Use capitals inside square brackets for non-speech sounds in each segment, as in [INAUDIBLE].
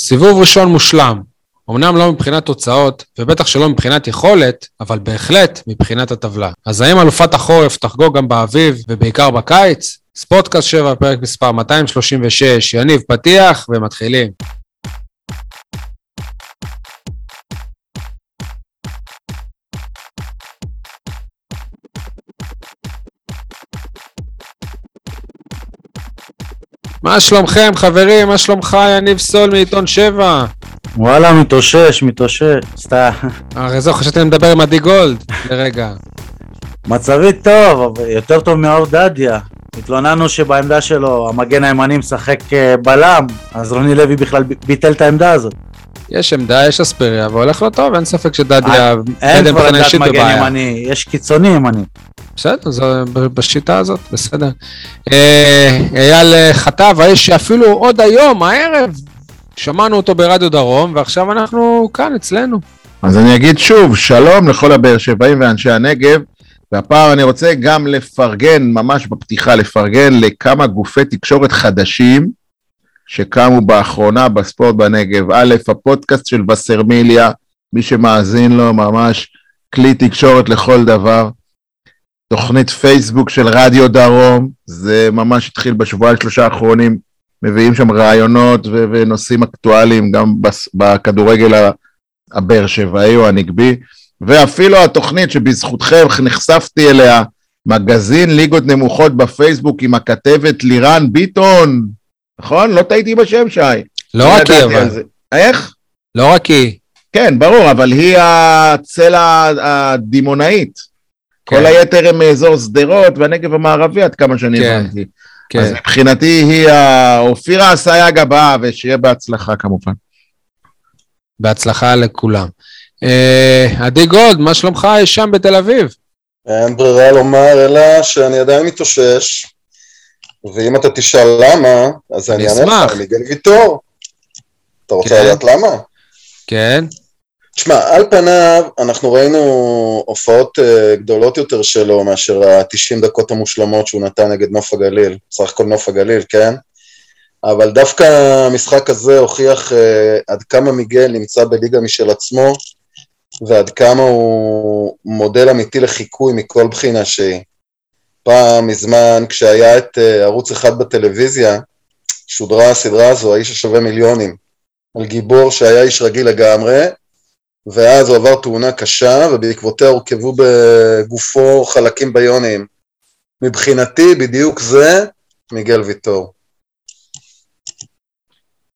סיבוב ראשון מושלם. אמנם לא מבחינת תוצאות, ובטח שלא מבחינת יכולת, אבל בהחלט מבחינת הטבלה. אז האם אלופת החורף תחגוג גם באביב ובעיקר בקיץ? ספורטקאסט 7, פרק מספר 236, יניב פתיח ומתחילים. מה שלומכם חברים? מה שלומך יניב סול מעיתון 7? וואלה, מתאושש, מתאושש, סתם. הרי זהו, חשבתי לדבר עם עדי גולד לרגע. מצבי טוב, יותר טוב מאור דדיה. התלוננו שבעמדה שלו המגן הימני משחק אה, בלם, אז רוני לוי בכלל ביטל את העמדה הזאת. יש עמדה, יש אספריה, והולך לו טוב, אין ספק שדדיה... אה, אין כבר עמדת מגן. ימני, יש קיצוני ימני. בסדר, זה בשיטה הזאת, בסדר. אה, אייל אה, חטב, האיש שאפילו עוד היום, הערב, שמענו אותו ברדיו דרום, ועכשיו אנחנו כאן אצלנו. אז אני אגיד שוב, שלום לכל הבאר שבעים ואנשי הנגב, והפעם אני רוצה גם לפרגן, ממש בפתיחה, לפרגן לכמה גופי תקשורת חדשים שקמו באחרונה בספורט בנגב. א', הפודקאסט של וסרמיליה, מי שמאזין לו, ממש כלי תקשורת לכל דבר. תוכנית פייסבוק של רדיו דרום, זה ממש התחיל בשבועיים שלושה האחרונים, מביאים שם רעיונות ו- ונושאים אקטואליים גם בס- בכדורגל הבאר שבעי או הנגבי, ואפילו התוכנית שבזכותכם נחשפתי אליה, מגזין ליגות נמוכות בפייסבוק עם הכתבת לירן ביטון, נכון? לא טעיתי בשם, שי. לא רק היא, אבל. זה. איך? לא רק היא. כן, ברור, אבל היא הצלע הדימונאית. כן. כל היתר הם מאזור שדרות והנגב המערבי, עד כמה שאני כן, הבנתי. אז כן. מבחינתי היא אופירה אסייג הבאה, ושיהיה בהצלחה כמובן. בהצלחה לכולם. אה, עדי גולד, מה שלומך אי שם בתל אביב? אין ברירה לומר אלא שאני עדיין מתאושש, ואם אתה תשאל למה, אז אני אני אענה. לך, מיגל ויטור. אתה רוצה כן. לדעת למה? כן, תשמע, על פניו אנחנו ראינו הופעות אה, גדולות יותר שלו מאשר ה-90 דקות המושלמות שהוא נתן נגד נוף הגליל, סך הכל נוף הגליל, כן? אבל דווקא המשחק הזה הוכיח אה, עד כמה מיגל נמצא בליגה משל עצמו, ועד כמה הוא מודל אמיתי לחיקוי מכל בחינה שהיא. פעם מזמן, כשהיה את אה, ערוץ אחד בטלוויזיה, שודרה הסדרה הזו, האיש השווה מיליונים, על גיבור שהיה איש רגיל לגמרי, ואז הוא עבר תאונה קשה, ובעקבותיה הורכבו בגופו חלקים ביוניים. מבחינתי, בדיוק זה מיגל ויטור.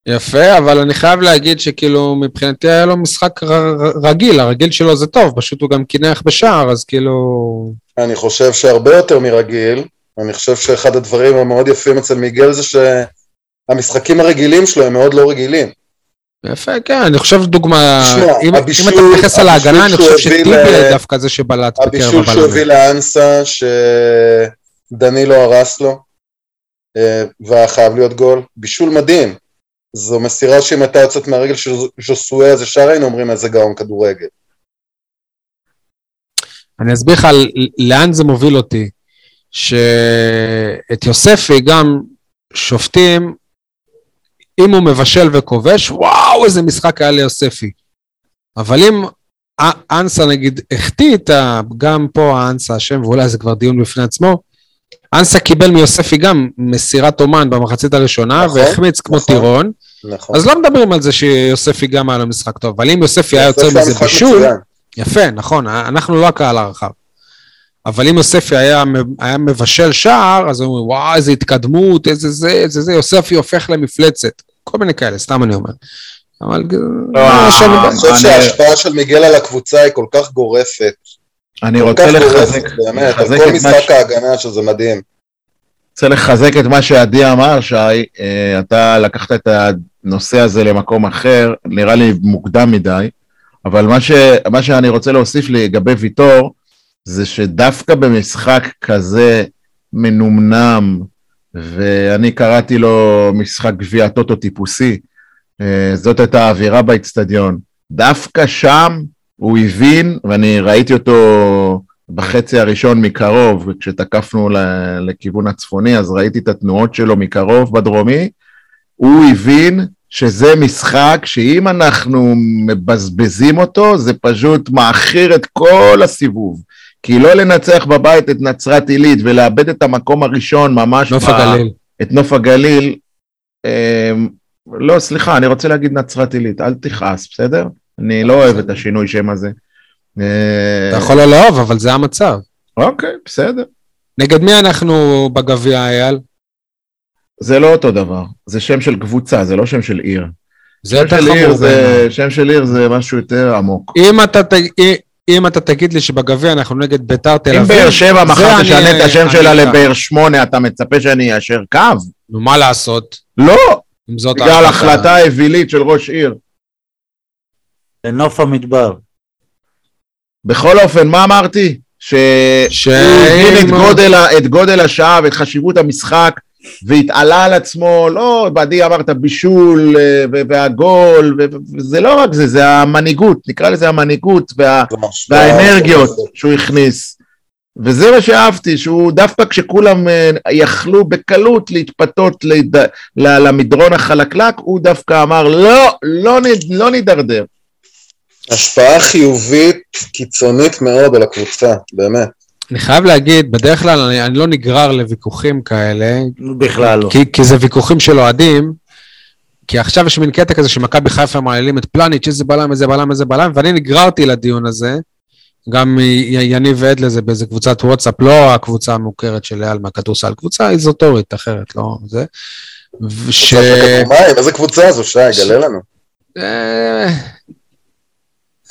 יפה, אבל אני חייב להגיד שכאילו מבחינתי היה לו משחק ר- רגיל, הרגיל שלו זה טוב, פשוט הוא גם קינח בשער, אז כאילו... אני חושב שהרבה יותר מרגיל, אני חושב שאחד הדברים המאוד יפים אצל מיגל זה שהמשחקים הרגילים שלו הם מאוד לא רגילים. יפה, כן, אני חושב דוגמה, אם, הבישול- אם אתה מתייחס על ההגנה, אני חושב שטיבי ל- דווקא זה שבלט בקרב הבישול שהוא הביא הבלמים. לאנסה, שדנילו הרס לו, אה, והיה חייב להיות גול, בישול מדהים. זו מסירה שאם הייתה יוצאת מהרגל של ז'וסואה, אז ישר היינו אומרים איזה גאון כדורגל. אני אסביר לך לאן זה מוביל אותי, שאת יוספי גם שופטים, אם הוא מבשל וכובש, וואו, איזה משחק היה ליוספי. אבל אם אנסה נגיד החטיא את ה... גם פה האנסה אשם, ואולי זה כבר דיון בפני עצמו, אנסה קיבל מיוספי גם מסירת אומן במחצית הראשונה, נכון, והחמיץ כמו נכון. טירון, נכון. אז לא מדברים על זה שיוספי גם היה לו משחק טוב, אבל אם יוספי היה יוצר היה מזה בישול. יפה, נכון, אנחנו לא הקהל הרחב. אבל אם יוספי היה, היה מבשל שער, אז אומרים, וואו, איזה התקדמות, איזה זה, איזה זה, יוספי הופך למפלצת. כל מיני כאלה, סתם אני אומר. אבל... לא, אני חושב אני- שההשפעה של מיגל על הקבוצה היא כל כך גורפת. אני רוצה לחזק, גורפת, באמת, על לחזק כל משחק ש- ההגנה שזה מדהים. רוצה לחזק את מה שעדי אמר, שי, אה, אתה לקחת את הנושא הזה למקום אחר, נראה לי מוקדם מדי, אבל מה, ש, מה שאני רוצה להוסיף לגבי ויטור, זה שדווקא במשחק כזה מנומנם, ואני קראתי לו משחק גביע טוטו טיפוסי, אה, זאת הייתה האווירה באיצטדיון. דווקא שם הוא הבין, ואני ראיתי אותו בחצי הראשון מקרוב, כשתקפנו לכיוון הצפוני, אז ראיתי את התנועות שלו מקרוב בדרומי, הוא הבין שזה משחק שאם אנחנו מבזבזים אותו, זה פשוט מעכיר את כל הסיבוב. כי לא לנצח בבית את נצרת עילית ולאבד את המקום הראשון ממש... נוף ב- הגליל. את נוף הגליל, אה, לא, סליחה, אני רוצה להגיד נצרת עילית, אל תכעס, בסדר? אני לא אוהב את השינוי שם הזה. אה, אתה יכול לא לאהוב, אבל זה המצב. אוקיי, בסדר. נגד מי אנחנו בגביע, אייל? זה לא אותו דבר, זה שם של קבוצה, זה לא שם של עיר. זה שם יותר חמור זה. שם של עיר זה משהו יותר עמוק. אם אתה ת- אם- אם אתה תגיד לי שבגביע אנחנו נגד ביתר תל אם אביב, באר שבע מחר תשנה את השם אני שלה. לבאר שמונה, אתה מצפה שאני איישר קו? נו, מה לעשות? לא, אם זאת בגלל החלטה אווילית של ראש עיר. לנוף המדבר. בכל אופן, מה אמרתי? ש... ש- הוא הבין את אם- גודל, את גודל השעה ואת חשיבות המשחק והתעלה על עצמו, לא, בעדי אמרת בישול אה, והגול, וזה לא רק זה, זה המנהיגות, נקרא לזה המנהיגות וה, והאנרגיות שהוא הכניס. וזה מה שאהבתי, שהוא דווקא כשכולם אה, יכלו בקלות להתפתות ליד, ל- למדרון החלקלק, הוא דווקא אמר לא, לא, נ- לא נידרדר. השפעה חיובית קיצונית מאוד על הקבוצה, באמת. אני חייב להגיד, בדרך כלל אני, אני לא נגרר לוויכוחים כאלה, בכלל לא. כי, כי זה ויכוחים של אוהדים, כי עכשיו יש מין קטע כזה שמכבי חיפה מעללים את פלניץ', איזה בלם, איזה בלם, איזה בלם, ואני נגררתי לדיון הזה, גם י- יניב עד לזה באיזה קבוצת וואטסאפ, לא הקבוצה המוכרת של אייל מהכדורסל, קבוצה איזוטורית אחרת, לא זה. ש... איזה קבוצה זו, שי, גלה לנו. אה,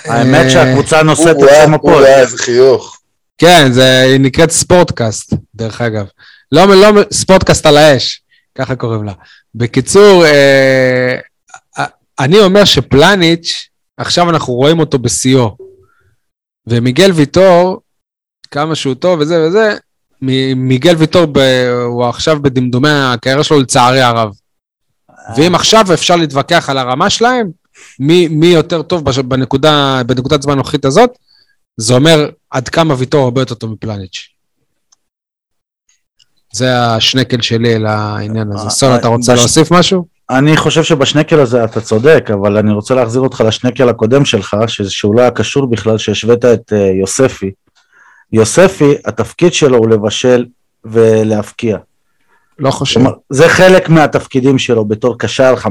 האמת אה, שהקבוצה נושאת את שם הפועל. איזה חיוך. כן, זה נקראת ספורטקאסט, דרך אגב. לא, לא, ספורטקאסט על האש, ככה קוראים לה. בקיצור, אה, אה, אני אומר שפלניץ', עכשיו אנחנו רואים אותו בשיאו. ומיגל ויטור, כמה שהוא טוב וזה וזה, מיגל ויטור ב, הוא עכשיו בדמדומי הקריירה שלו לצערי הרב. ואם עכשיו אפשר להתווכח על הרמה שלהם, מי, מי יותר טוב בש- בנקודה, בנקודת זמן הנוכחית הזאת, זה אומר עד כמה ויטור הרבה יותר טוב מפלניץ'. זה השנקל שלי לעניין הזה. אה, סול, אתה אה, רוצה להוסיף משהו? אני חושב שבשנקל הזה אתה צודק, אבל אני רוצה להחזיר אותך לשנקל הקודם שלך, שהוא לא היה קשור בכלל, שהשווית את אה, יוספי. יוספי, התפקיד שלו הוא לבשל ולהבקיע. לא חושב. כלומר, זה חלק מהתפקידים שלו בתור קשר 50-50,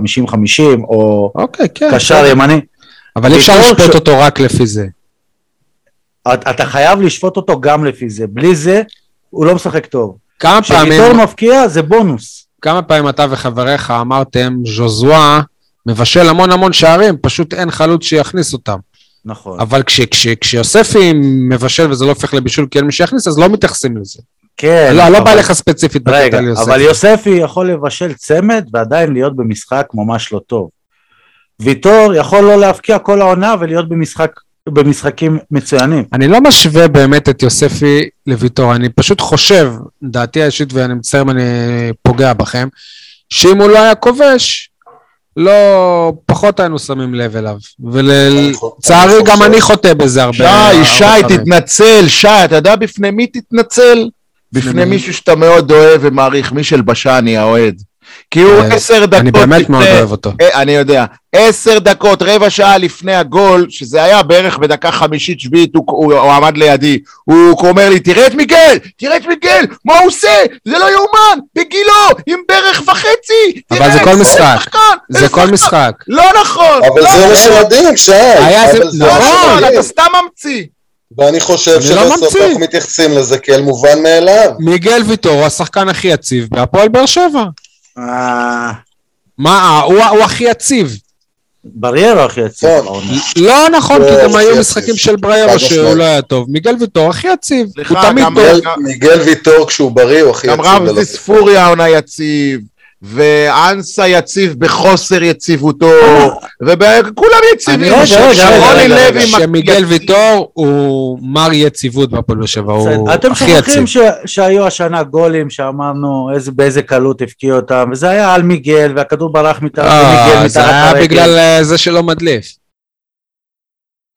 או אוקיי, כן. קשר בסדר. ימני. אבל אי אפשר לשפוט ש- אותו רק לפי זה. אתה אתה חייב לשפוט אותו גם לפי זה. בלי זה, הוא לא משחק טוב. כמה פעמים, כשוויטור מבקיע, זה בונוס. כמה פעמים אתה וחבריך אמרתם, ז'וזואה מבשל המון המון שערים, פשוט אין חלוץ שיכניס אותם. נכון. אבל כש, כש, כשיוספי מבשל וזה לא הופך לבישול כי אין מי שיכניס, אז לא מתייחסים לזה. כן. לא, לא אבל- בא לך ספציפית בקטע רגע, על יוספי. אבל יוספי יכול לבשל צמד ועדיין להיות במשחק ממש לא טוב. ויטור יכול לא להבקיע כל העונה ולהיות במשחק, במשחקים מצוינים. אני לא משווה באמת את יוספי לוויטור, אני פשוט חושב, דעתי האישית, ואני מצטער אם אני פוגע בכם, שאם הוא לא היה כובש, לא, פחות היינו שמים לב אליו. ולצערי אני גם אני חוטא בזה הרבה. שי, שי. תתנצל, שי, אתה יודע בפני מי תתנצל? בפני מי? מישהו שאתה מאוד אוהב ומעריך, מישל בשני האוהד. כי הוא אה, עשר דקות אני באמת לפני- מאוד אוהב אותו. אה, אני יודע, עשר דקות, רבע שעה לפני הגול, שזה היה בערך בדקה חמישית שביעית, הוא, הוא, הוא עמד לידי, הוא אומר לי, תראה את מיגל, תראה את מיגל, מה הוא עושה? זה לא יאומן, בגילו, עם ברך וחצי, אבל זה כל משחק. זה כל שחקן." משחק. לא נכון, אבל לא זה מה נכון. שמדהים, שי. היה זה- לא נכון. אתה סתם ממציא. ואני חושב לא שבסוף ממציא. אנחנו מתייחסים לזה כאל מובן מאליו. מיגל ויטור הוא השחקן הכי יציב בהפועל באר שבע. אה, מה, הוא, הוא הכי יציב. בריירו הכי יציב. לא נכון, כי גם היו. משחקים של בריירו שהוא. לא היה טוב. מיגל ויטור הכי יציב. הוא תמיד גם- טוב. מיגל- ויטור כשהוא בריא הוא הכי גם יציב. רב ספק. ספורי העונה יציב, ואנסה יציב בחוסר יציבותו, וכולם יציבים. שרוני לוי שמיגל. ויטור הוא מר יציבות בהפועל באר שבע, הוא. אתם הכי שוכחים יציב. ש- שהיו השנה גולים שאמרנו איזה- באיזה קלות הבקיע אותם, וזה היה על מיגל, והכדור ברח מתחת למיגל אה, זה היה. בגלל אה, זה שלא מדליף.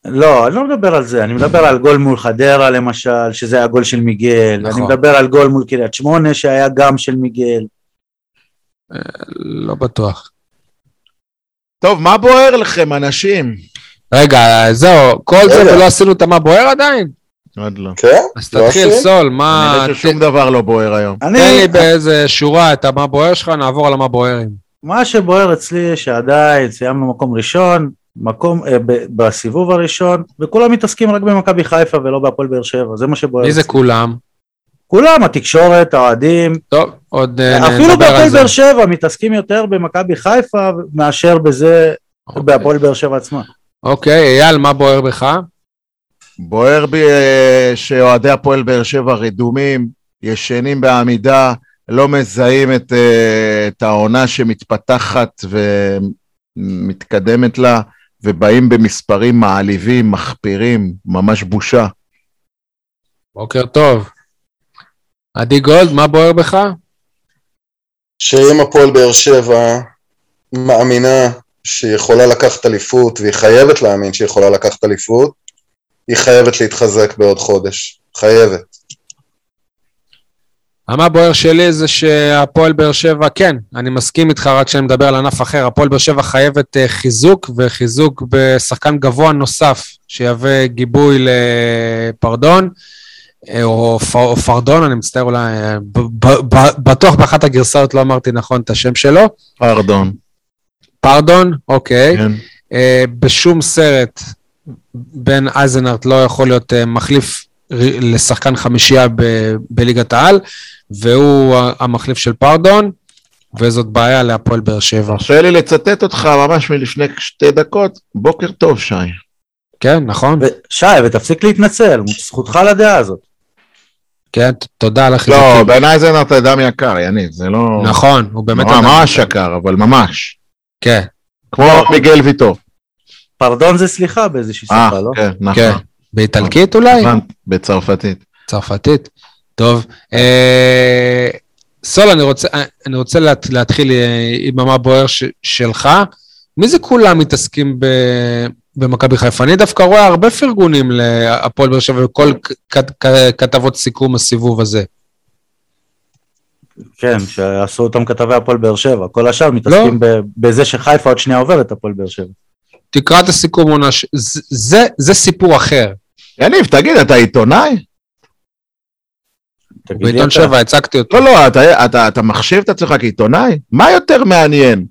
לא, אני לא מדבר על זה, אני מדבר על גול מול חדרה למשל, שזה היה גול של מיגל, נכון. אני מדבר על גול מול קריית שמונה שהיה גם של מיגל. לא בטוח. טוב, מה בוער לכם, אנשים? רגע, זהו, כל זה רגע. ולא עשינו את מה בוער עדיין? עוד לא. כן? אז לא תתחיל? סול, מה... אני יודע ששום דבר לא בוער היום. תן אני, לי באיזה שורה את המה בוער שלך, נעבור על המה בוערים. מה שבוער אצלי שעדיין סיימנו מקום ראשון, מקום, אה, ב- בסיבוב הראשון, וכולם מתעסקים רק במכבי חיפה ולא בהפועל באר שבע, זה מה שבוער. מי זה. כולם? כולם, התקשורת, האוהדים, טוב, עוד אה, אפילו נדבר על בהפועל זה. באר שבע מתעסקים יותר במכבי חיפה מאשר בזה אוקיי. בהפועל באר שבע עצמה. אוקיי, אייל, מה בוער בך? בוער בי אה, שאוהדי הפועל באר שבע רדומים, ישנים בעמידה, לא מזהים את, אה, את העונה שמתפתחת ומתקדמת לה, ובאים במספרים מעליבים, מחפירים, ממש בושה. בוקר טוב. עדי גולד, מה בוער בך? שאם הפועל באר שבע מאמינה שהיא יכולה לקחת אליפות, והיא חייבת להאמין שהיא יכולה לקחת אליפות, היא חייבת להתחזק בעוד חודש. חייבת. המה בוער שלי זה שהפועל באר שבע, כן, אני מסכים איתך, רק כשאני מדבר על ענף אחר, הפועל באר שבע חייבת אה, חיזוק, וחיזוק בשחקן גבוה נוסף, שיהווה גיבוי לפרדון, או, פ- או פרדון, אני מצטער אולי, אה, בטוח באחת הגרסאות לא אמרתי נכון את השם שלו. פרדון. פרדון, אוקיי. כן. אה, בשום סרט בן אייזנארט לא יכול להיות אה, מחליף לשחקן חמישייה ב- בליגת העל, והוא המחליף של פרדון, וזאת בעיה להפועל באר שבע. תרשה לי לצטט אותך ממש מלפני שתי דקות. בוקר טוב, שי. כן, נכון? ושי, ותפסיק להתנצל, זכותך לדעה הזאת. כן, תודה על לא, החיזוקים. בן אייזנר אתה אדם יקר, יניב, זה לא... נכון, הוא באמת... ממש אדם- ממש יקר, אבל ממש. כן, כמו מיגל ויטור. פרדון זה סליחה באיזושהי אה, שפה, לא? כן, נכון. כן. באיטלקית אולי? בצרפתית. צרפתית. טוב. אה, סול, אני רוצה, אני רוצה להת, להתחיל אה, עם המה בוער ש, שלך. מי זה כולם מתעסקים ב, במכבי חיפה? אני דווקא רואה הרבה פרגונים להפועל באר שבע וכל כתבות סיכום הסיבוב הזה. כן, שעשו אותם כתבי הפועל באר שבע. כל השאר מתעסקים ב- בזה שחיפה עוד שנייה עוברת הפועל באר שבע. תקרא את הסיכום עונה, ש- זה, זה, זה סיפור אחר. יניב, תגיד, אתה עיתונאי? בעיתון אתה. שבע הצגתי אותו. לא, לא, אתה, אתה, אתה מחשיב את עצמך כעיתונאי? מה יותר מעניין?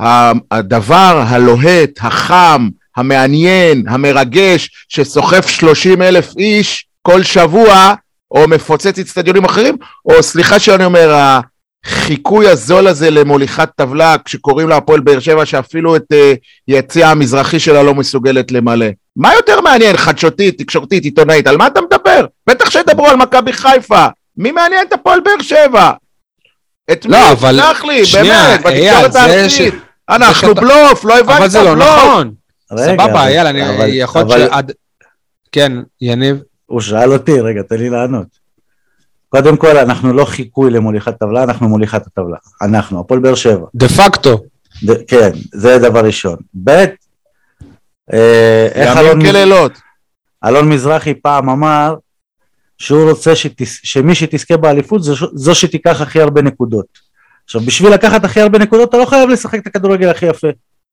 ה- הדבר הלוהט, החם, המעניין, המרגש, שסוחף 30 אלף איש כל שבוע, או מפוצץ אצטדיונים אחרים, או סליחה שאני אומר, החיקוי הזול הזה למוליכת טבלה, כשקוראים לה הפועל באר שבע, שאפילו את uh, יציע המזרחי שלה לא מסוגלת למלא. מה יותר מעניין, חדשותית, תקשורתית, עיתונאית, על מה אתה מדבר? בטח שידברו על מכבי חיפה. מי מעניין את הפועל באר שבע? את לא, מי? אבל- סלח לי, שנייה, באמת, בתקשורת הארצית. אנחנו שאתה- בלוף, לא הבנת, אבל זה לא בלוף. נכון. רגע, סבבה, אייל, אני אבל- יכול להיות אבל שעד... כן, יניב. הוא שאל אותי, רגע, תן לי לענות. קודם כל, אנחנו לא חיקוי למוליכת טבלה, אנחנו מוליכת הטבלה. אנחנו, הפועל באר שבע. דה פקטו. ד- כן, זה דבר ראשון. ב', אה, איך אלון, ימים כלילות. אלון מזרחי פעם אמר שהוא רוצה שתס, שמי שתזכה באליפות זו, זו שתיקח הכי הרבה נקודות. עכשיו, בשביל לקחת הכי הרבה נקודות אתה לא חייב לשחק את הכדורגל הכי יפה.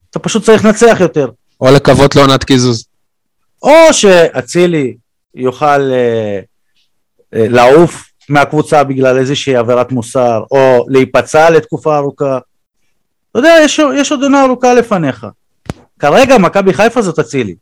אתה פשוט צריך לנצח יותר. או לקוות לעונת קיזוז. או שאצילי יוכל אה, אה, לעוף מהקבוצה בגלל איזושהי עבירת מוסר, או להיפצע לתקופה ארוכה. אתה יודע, יש, יש עוד עונה ארוכה לפניך. כרגע מכבי חיפה זאת אצילי.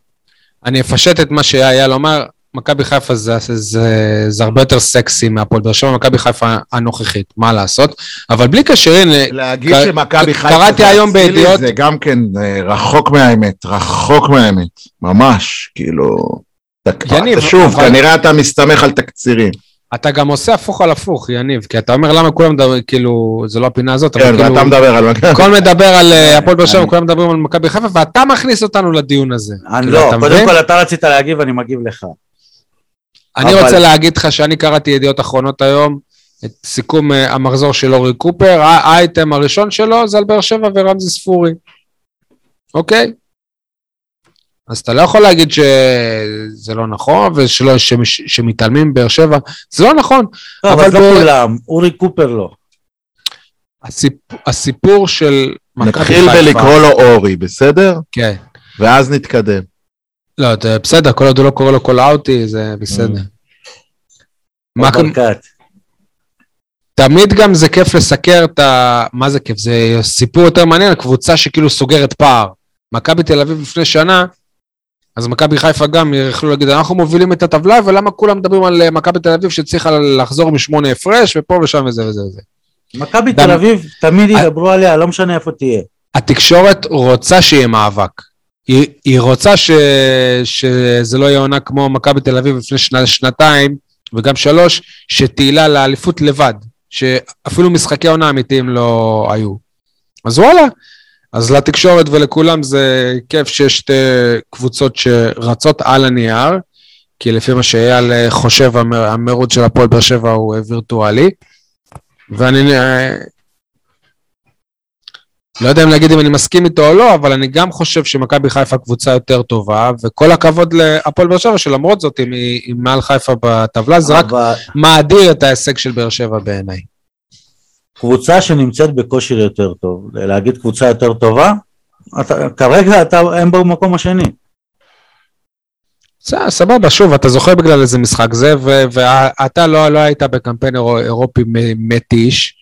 אני אפשט את מה שאייל אומר, מכבי חיפה זה, זה, זה, זה הרבה יותר סקסי מהפועל באר שבע, מכבי חיפה הנוכחית, מה לעשות? אבל בלי קשר, הנה, להגיד ק- שמכבי חיפה קראתי היום בידיעות- זה גם כן אה, רחוק מהאמת, רחוק מהאמת, ממש, כאילו... יניב, אתה שוב, אבל- כנראה אתה מסתמך על תקצירים. אתה גם עושה הפוך על הפוך, יניב, כי אתה אומר למה כולם מדברים, כאילו, זה לא הפינה הזאת, כן, אבל כאילו, ואתה מדבר על מכבי. הכל מדבר על אה, הפועל באר שבע, כולם מדברים על מכבי חיפה, ואתה מכניס אותנו לדיון הזה. אני כאילו, לא, קודם? כל אתה רצית להגיב, אני מגיב לך. אני אבל- רוצה להגיד לך שאני קראתי ידיעות אחרונות היום, את סיכום אה, המחזור של אורי קופר, האייטם הראשון שלו זה על באר שבע ורמזי ספורי, אוקיי? אז אתה לא יכול להגיד שזה לא נכון ושלא, שמש- שמתעלמים מבאר שבע, זה לא נכון. לא, אבל אבל לא כולם, אורי קופר לא. הסיפ... הסיפור של מכבי נתחיל בלקרוא לו אורי, בסדר? כן. ואז נתקדם. לא, זה בסדר, כל עוד הוא לא קורא לו כל אאוטי, זה בסדר. מה- ברקת. תמיד גם זה כיף לסקר את ה... מה זה כיף? זה סיפור יותר מעניין, קבוצה שכאילו סוגרת פער. מכבי תל אביב לפני שנה, אז מכבי חיפה גם יכלו להגיד, אנחנו מובילים את הטבלה, ולמה כולם מדברים על אה, מכבי תל אביב שהצליחה לחזור משמונה הפרש, ופה ושם וזה וזה וזה. מכבי תל אביב, תמיד ידברו עליה, לא משנה איפה תהיה. התקשורת רוצה שיהיה מאבק. היא, היא רוצה ש, שזה לא יהיה עונה כמו מכבי תל אביב לפני שנה, שנתיים, וגם שלוש, שתהילה לאליפות לבד, שאפילו משחקי עונה אמיתיים לא היו. אז וואלה, אז לתקשורת ולכולם זה כיף שיש שתי קבוצות שרצות על הנייר, כי לפי מה שאייל חושב, המר- המרוץ של הפועל באר שבע הוא וירטואלי. ואני אה, לא יודע אם להגיד אם אני מסכים איתו או לא, אבל אני גם חושב שמכבי חיפה קבוצה יותר טובה, וכל הכבוד להפועל באר שבע, שלמרות זאת, אם היא מעל חיפה בטבלה, זה רק אבל מאדיר את ההישג של באר שבע בעיניי. קבוצה שנמצאת בכושר יותר טוב, להגיד קבוצה יותר טובה, אתה, כרגע אתה, הם במקום השני. בסדר, סבבה, שוב, אתה זוכר בגלל איזה משחק זה, ואתה לא, לא היית בקמפיין אירו- אירופי מתיש,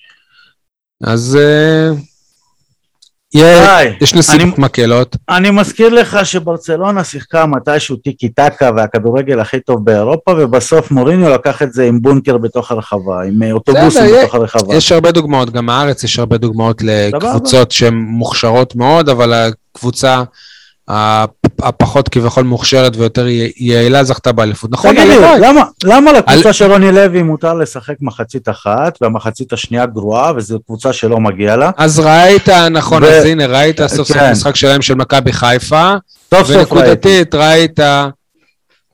אז די, יש נסיבות מקלות. אני מזכיר לך שברצלונה שיחקה מתישהו טיקי טקה והכדורגל הכי טוב באירופה, ובסוף מוריניו לקח את זה עם בונקר בתוך הרחבה, עם אה, אוטובוסים בתוך הרחבה. יש הרבה דוגמאות, גם בארץ יש הרבה דוגמאות לקבוצות שהן מוכשרות מאוד, אבל הקבוצה הפחות כביכול מוכשרת ויותר יעילה זכתה באליפות. נכון, תגיד לי. למה, למה לקבוצה על- של רוני לוי מותר לשחק מחצית אחת, והמחצית השנייה גרועה, וזו קבוצה שלא מגיע לה? אז ראית, נכון, ו- אז הנה, ראית סוף סוף כן. משחק שלהם של מכבי חיפה, סוף סוף ראיתי. ונקודתית ראית...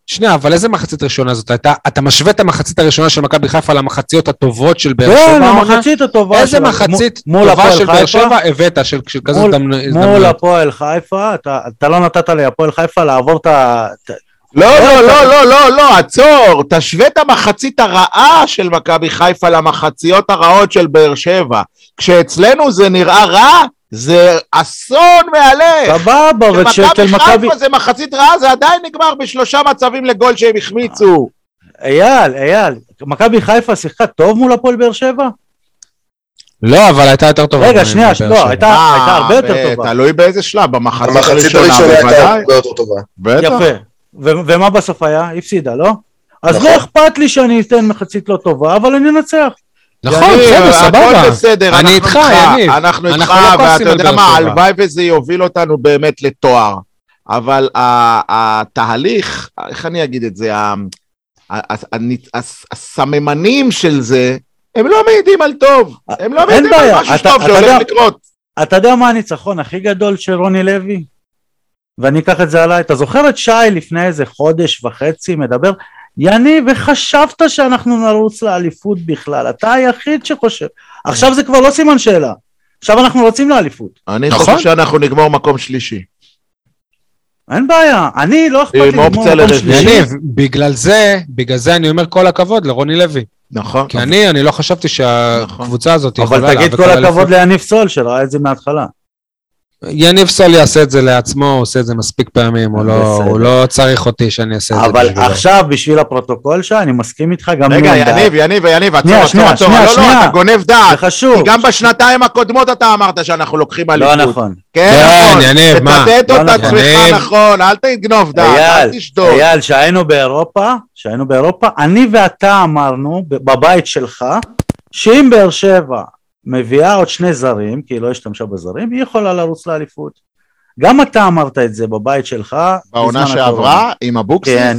שנייה, אבל איזה מחצית ראשונה זאת הייתה? אתה משווה את המחצית הראשונה של מכבי חיפה למחציות הטובות של באר כן, שבע העונה? המחצית הטובה איזה שלה, מחצית מול- מול טובה של באר? שבע הבאת, של של כזאת מול- הזדמנ- מול? הפועל חיפה, אתה, אתה לא נתת להפועל חיפה לעבור את ה... את- לא, לא, לא, לא, לא, לא, עצור. תשווה את המחצית הרעה של מכבי חיפה למחציות הרעות של באר שבע. כשאצלנו זה נראה רע, זה אסון מהלך. סבבה, אבל של מכבי... חיפה זה מחצית רעה, זה עדיין נגמר בשלושה מצבים לגול שהם החמיצו. אייל, אייל, מכבי חיפה שיחקה טוב מול הפועל באר שבע? לא, אבל הייתה יותר טובה. רגע, שנייה. לא, הייתה אה, הייתה הרבה יותר טובה. תלוי באיזה שלב, במחצית הראשונה הראשונה הייתה בוודאי. הרבה יותר טובה. בטח. יפה. ו- ומה בסוף היה? הפסידה, לא? אז נכון. לא אכפת לי שאני אתן מחצית לא טובה, אבל אני אנצח. נכון, בסדר, סבבה. הכל בסדר, אני איתך, יניב. אנחנו איתך, לא ואתה יודע מה. הלוואי וזה יוביל אותנו באמת לתואר. אבל התהליך, איך אני אגיד את זה, הסממנים של זה, הם לא מעידים על טוב. הם לא מעידים על משהו טוב שהולך לקרות. אתה יודע מה הניצחון הכי גדול של רוני לוי? ואני אקח את זה עליי. אתה זוכר את שי לפני איזה חודש וחצי מדבר? יניב, וחשבת שאנחנו נרוץ לאליפות בכלל? אתה היחיד שחושב. עכשיו זה כבר לא סימן שאלה. עכשיו אנחנו רוצים לאליפות. אני נכון. חושב שאנחנו נגמור מקום שלישי. אין בעיה. אני לא אכפת לי לגמור מקום. שלישי. יניב, בגלל זה, בגלל זה אני אומר כל הכבוד לרוני לוי. נכון. כי אני, אני לא חשבתי שהקבוצה הזאת יכולה אבל תגיד כל הכבוד. ליניב סול שראה את זה מההתחלה. יניב סול יעשה את זה לעצמו, הוא עושה את זה מספיק פעמים, הוא לא-. הוא לא צריך אותי שאני אעשה את זה אבל בשבילו. עכשיו בשביל הפרוטוקול שי, אני מסכים איתך גם רגע. יניב, יניב, יניב, עצור, עצור, עצור. לא, לא. אתה גונב זה דעת. חשוב. כי גם בשנתיים הקודמות אתה אמרת שאנחנו לוקחים אליפות. לא נכון. כן, כן, נכון. יניב, מה? תצטט לא את נכון. עצמך יניב. נכון, אל תגנוב דעת, אל תשדוד. אייל, שהיינו באירופה, שהיינו באירופה, אני ואתה אמרנו בבית שלך, שאם באר שבע מביאה עוד שני זרים, כי היא לא השתמשה בזרים, היא יכולה לרוץ לאליפות. גם אתה אמרת את זה בבית שלך. בעונה שעברה, עם אבוקסיס? כן,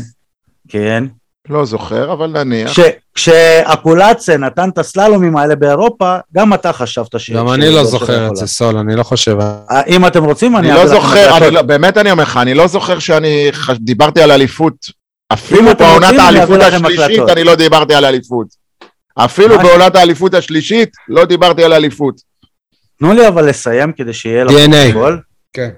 כן. לא זוכר, אבל נניח. כש- כשאקולציה נתן את הסללומים האלה באירופה, גם אתה חשבת ש... גם ש- אני לא זוכר את זה. סול, אני לא חושב. אה, אם אתם רוצים, אני אני לא זוכר. אני לא- באמת אני אומר לך, אני לא זוכר שאני דיברתי על אליפות. אפילו בעונת האליפות השלישית. אני לא דיברתי על אליפות. אפילו? בעונת האליפות השלישית לא דיברתי על אליפות. תנו לי אבל לסיים כדי שיהיה. לפרוטוקול. כן.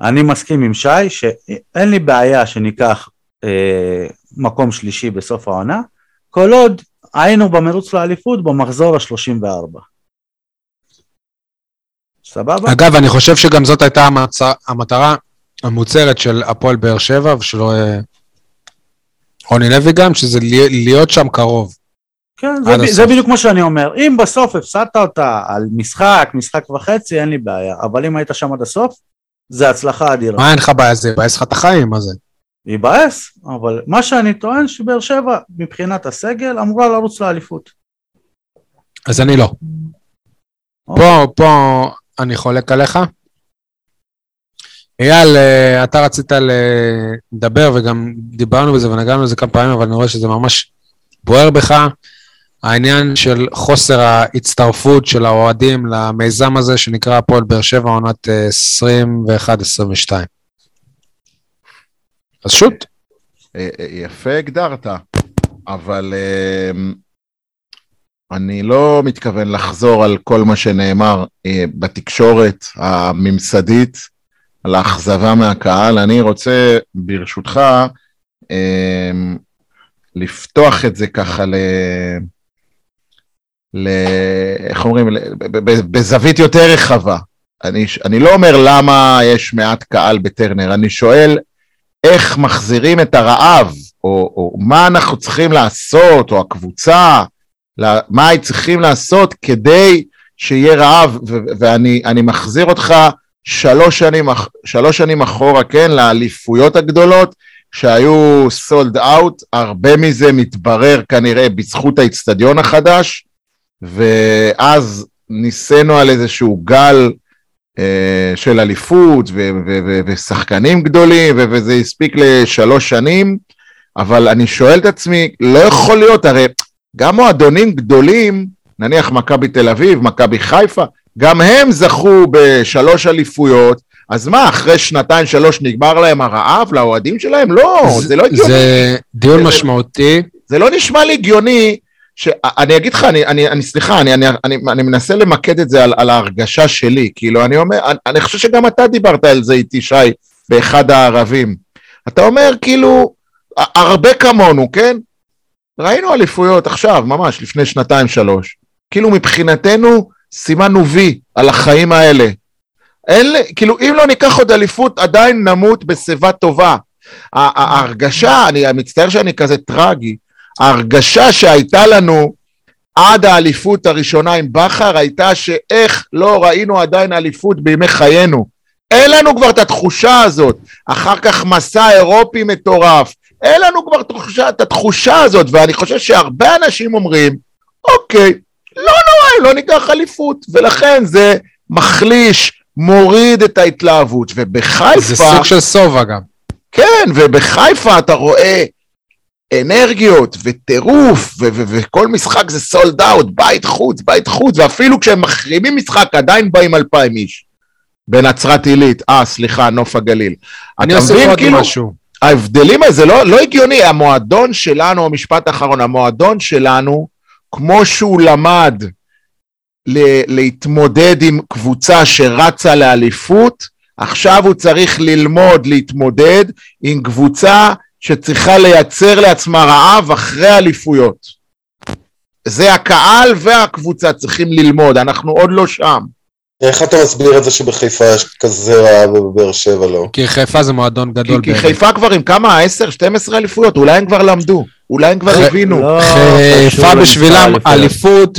אני מסכים עם שי שאין לי בעיה שניקח אה, מקום שלישי בסוף העונה, כל עוד היינו במרוץ לאליפות במחזור ה-34. סבבה? אגב, אני חושב שגם זאת הייתה המצ... המטרה המוצהרת של הפועל באר שבע ושל אה, רוני לוי גם, שזה להיות שם קרוב. כן, זה, ב-. זה בדיוק מה שאני אומר. אם בסוף הפסדת אותה על משחק, משחק וחצי, אין לי בעיה. אבל אם היית שם עד הסוף, זה הצלחה אדירה. מה אין לך בעיה? זה יבאס לך את החיים, מה זה? ייבאס, אבל מה שאני טוען שבאר שבע, מבחינת הסגל, אמורה לרוץ לאליפות. אז אני לא. אוקיי. פה, פה אני חולק עליך. אייל, אה, אתה רצית לדבר וגם דיברנו בזה ונגענו בזה כמה פעמים, אבל אני רואה שזה ממש בוער בך. העניין של חוסר ההצטרפות של האוהדים למיזם הזה שנקרא הפועל באר שבע עונת אה, 21-22. אז שוט. אה, אה, יפה הגדרת, אבל אה, אני לא מתכוון לחזור על כל מה שנאמר אה, בתקשורת הממסדית, על האכזבה מהקהל. אני רוצה, ברשותך, אה, לפתוח את זה ככה ל... ל... איך אומרים? בזווית יותר רחבה. אני, אני לא אומר למה יש מעט קהל בטרנר, אני שואל איך מחזירים את הרעב, או, או מה אנחנו צריכים לעשות, או הקבוצה, לה- מה צריכים לעשות כדי שיהיה רעב, ו- ואני אני מחזיר אותך שלוש שנים, שלוש שנים אחורה, כן, לאליפויות הגדולות, שהיו סולד אאוט, הרבה מזה מתברר כנראה בזכות האיצטדיון החדש, ואז ניסינו על איזשהו גל אה, של אליפות ו- ו- ו- ושחקנים גדולים, ו- וזה הספיק לשלוש שנים, אבל אני שואל את עצמי, לא יכול להיות, הרי גם מועדונים גדולים, נניח מכבי תל אביב, מכבי חיפה, גם הם זכו בשלוש אליפויות, אז מה, אחרי שנתיים, שלוש נגמר להם הרעב לאוהדים שלהם? לא, זה לא הגיוני. זה דיון זה- משמעותי. זה לא נשמע לי הגיוני, שאני אגיד לך, אני, אני, אני סליחה, אני, אני, אני, אני מנסה למקד את זה על, על ההרגשה שלי, כאילו, אני אומר, אני, אני חושב שגם אתה דיברת על זה איתי, שי, באחד הערבים. אתה אומר, כאילו, הרבה כמונו, כן? ראינו אליפויות עכשיו, ממש, לפני שנתיים, שלוש. כאילו, מבחינתנו, סימנו וי על החיים האלה. אין, כאילו, אם לא ניקח עוד אליפות, עדיין נמות בשיבה טובה. ההרגשה, אני מצטער שאני כזה טרגי, ההרגשה שהייתה לנו עד האליפות הראשונה עם בכר הייתה שאיך לא ראינו עדיין אליפות בימי חיינו. אין לנו כבר את התחושה הזאת. אחר כך מסע אירופי מטורף. אין לנו כבר תחושה, את התחושה הזאת, ואני חושב שהרבה אנשים אומרים, אוקיי, לא נורא, לא ניקח אליפות, ולכן זה מחליש, מוריד את ההתלהבות. ובחיפה... זה סוג של סובה גם. כן, ובחיפה אתה רואה אנרגיות וטירוף, וכל משחק זה סולד אאוט, בית חוץ, בית חוץ, ואפילו כשהם מחרימים משחק עדיין באים אלפיים איש. בנצרת עילית, אה, סליחה, נוף הגליל. אני מבין, עוד כאילו, משהו. ההבדלים האלה, זה לא, לא הגיוני, המועדון שלנו, המשפט האחרון, המועדון שלנו, כמו שהוא למד ל- להתמודד עם קבוצה שרצה לאליפות, עכשיו הוא צריך ללמוד להתמודד עם קבוצה שצריכה לייצר לעצמה רעב אחרי אליפויות. זה הקהל והקבוצה צריכים ללמוד, אנחנו עוד לא שם. איך אתה מסביר את זה שבחיפה יש כזה רעב ובבאר שבע לא? כי חיפה זה מועדון כי, גדול. כי באמת. חיפה כבר עם כמה? 10, 12 אליפויות, אולי הם כבר למדו, אולי הם כבר ח- הבינו. לא חיפה קשור למספר בשבילם. אליפות,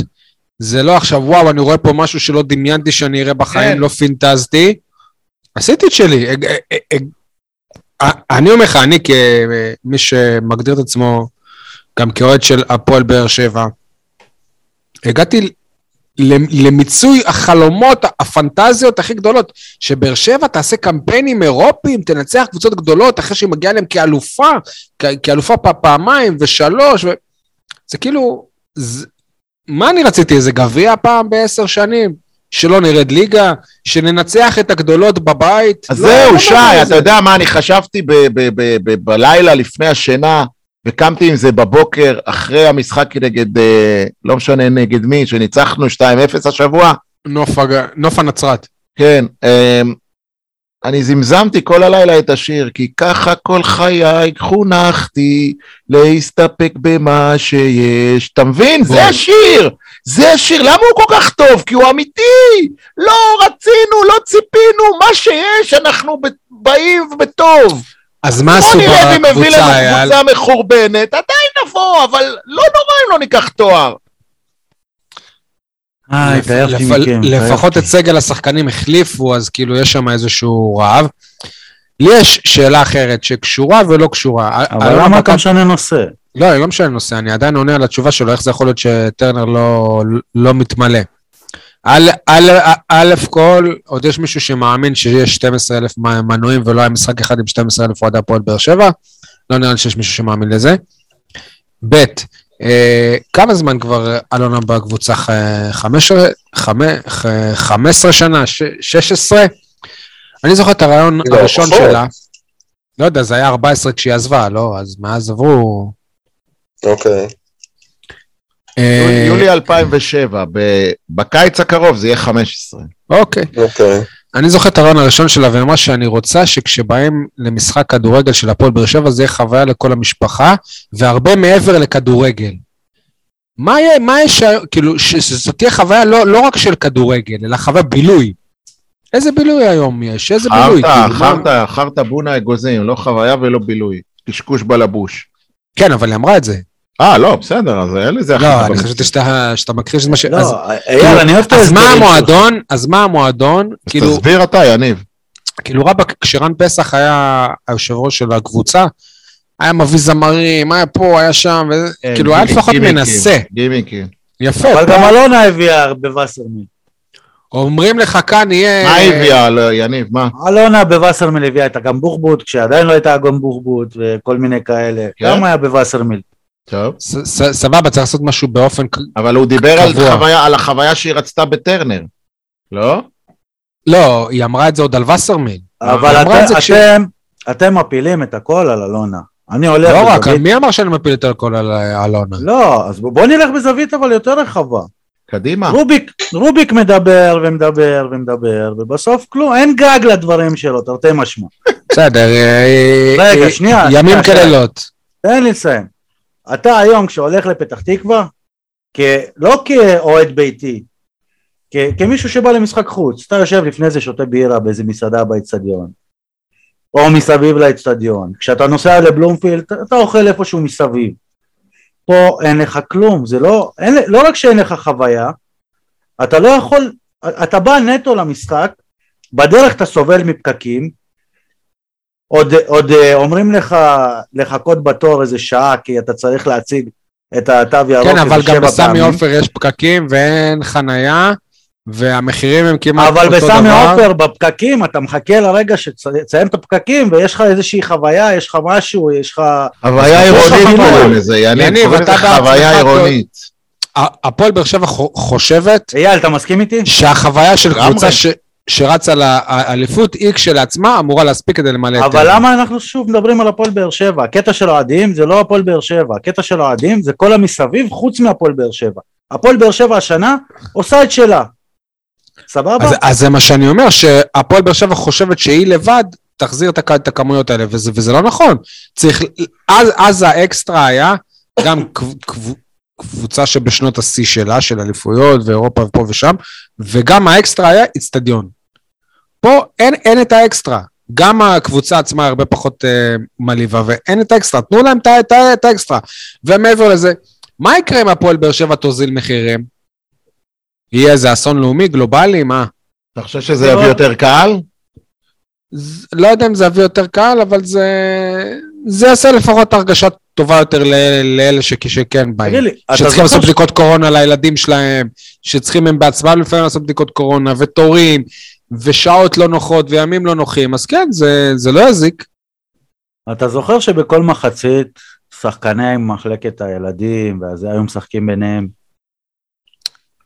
זה לא עכשיו, וואו, אני רואה פה משהו שלא דמיינתי שאני אראה בחיים, כן. לא פינטזתי. עשיתי את שלי. אני אומר לך, אני כמי שמגדיר את עצמו גם כאוהד של הפועל באר שבע, הגעתי למיצוי החלומות, הפנטזיות הכי גדולות, שבאר שבע תעשה קמפיינים אירופיים, תנצח קבוצות גדולות אחרי שהיא מגיעה להם כאלופה, כאלופה פעמיים ושלוש, ו... זה כאילו, זה... מה אני רציתי, איזה גביע פעם בעשר שנים? שלא נרד ליגה? שננצח את הגדולות בבית? אז לא, זהו, לא שי, אתה זה. יודע מה, אני חשבתי ב- ב- ב- ב- בלילה לפני השינה, וקמתי עם זה בבוקר אחרי המשחק נגד, אה, לא משנה נגד מי, שניצחנו 2-0 השבוע. נוף, הג... נוף הנצרת. כן, אה, אני זמזמתי כל הלילה את השיר, כי ככה כל חיי חונכתי להסתפק במה שיש. אתה מבין? זה. השיר! זה שיר, למה הוא כל כך טוב? כי הוא אמיתי! לא רצינו, לא ציפינו, מה שיש, אנחנו באים בטוב. אז מה עשו רוני לוי מביא בקבוצה, לנו אייל? קבוצה מחורבנת, עדיין נבוא, אבל לא נורא אם לא ניקח תואר. אה, התעייפתי לפ- מכם. לפחות. את סגל השחקנים החליפו, אז כאילו יש שם איזשהו רעב. לי יש שאלה אחרת שקשורה ולא קשורה. אבל למה אתה משנה נושא? לא, אני לא משנה נושא, אני עדיין עונה על התשובה שלו, איך זה יכול להיות שטרנר לא, לא מתמלא. א', כל, עוד יש מישהו שמאמין שיש 12,000 מנויים ולא היה משחק אחד עם 12,000 אוהדי הפועל באר שבע? לא נראה לי שיש מישהו שמאמין לזה. ב', אה, כמה זמן כבר אלונה בקבוצה? ח- חמש- חמ- ח- 15 שנה? ש- 16? אני זוכר את הרעיון לא, הראשון. שלה. לא יודע, זה היה 14 כשהיא עזבה, לא? אז מאז עברו... אוקיי. אה, יולי 2007, ב- בקיץ הקרוב זה יהיה 15. אוקיי. אוקיי. אני זוכר את הרעיון הראשון שלה, והיא אמרה שאני רוצה שכשבאים למשחק כדורגל של הפועל באר שבע, זה יהיה חוויה לכל המשפחה, והרבה מעבר לכדורגל. מה, יהיה- מה יש, כאילו, שזאת תהיה חוויה לא, לא רק של כדורגל, אלא חוויה בילוי. איזה בילוי היום יש? איזה בילוי? חרטא, כאילו, חרטא, חרטא בונה אגוזים, לא חוויה ולא בילוי. קשקוש בלבוש. כן, אבל היא אמרה את זה. אה, לא, בסדר, אז אין לזה לא, אני. חשבתי שאתה, שאתה מכחיש את מה ש... אז, לא, אייל, אני אוהב את אז מה ההסברים שלך. המועדון, אז מה המועדון, אז כאילו, תסביר אתה, יניב. כאילו רבאק, כשרן פסח היה היושב ראש של הקבוצה, היה מביא זמרים, היה פה, היה שם, וזה- כן, כאילו היה לפחות מנסה. גימיקים. יפה. אבל גם אלונה הביאה בווסרמיל. אומרים לך כאן יהיה... מה הביאה, לא, יניב, מה? אלונה בווסרמיל הביאה את הגמבוחבוט, כשעדיין לא הייתה הגמבוחבוט וכל מיני כאלה. כן? גם היה בווסרמיל. טוב. סבבה, צריך לעשות משהו באופן... ק- אבל הוא דיבר על, קבוע. חוויה, על החוויה שהיא רצתה בטרנר. לא? לא, היא אמרה את זה עוד על וסרמיל. אבל אמרה את זה אתם- כש- אתם, אתם מפילים את הכל על אלונה. אני הולך לא רק, בזווית- מי אמר שאני מפיל את הכל על אה, אלונה? לא, אז בוא נלך בזווית אבל יותר רחבה. קדימה. רוביק, רוביק מדבר ומדבר ומדבר, ובסוף כלום, אין גג לדברים שלו, תרתי משמע. בסדר, אה, רגע, אה, שנייה, ימים כלילות. תן לי לסיים. אתה היום כשהולך לפתח תקווה, כ... לא כאוהד ביתי, כ... כמישהו שבא למשחק חוץ, אתה יושב לפני זה שותה בירה באיזה מסעדה באצטדיון, או מסביב לאצטדיון, כשאתה נוסע לבלומפילד אתה- אוכל איפשהו מסביב. פה אין לך כלום, זה לא, אין, לא רק שאין לך חוויה, אתה לא יכול, אתה בא נטו למשחק, בדרך אתה סובל מפקקים, עוד, עוד אה, אומרים לך לחכות בתור איזה שעה כי אתה צריך להציג את התו ירוק כן, אבל גם בסמי. עופר יש פקקים ואין חנייה, והמחירים הם כמעט אבל אותו בסמי דבר. עופר בפקקים אתה מחכה לרגע שתסיים את הפקקים ויש לך איזושהי חוויה, יש לך משהו, יש לך... חוויה עירונית. קוראים לזה, יניב. אתה בעצמך חוויה. עירונית. הפועל באר שבע חו- חושבת אייל, אתה מסכים איתי? שהחוויה של. קבוצה ש- שרצה לאליפות, היא כשלעצמה אמורה להספיק כדי למלא את... אבל למה אנחנו שוב מדברים על הפועל באר שבע? הקטע של האוהדים זה לא הפועל באר שבע, הקטע של האוהדים זה כל המסביב חוץ מהפועל באר שבע. הפועל באר שבע השנה עושה את שלה. סבבה? אז, אז זה מה שאני אומר, שהפועל באר שבע חושבת שהיא לבד תחזיר את, את הכמויות האלה, וזה, וזה לא נכון. צריך, אז, אז האקסטרה היה גם קב, קב, קבוצה שבשנות השיא שלה, של אליפויות ואירופה ופה ושם, וגם האקסטרה היה איצטדיון. פה אין, אין את האקסטרה. גם הקבוצה עצמה הרבה פחות אה, מלהיבה, ואין את האקסטרה. תנו להם את, האקסטרה. ומעבר לזה, מה יקרה אם הפועל באר שבע תוזיל מחירים? יהיה איזה אסון לאומי, גלובלי, מה? אתה חושב שזה יביא יותר קהל? לא יודע אם זה יביא יותר קהל, אבל זה, זה יעשה לפחות הרגשה טובה יותר לאלה שכן באים. תגיד לי, אתה שצריכים לעשות בדיקות קורונה לילדים שלהם, שצריכים הם בעצמם לפעמים לעשות בדיקות קורונה, ותורים, ושעות לא נוחות, וימים לא נוחים, אז כן, זה, זה לא יזיק. אתה זוכר שבכל מחצית שחקני מחלקת הילדים והזה היו משחקים ביניהם?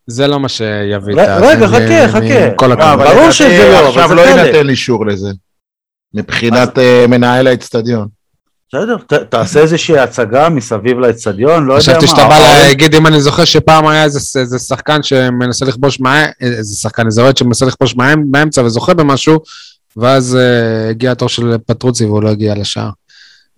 זה לא מה שיביא את ה... רגע, חכה, חכה. כל לא, ברור שזה לא, אבל עכשיו זה לא חלק. יינתן אישור לזה. מבחינת אה, מנהל האצטדיון. בסדר, ת- תעשה איזושהי הצגה מסביב לאצטדיון, לא יודע מה. חשבתי שאתה בא להגיד אם אני זוכר שפעם היה איזה, איזה שחקן שמנסה לכבוש מה... איזה שחקן, איזה אוהד שמנסה לכבוש מה... באמצע וזוכה במשהו, ואז uh, הגיע התור של פטרוצי והוא לא הגיע לשער.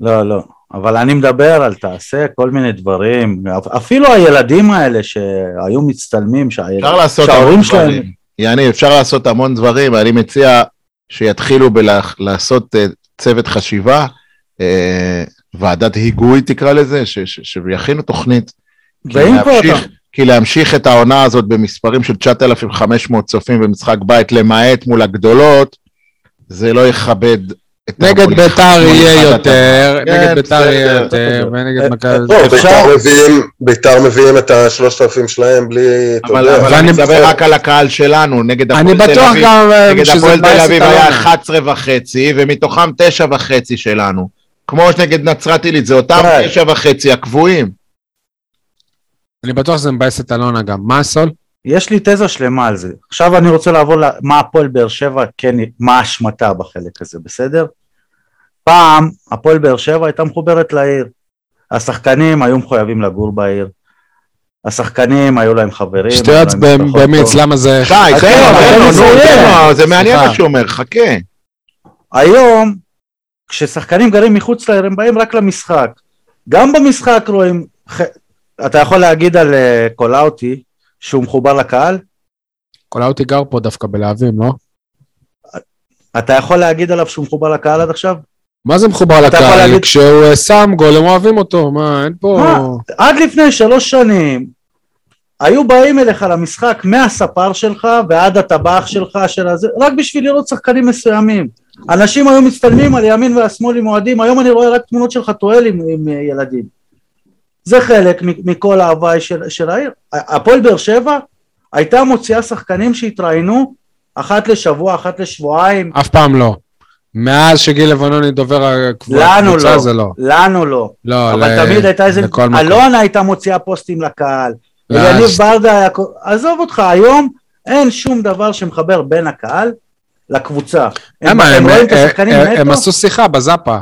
לא, לא. אבל אני מדבר על תעשה כל מיני דברים, אפילו הילדים האלה שהיו מצטלמים, שההורים שלהם... יעני, אפשר לעשות המון דברים, ואני מציע שיתחילו לעשות צוות חשיבה, אה, ועדת היגוי תקרא לזה, ש- ש- שיכינו תוכנית. כי ואם כבר להמשיך, אתה- כי להמשיך את העונה הזאת במספרים של 9,500 צופים במשחק בית, למעט מול הגדולות, זה לא יכבד את נגד ביתר יהיה. יותר, כן, נגד ביתר בסדר, יהיה. יותר, ונגד אה, מכבי... אפשר- בית"ר מביאים, בית"ר את השלושת אלפים שלהם בלי, אבל, אני מדבר רק על הקהל שלנו, נגד אני הפועל תל בטוח אביב. גם אה, נגד שזה הפועל תל מבאס אביב את היה אלונה. 11 וחצי, ומתוכם 9 וחצי שלנו. כמו שנגד נצרת עילית, זה אותם. 9 וחצי הקבועים. אני בטוח שזה מבאס את אלונה גם. מה הסול? יש לי תזה שלמה על זה. עכשיו אני רוצה לעבור למה הפועל באר שבע, כן, מה אשמתה בחלק הזה, בסדר? פעם הפועל באר שבע הייתה מחוברת לעיר. השחקנים היו מחויבים לגור בעיר. השחקנים היו להם חברים. שטויות במיץ. למה זה... די, אז תן לו, אבל תן לו, לו, זה מעניין. מה שהוא אומר, חכה. היום, כששחקנים גרים מחוץ לעיר, הם באים רק למשחק. גם במשחק רואים, אתה יכול להגיד על אה, קולאוטי שהוא מחובר לקהל? קולאוטי גר פה דווקא בלהבים, לא? אתה יכול להגיד עליו שהוא מחובר לקהל עד עכשיו? מה זה מחובר לקהל? להגיד- כשהוא אה, שם גול הם אוהבים אותו, מה, אין פה... מה? עד לפני שלוש שנים היו באים אליך למשחק מהספר שלך ועד הטבח שלך של הזה, רק בשביל לראות שחקנים מסוימים. אנשים היו מצטלמים על ימין ועל שמאל עם אוהדים, היום אני רואה רק תמונות של חתואל עם, עם אה, ילדים. זה חלק מכל ההוואי של, של העיר. הפועל באר שבע הייתה מוציאה שחקנים שהתראיינו אחת לשבוע, אחת לשבועיים, אף פעם לא. מאז שגיל לבנוני דובר הקבוצה, לא, זה לא. לנו לא. לא, אבל ל- תמיד הייתה איזה. אלונה הייתה מוציאה פוסטים לקהל, יניב ברדה היה, עזוב אותך, היום אין שום דבר שמחבר בין הקהל לקבוצה. הם, הם הם- רואים את אה, אה, הם עשו שיחה בזאפה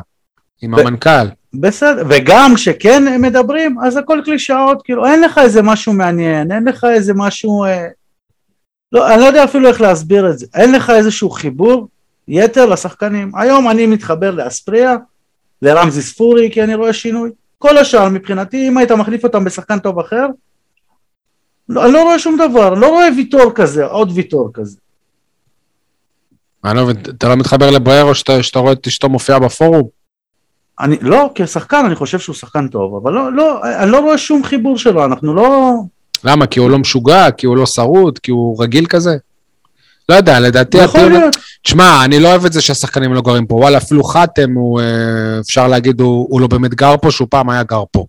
עם ו- המנכ"ל. בסדר, וגם כשכן הם מדברים, אז הכל קלישאות, כאילו אין לך איזה משהו מעניין, אין לך איזה משהו, אה, לא, אני לא יודע אפילו איך להסביר את זה, אין לך איזשהו חיבור יתר לשחקנים. היום אני מתחבר לאספריה, לרמזי ספורי, כי אני רואה שינוי. כל השאר מבחינתי, אם היית מחליף אותם בשחקן טוב אחר, לא, אני לא רואה שום דבר, לא רואה ויטור כזה, עוד ויטור כזה. אני לא מבין, אתה לא מתחבר לבריירו שאתה רואה את אשתו מופיעה בפורום? אני, לא, כשחקן אני חושב שהוא שחקן טוב, אבל לא, לא, אני לא רואה שום חיבור שלו, אנחנו לא... למה? כי הוא לא משוגע? כי הוא לא שרוט? כי הוא רגיל כזה? לא יודע, לדעתי... יכול הטיעון- להיות. תשמע, אני לא אוהב את זה שהשחקנים לא גרים פה. וואלה, אפילו חתם, הוא, אה, אפשר להגיד, הוא, הוא לא באמת גר פה, שהוא פעם היה גר פה.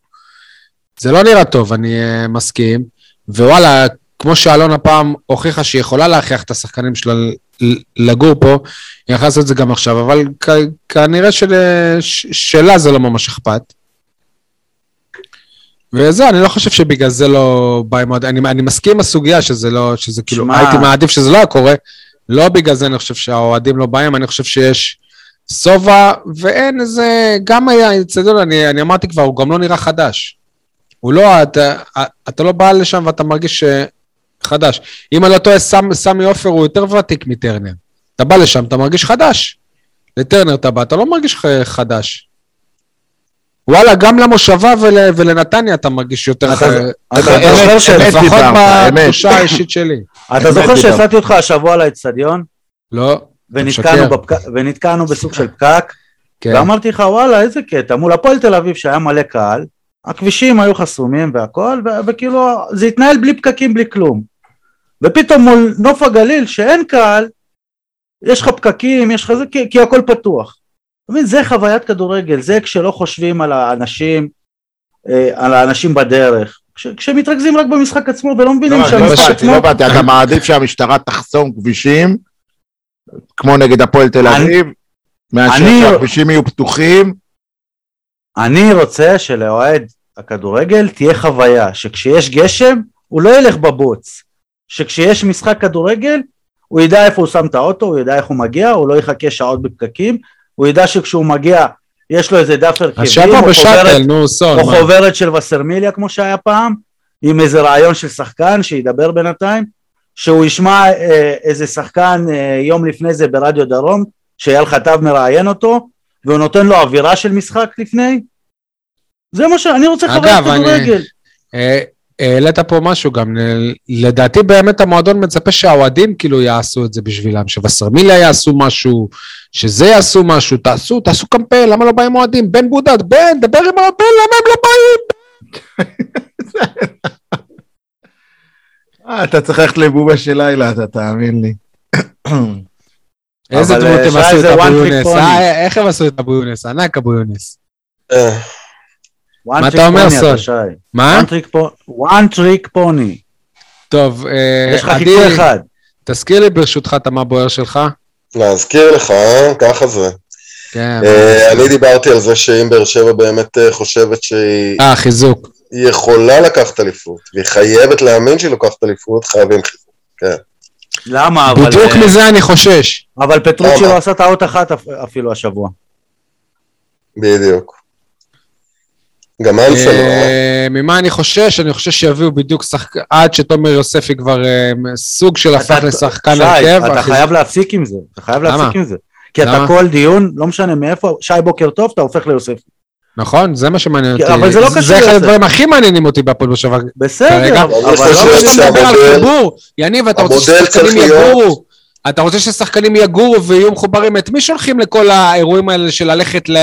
זה לא נראה טוב, אני אה, מסכים. ווואלה, כמו שאלונה פעם הוכיחה שהיא יכולה להכריח את השחקנים שלה לגור פה, היא יכולה לעשות את זה גם עכשיו, אבל כ- כנראה של, ש- שלה זה לא ממש אכפת. וזה, אני לא חושב שבגלל זה לא בא עם עוד... אני, אני מסכים עם הסוגיה שזה לא, שזה כאילו, שמע- הייתי מעדיף שזה לא היה קורה. לא בגלל זה אני חושב שהאוהדים לא באים, אני חושב שיש שובע, ואין איזה, גם היה אצטדיון, אני, אני אמרתי כבר, הוא גם לא נראה חדש. הוא לא, אתה, אתה לא בא לשם ואתה מרגיש אה, חדש. אם אני לא טועה, סמ- סמי עופר הוא יותר ותיק מטרנר. אתה בא לשם, אתה מרגיש חדש. לטרנר אתה בא, אתה לא מרגיש חדש. וואלה, גם למושבה ול, ולנתניה אתה מרגיש יותר חדש. לפחות. בתחושה האישית שלי. אתה זוכר. שהסעתי אותך השבוע לאצטדיון, לא, ונתקענו. בפק... ונתקענו בסוג של פקק, כן. ואמרתי לך וואלה איזה קטע, מול הפועל תל אביב שהיה מלא קהל, הכבישים היו חסומים והכל, ו- וכאילו זה התנהל בלי פקקים בלי כלום. ופתאום מול נוף הגליל שאין קהל, יש לך פקקים, יש לך זה, כי, כי הכל פתוח. אתה מבין, זה חוויית כדורגל, זה כשלא חושבים על האנשים, אה, על האנשים בדרך. כש, כשמתרכזים רק במשחק עצמו ולא מבינים לא, לא שהמשחק באתי, עצמו... לא באתי, אתה מעדיף שהמשטרה תחסום כבישים, כמו נגד הפועל תל אביב, מאשר אני- שהכבישים יהיו פתוחים, אני רוצה שלאוהד הכדורגל תהיה חוויה, שכשיש גשם הוא לא ילך בבוץ, שכשיש משחק כדורגל הוא ידע איפה הוא שם את האוטו, הוא ידע איך הוא מגיע, הוא לא יחכה שעות בפקקים, הוא ידע שכשהוא מגיע יש לו איזה דף הרכבים, או חוברת, נו, סון. או? חוברת של וסרמיליה כמו שהיה פעם, עם איזה רעיון של שחקן שידבר בינתיים, שהוא ישמע אה, איזה שחקן אה, יום לפני זה ברדיו דרום, שאייל חטב מראיין אותו, והוא נותן לו אווירה של משחק לפני, זה מה שאני רוצה אני- כדורגל. העלית פה משהו גם, לדעתי באמת המועדון מצפה שהאוהדים כאילו יעשו את זה בשבילם, שווסרמיליה יעשו משהו, שזה יעשו משהו, תעשו, תעשו קמפיין, למה לא באים אוהדים? בן בודד, בן, דבר עם הבן, למה הם לא באים? אה, אתה צריך ללכת לבובה של לילה, אתה תאמין לי. איזה אבל, דמות אה, הם עשו את זה אבו יונס? pony. אה, איך הם עשו את אבו יונס? ענק אבו יונס. One מה trick אתה אומר, סול? שי. מה? One trick po- one trick pony. טוב, אה, יש לך עדי, חיקוי אחד. תזכיר לי ברשותך את המה בוער שלך. להזכיר לך, אה? ככה זה. כן. אה, אני דיברתי על זה שאם באר שבע באמת חושבת שהיא אה, חיזוק. היא יכולה לקחת אליפות, והיא חייבת להאמין שהיא לוקחת אליפות, חייבים חיזוק. למה? אבל, בדיוק מזה אני חושש. אבל פטרוצ'י? לא עשה טעות אחת אפ- אפילו השבוע. בדיוק. גם אנסל, אה? אה, ממה אני חושש? אני חושש שיביאו בדיוק שחקן, עד שתומר יוספי כבר אה, סוג של הפך אתה- לשחקן שי, הרכב. אתה אחי, חייב להפסיק עם זה. אתה חייב? להפסיק עם זה. כי אתה? כל דיון, לא משנה מאיפה, שי בוקר טוב, אתה הופך ליוסף. נכון? זה מה שמעניין אותי. אבל זה לא קשור זה אחד. הדברים הכי מעניינים אותי בהפועל באר שבע. בסדר. אבל לא אתה משנה. מדבר על חיבור, יניב, אתה רוצה ששחקנים יגורו. אתה רוצה ששחקנים יגורו ויהיו מחוברים, את מי שולחים לכל האירועים האלה של ללכת ל...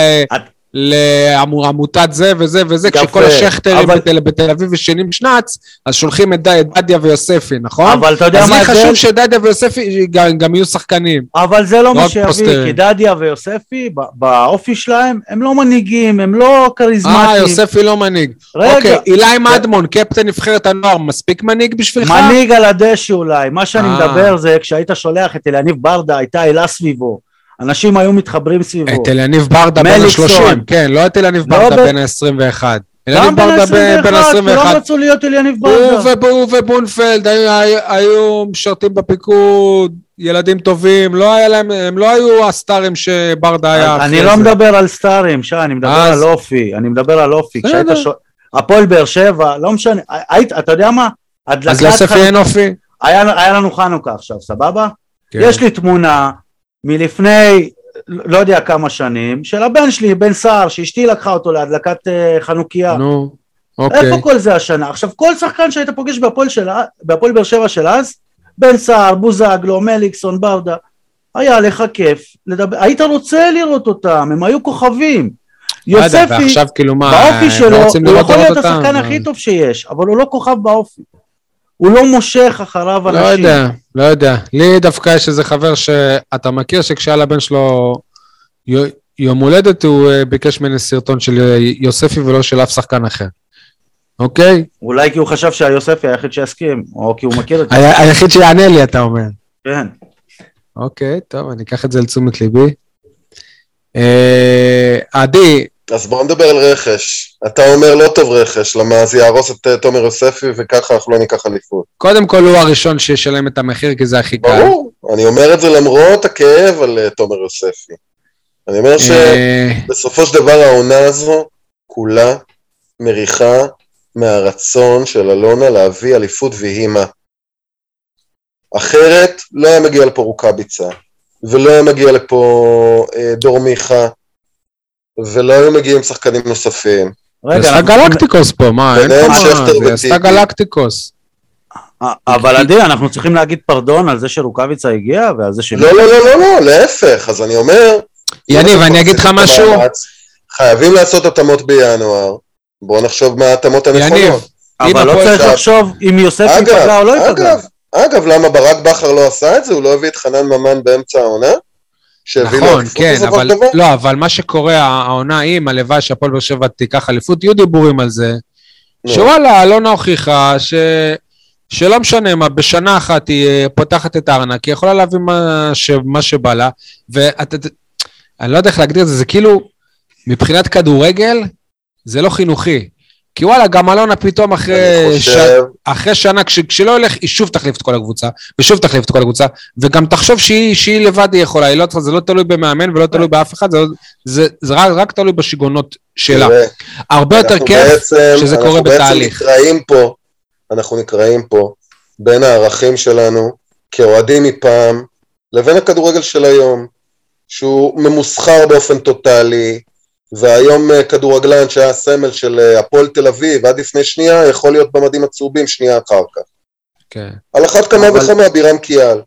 לעמותת זה וזה וזה, יפה, כשכל השכטרים אבל- בתל, בתל אביב ישנים שנץ, אז שולחים את דדיה ויוספי, נכון? אבל אתה יודע אז מה לי ההבדל? חשוב שדדיה ויוספי גם, גם יהיו שחקנים. אבל זה לא לא מה שיביא, פוסטרים. כי דדיה ויוספי, באופי שלהם, הם לא מנהיגים, הם לא אה, כריזמטיים. יוספי לא מנהיג. רגע, אוקיי, אילי מדמון, קפטן נבחרת הנוער, מספיק מנהיג בשבילך? מנהיג על הדשא אולי, מה שאני אה. מדבר זה כשהיית שולח את אליניב ברדה, הייתה אלה סביבו. אנשים היו מתחברים סביבו. את אליניב ברדה בן מליקסון. ה-30, כן, לא את אליניב לא ברדה ב- בן ה-21. גם אליניב בן ברדה ב- בן ה-21, כולם ה-21. רצו להיות אליניב הוא ברדה. הוא ובונפלד היו- היו- היו משרתים בפיקוד, ילדים טובים, לא היה להם, הם לא היו הסטארים שברדה היה אני אחרי לא. מדבר על סטארים, שי, אני מדבר אז- על אופי, אני מדבר על אופי. הפועל באר שבע, לא משנה, היית, אתה יודע מה? אז ליוספי אין אופי? היה היה לנו חנוכה עכשיו, סבבה? כן. יש לי תמונה מלפני לא יודע כמה שנים, של הבן שלי, בן סער, שאשתי לקחה אותו להדלקת אה, חנוכיה. נו, אוקיי. איפה כל זה השנה? עכשיו, כל שחקן שהיית פוגש בהפועל באר שבע של אז, בן סער, בוזגלו, מליקסון, ברדה, היה לך כיף לדבר, היית רוצה לראות אותם, הם היו כוכבים. לא יוספי, ועכשיו כאילו מה, באופי שלו, לא רוצים הוא יכול להיות? השחקן הכי טוב שיש, אבל הוא לא כוכב באופי. הוא לא מושך אחריו לא אנשים. יודע, לא יודע. לי דווקא יש איזה חבר שאתה מכיר שכשהיה לבן שלו יום הולדת, הוא אה, ביקש ממני סרטון של יוספי ולא של אף שחקן אחר. אוקיי? אולי כי הוא חשב שהיוספי היחיד שיסכים, או כי הוא מכיר את זה. היחיד שיענה לי, אתה אומר. כן. אוקיי, טוב, אני אקח את זה לתשומת ליבי. אה, עדי, אז בואו נדבר על רכש. אתה אומר לא טוב רכש, למה זה יהרוס את אה, תומר יוספי וככה אנחנו לא ניקח אליפות. קודם כל הוא הראשון שישלם את המחיר, כי זה הכי קל. ברור, אני אומר את זה למרות הכאב על אה, תומר יוספי. אני אומר אה, שבסופו של דבר העונה הזו כולה מריחה מהרצון של אלונה להביא אליפות ויהי מה. אחרת לא היה מגיע לפה רוקאביצה, ולא היה מגיע לפה אה, דור מיכה, ולא היו מגיעים שחקנים נוספים. זה עשתה גלקטיקוס פה, מה, אין פה מה, זה עשתה. גלקטיקוס. אה, אבל עדי, אנחנו צריכים להגיד פרדון על זה שרוקאביצה הגיע ועל זה ש... לא, לא, לא, לא, לא, להפך, אז אני אומר... יניב, אני אגיד לך משהו. חייבים לעשות התאמות בינואר. בואו נחשוב מה ההתאמות יניב, הנכונות. אם אבל לא הפועל צריך לחשוב אם יוסף אגב, ייפגע או לא ייפגע. אגב, אגב, למה ברק בכר לא עשה את זה? הוא לא הביא את חנן ממן באמצע העונה? שהביא נכון, אליפות כן, בסופו של דבר? לא, אבל מה שקורה, העונה, אם הלוואי שהפועל באר שבע תיקח אליפות, יהיו דיבורים על זה, נו. שוואלה, אלונה הוכיחה ש... שלא משנה מה, בשנה אחת היא אה, פותחת את הארנק, היא יכולה להביא מה, ש... מה שבא לה, ואתה, אני לא יודע איך להגדיר את זה, זה כאילו, מבחינת כדורגל, זה לא חינוכי. כי וואלה, גם אלונה פתאום אחרי, אני ש... חושב, אחרי שנה, כש... כשלא ילך, היא שוב תחליף את כל הקבוצה, ושוב תחליף את כל הקבוצה, וגם תחשוב שהיא, שהיא לבד היא יכולה, היא לא, זה לא תלוי במאמן ולא תלוי באף אחד, זה, זה, זה רק, רק תלוי בשיגעונות שלה. תראה, הרבה יותר כיף בעצם- שזה קורה אנחנו בעצם בתהליך. נקראים פה, אנחנו נקראים פה בין הערכים שלנו כאוהדים מפעם לבין הכדורגל של היום, שהוא ממוסחר באופן טוטאלי, והיום אה, כדורגלן שהיה הסמל של אה, הפועל תל אביב עד לפני שנייה, יכול להיות במדים הצהובים שנייה אחר כך. כן. על אחת כמה אבל- וכמה בירם קיאל.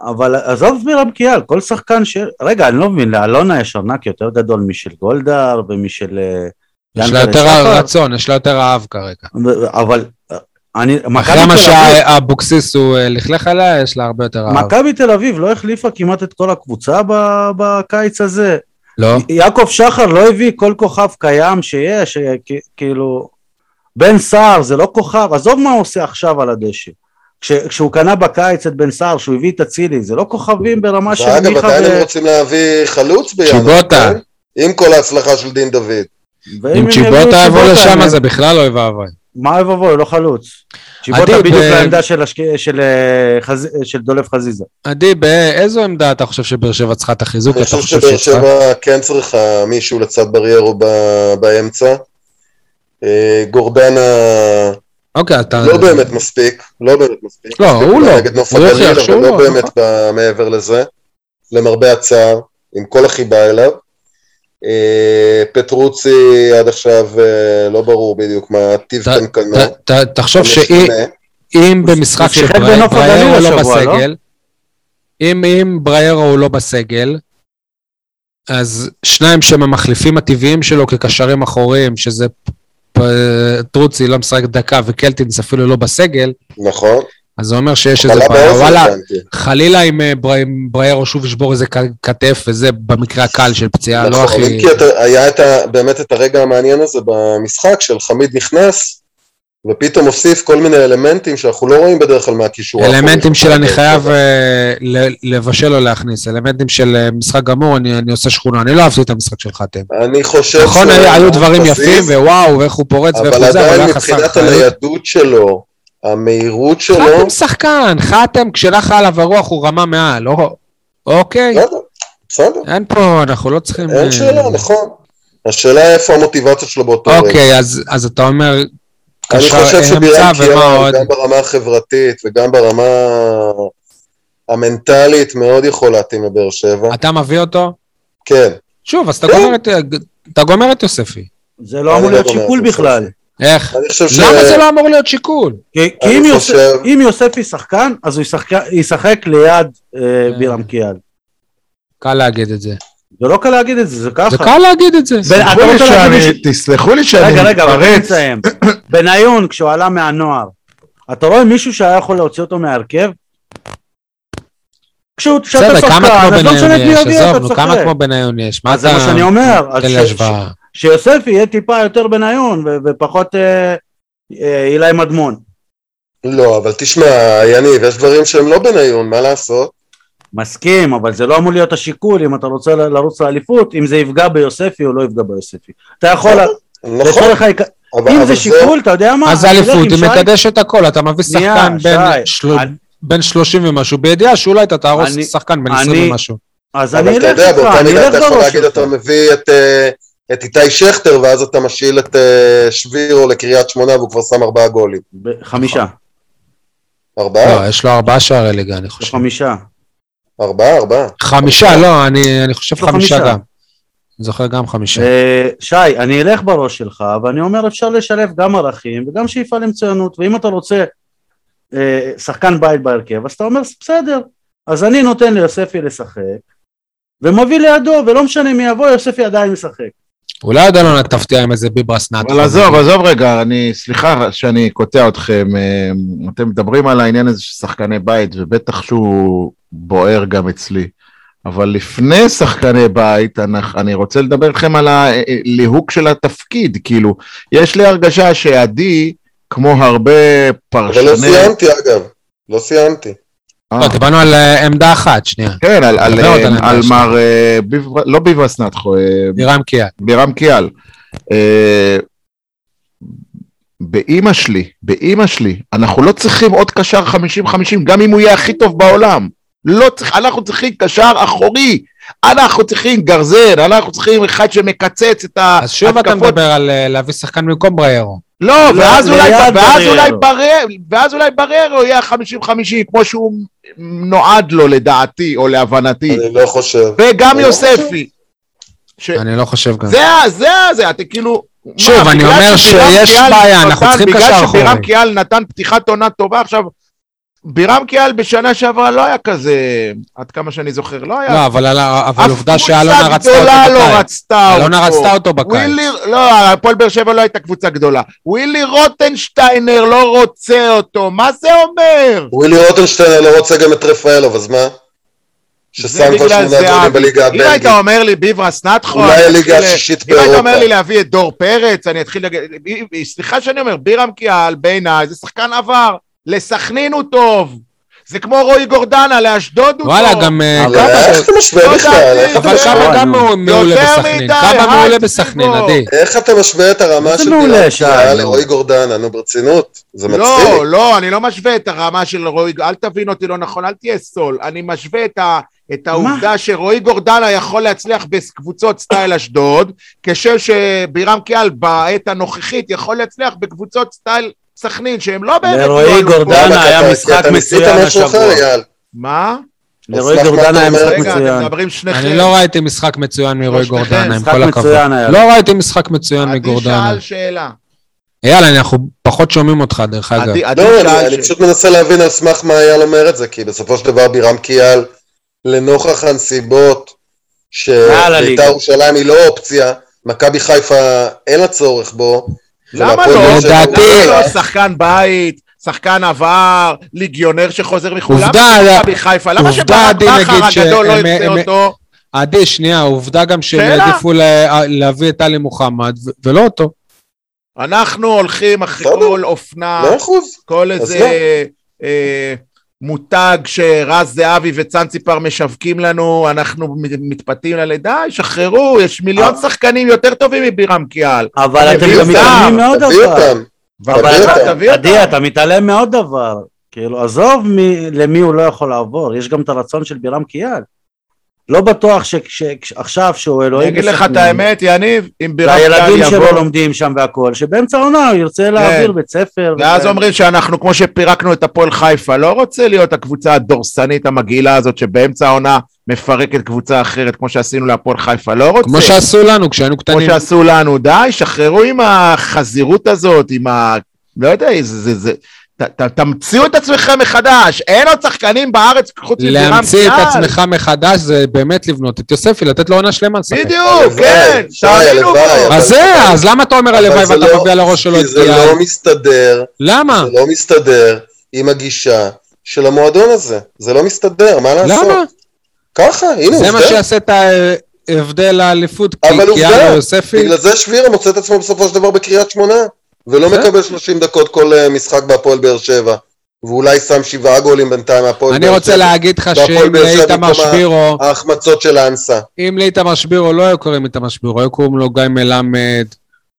אבל עזוב מירם קיאל, כל שחקן ש... רגע, אני לא מבין, לאלונה יש ארנק יותר גדול משל גולדהר ומשל... אה, יש לה יותר רצון, יש לה יותר רעב כרגע. אבל אני... אחרי מה שאבוקסיס הוא לכלך עליה, יש לה הרבה יותר רעב. מכבי תל אביב לא החליפה כמעט את כל הקבוצה בקיץ הזה. לא? יעקב שחר לא הביא כל כוכב קיים שיש, אה, כאילו... בן סער זה לא כוכב, עזוב מה הוא עושה עכשיו על הדשא. כש, כשהוא קנה בקיץ את בן סער, שהוא הביא את אצילי, זה לא כוכבים ברמה של ואגב, מיכה עדיין הם ו... רוצים להביא חלוץ בינואר, צ'יבוטה. כן? עם כל ההצלחה של דין דוד. אם צ'יבוטה יבוא לשם זה בכלל אוי ואבוי. מה אוי ואבוי, הוא לא חלוץ. צ'יבוטה עדי, בדיוק ב- לעמדה של, השק... של, אה, חז... של דולב חזיזה. עדי, באיזו עמדה אתה חושב שבאר שבע צריכה את החיזוק? אני חושב שבאר? שבע כן צריכה מישהו לצד בריירו ב- באמצע. אה, גורדנה אוקיי, אתה... לא באמת מספיק, לא באמת מספיק. לא, מספיק הוא לא. נגד נוף הגליל, אבל לא לא, באמת. ב- מעבר לזה, למרבה הצער, עם כל החיבה אליו. אה, פטרוצי עד עכשיו אה, לא ברור בדיוק מה טיב ת- תחשוב. שאם במשחק שבריירו לא לא? בסגל, אם אם בריירו הוא לא בסגל, אז שניים שהם המחליפים הטבעיים שלו כקשרים אחוריים, שזה פ- טרוצי לא משחק דקה וקלטינס אפילו לא בסגל, נכון. אז זה אומר שיש איזה בעיה. וואלה. חלילה אם אה, בריירו שוב ישבור איזה כתף, וזה במקרה הקל של פציעה, לא נכון, הכי... אם כי היה את ה- באמת את הרגע המעניין הזה במשחק של חמיד נכנס, ופתאום הוסיף כל מיני אלמנטים שאנחנו לא רואים בדרך כלל מהקישור. אלמנטים של אני באר חייב שבע. אה, לבשל או להכניס, אלמנטים של אה, משחק גמור, אני אני עושה שכונה, אני לא אהבתי את המשחק של חתם. אני חושב נכון, שהוא היו דברים יפים, ווואו, ואיך הוא פורץ ואיך אבל הוא זה, אבל עדיין היה חסר מבחינת אחריות. הניידות שלו, המהירות שלו, חתם שחקן, חתם, כשנחה עליו הרוח הוא רמה מעל, לא... אוקיי, בסדר, בסדר, אין פה, אנחנו לא צריכים... אין אה, שאלה, נכון. השאלה איפה המוטיבציה שלו באותו רגע. אוקיי, אז אז אתה אומר, אני חושב קיאל, עוד? גם ברמה החברתית וגם ברמה המנטלית, מאוד יכול להתאים לבאר שבע. אתה מביא אותו? כן, שוב, אז אתה. גומר את- יוספי. זה לא אמור לא להיות שיקול. בכלל. איך? אני חושב ש... למה זה לא אמור להיות שיקול? כי, כי אם, חושב- אם יוספי שחקן, אז הוא ישחק, ישחק ליד אה, אה. בירם קיאל. קל להגיד את זה. זה לא קל להגיד את זה, זה ככה. זה קל להגיד את זה. תסלחו לי שאני- תסלחו לי שאני רגע, רגע, אבל אני מתפרץ. מסיים. בניון, כשהוא עלה מהנוער, אתה רואה מישהו שהיה יכול להוציא אותו מההרכב? כשאתה שחקן, אז לא משנה את מי עזוב, אתה נו, כמה צוחק. כמו בניון יש. מה זה. מה שאני אומר, שיוספי יהיה טיפה יותר בניון ו- ופחות אה, אה, אילי מדמון. לא, אבל תשמע, יניב, יש דברים שהם לא בניון, מה לעשות? מסכים, אבל זה לא אמור להיות השיקול אם אתה רוצה ל- לרוץ לאליפות, אם זה יפגע ביוספי או לא יפגע ביוספי. אתה יכול, נכון, העיקר, אבל אם אבל זה שיקול, אתה יודע מה? אז אני אלך אליפות, היא. מקדשת הכל, אתה מביא שחקן בין של- אני- בין 30 ומשהו, בידיעה שאולי אתה תהרוס אני- שחקן בן אני- 20 ומשהו. אז אני אבל אתה אלך יודע, איתך, באותה אני מידה אלך אתה יכול בראש להגיד. אתה מביא את, אה, את איתי שכטר, ואז אתה משאיל את אה, שבירו לקריית שמונה, והוא כבר שם ארבעה גולים. חמישה, ארבעה? לא, יש לו ארבעה שערי ליגה, אני חושב. חמישה. ארבעה, ארבעה. חמישה, לא, אני אני חושב חמישה. גם. אני זוכר גם חמישה. אה, שי, אני אלך בראש שלך, ואני אומר אפשר לשלב גם ערכים וגם שאיפה למצוינות, ואם אתה רוצה אה, שחקן בית בהרכב, אז אתה אומר בסדר, אז אני נותן ליוספי לשחק, ומביא לידו, ולא משנה מי יבוא, יוספי עדיין משחק. אולי עוד אלונה תפתיע עם איזה ביברס נאט. אבל עזוב, עזוב רגע, אני, סליחה שאני קוטע אתכם, אה, אתם מדברים על העניין הזה של שחקני בית, ובטח שהוא בוער גם אצלי. אבל לפני שחקני בית, אני, אני רוצה לדבר איתכם על הליהוק של התפקיד, כאילו, יש לי הרגשה שעדי, כמו הרבה פרשני... אבל לא סיימתי, אגב. לא סיימתי. אה, לא, דיברנו על אה, עמדה אחת, שנייה. כן, על. מר, אה, ביב, לא ביבס נתחו, בירם קיאל. בירם קיאל. באימא שלי, באימא שלי, אנחנו לא צריכים עוד קשר 50-50, גם אם הוא יהיה הכי טוב בעולם. לא צריך, אנחנו צריכים קשר אחורי, אנחנו צריכים גרזן, אנחנו צריכים אחד שמקצץ את אז שוב אתה ההתקפות. מדבר על להביא שחקן במקום בריירו. לא, לא, ואז אולי, ואז. אולי ברר, ואז אולי בררו יהיה 50-50, כמו שהוא נועד לו לדעתי, או להבנתי. אני לא חושב. וגם אני לא יוספי. ש... אני לא חושב גם. זה. זה. זה, אתה כאילו... שוב, מה, אני בגלל אומר שיש בעיה, אנחנו צריכים קשר בגלל אחורי. שבירם קיאל נתן פתיחת עונה טובה, עכשיו, בירם קיאל בשנה שעברה לא היה כזה, עד כמה שאני זוכר, לא היה. לא, אבל, אבל אף עובדה שאלונה רצתה אותו לא בקיץ. רצתה אותו. אלונה רצתה אותו בקיץ. ווילי, לא, הפועל באר שבע לא הייתה קבוצה גדולה. ווילי רוטנשטיינר לא רוצה אותו, מה זה אומר? ווילי רוטנשטיינר לא רוצה גם את רפאלוב, אז מה? ששם כבר שמונה גולים אבי. בליגה אם היית הבלגית. אומר לי ביברס נאתכו, אולי הליגה השישית אם היית באירופה. אומר לי להביא את דור פרץ, אני אתחיל להגיד, סליחה שאני אומר, בירם כיאל בעיניי זה שחקן עבר, לסכנין הוא טוב. זה כמו רועי גורדנה, לאשדוד הוא וואלה, טוב. גם אה, אבל אבל קאבה, איך אתה משווה לא בכלל? אבל? קאבה לא, גם מעולה בסכנין. קאבה היי, מעולה תקשיבו. בסכנין, עדי. איך אתה משווה את הרמה של נו. לרועי גורדנה? נו, ברצינות? זה מצחיק. לא, לא, אני לא משווה את הרמה של רועי, אל תבין אותי לא נכון, אל תהיה סול. אני משווה את, ה, את העובדה שרועי גורדנה יכול להצליח בקבוצות style אשדוד, כשם שבירם כיאל בעת הנוכחית יכול להצליח בקבוצות style סכנין, שהם לא באמת... לרועי לא. גורדנה היה משחק מצוין השבוע. מה? לרועי גורדנה היה. משחק רגע, אתם מצוין. מדברים שניכם. אני לא ראיתי משחק מצוין מרועי שלושתכם, גורדנה, עם כל הכבוד. מצוין. לא ראיתי משחק מצוין עדי מגורדנה. שאל שאלה. אייל, אנחנו פחות שומעים אותך, דרך אגב. עדי עדי לא, אני- פשוט מנסה להבין על סמך מה אייל אומר את זה, כי בסופו של דבר בירם קיאל, לנוכח הנסיבות. שבית"ר ירושלים היא לא אופציה, מכבי חיפה אין לה צורך בו. למה לא? לדעתי- למה לא. לא? שחקן בית, שחקן עבר, ליגיונר שחוזר מחו"ל. למה עובדה, מכבי חיפה? למה שברק בכר הגדול לא ירצה אותו? עדי, שנייה, עובדה גם שהם. העדיפו לה- להביא את טלי מוחמד, ולא אותו. אנחנו הולכים אחרי. כל אופנה, אחוז. כל איזה לא. אה, מותג שרז זהבי וצאנציפר משווקים לנו, אנחנו מתפתים על די, שחררו, יש מיליון. שחקנים יותר טובים מבירם קיאל. אבל אתם גם מתעלמים מעוד דבר. אבל תביא אותם. עדי. אתה מתעלם מעוד דבר. כאילו, עזוב מי, למי הוא לא יכול לעבור, יש גם את הרצון של בירם קיאל. לא בטוח שעכשיו שהוא אני אלוהים אגיד לך את האמת, יניב, אם בירם קיאל והילדים שלו יבוא, לומדים שם והכל, שבאמצע העונה הוא ירצה להעביר בית ספר. ואז אומרים שאנחנו, כמו שפירקנו את הפועל חיפה, לא רוצה להיות הקבוצה הדורסנית המגעילה הזאת שבאמצע העונה מפרקת קבוצה אחרת, כמו שעשינו להפועל חיפה, לא רוצה. כמו שעשו לנו כשהיינו כמו קטנים. שעשו לנו, די, שחררו עם החזירות הזאת, עם ה... לא יודע, זה... זה, זה ת, ת, תמציאו את עצמכם מחדש, אין עוד שחקנים בארץ חוץ מבירם להמציא את. עצמך מחדש זה באמת לבנות את יוספי, לתת לו עונה שלמה לשחק. בדיוק, כן, תאמינו בו. אבל- אז זה, אז למה אתה אומר אבל הלוואי ואתה לא- מביא על הראש שלו את זה? לא מסתדר, למה? זה לא מסתדר עם הגישה של המועדון הזה. זה לא מסתדר, מה לעשות? למה? ככה, הנה זה מה עובדה. שיעשה את ההבדל האליפות, כי אבל קיאל עובדה, או יוספי? בגלל זה שבירה מוצא את עצמו בסופו של דבר בקריית שמונה, ולא. מקבל 30 דקות כל אה, משחק בהפועל באר שבע. ואולי שם שבעה גולים בינתיים מהפועל אני באר רוצה שבע. להגיד לך שאם לאיתמר שבירו, ההחמצות של האנסה. אם לאיתמר שבירו לא היו קוראים איתמר שבירו, היו קוראים לו גיא מלמד,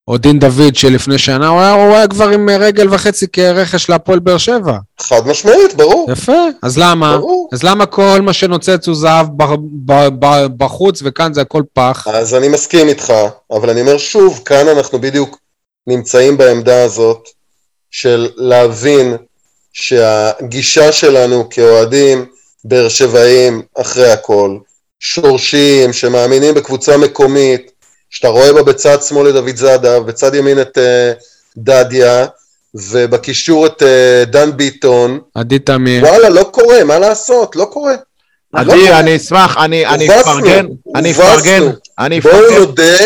או דין דוד שלפני שנה, הוא היה, הוא היה כבר עם רגל וחצי כרכש להפועל באר שבע. חד משמעית, ברור. יפה, אז למה? ברור. אז למה כל מה שנוצץ הוא זהב ב- ב- ב- בחוץ וכאן זה הכל פח? אז אני מסכים איתך, אבל אני אומר שוב, כאן אנחנו בדיוק נמצאים בעמדה הזאת של להבין שהגישה שלנו כאוהדים באר שבעים אחרי הכל, שורשיים, שמאמינים בקבוצה מקומית, שאתה רואה בה בצד שמאל את דוד זאדה, ובצד ימין את uh, דדיה, ובקישור את uh, דן ביטון, עדי תמיר. וואלה, לא קורה, מה לעשות? לא קורה. עדי, לא. אני אשמח, אני אפרגן, אני. אפרגן, אני בואו אפרגן. נודה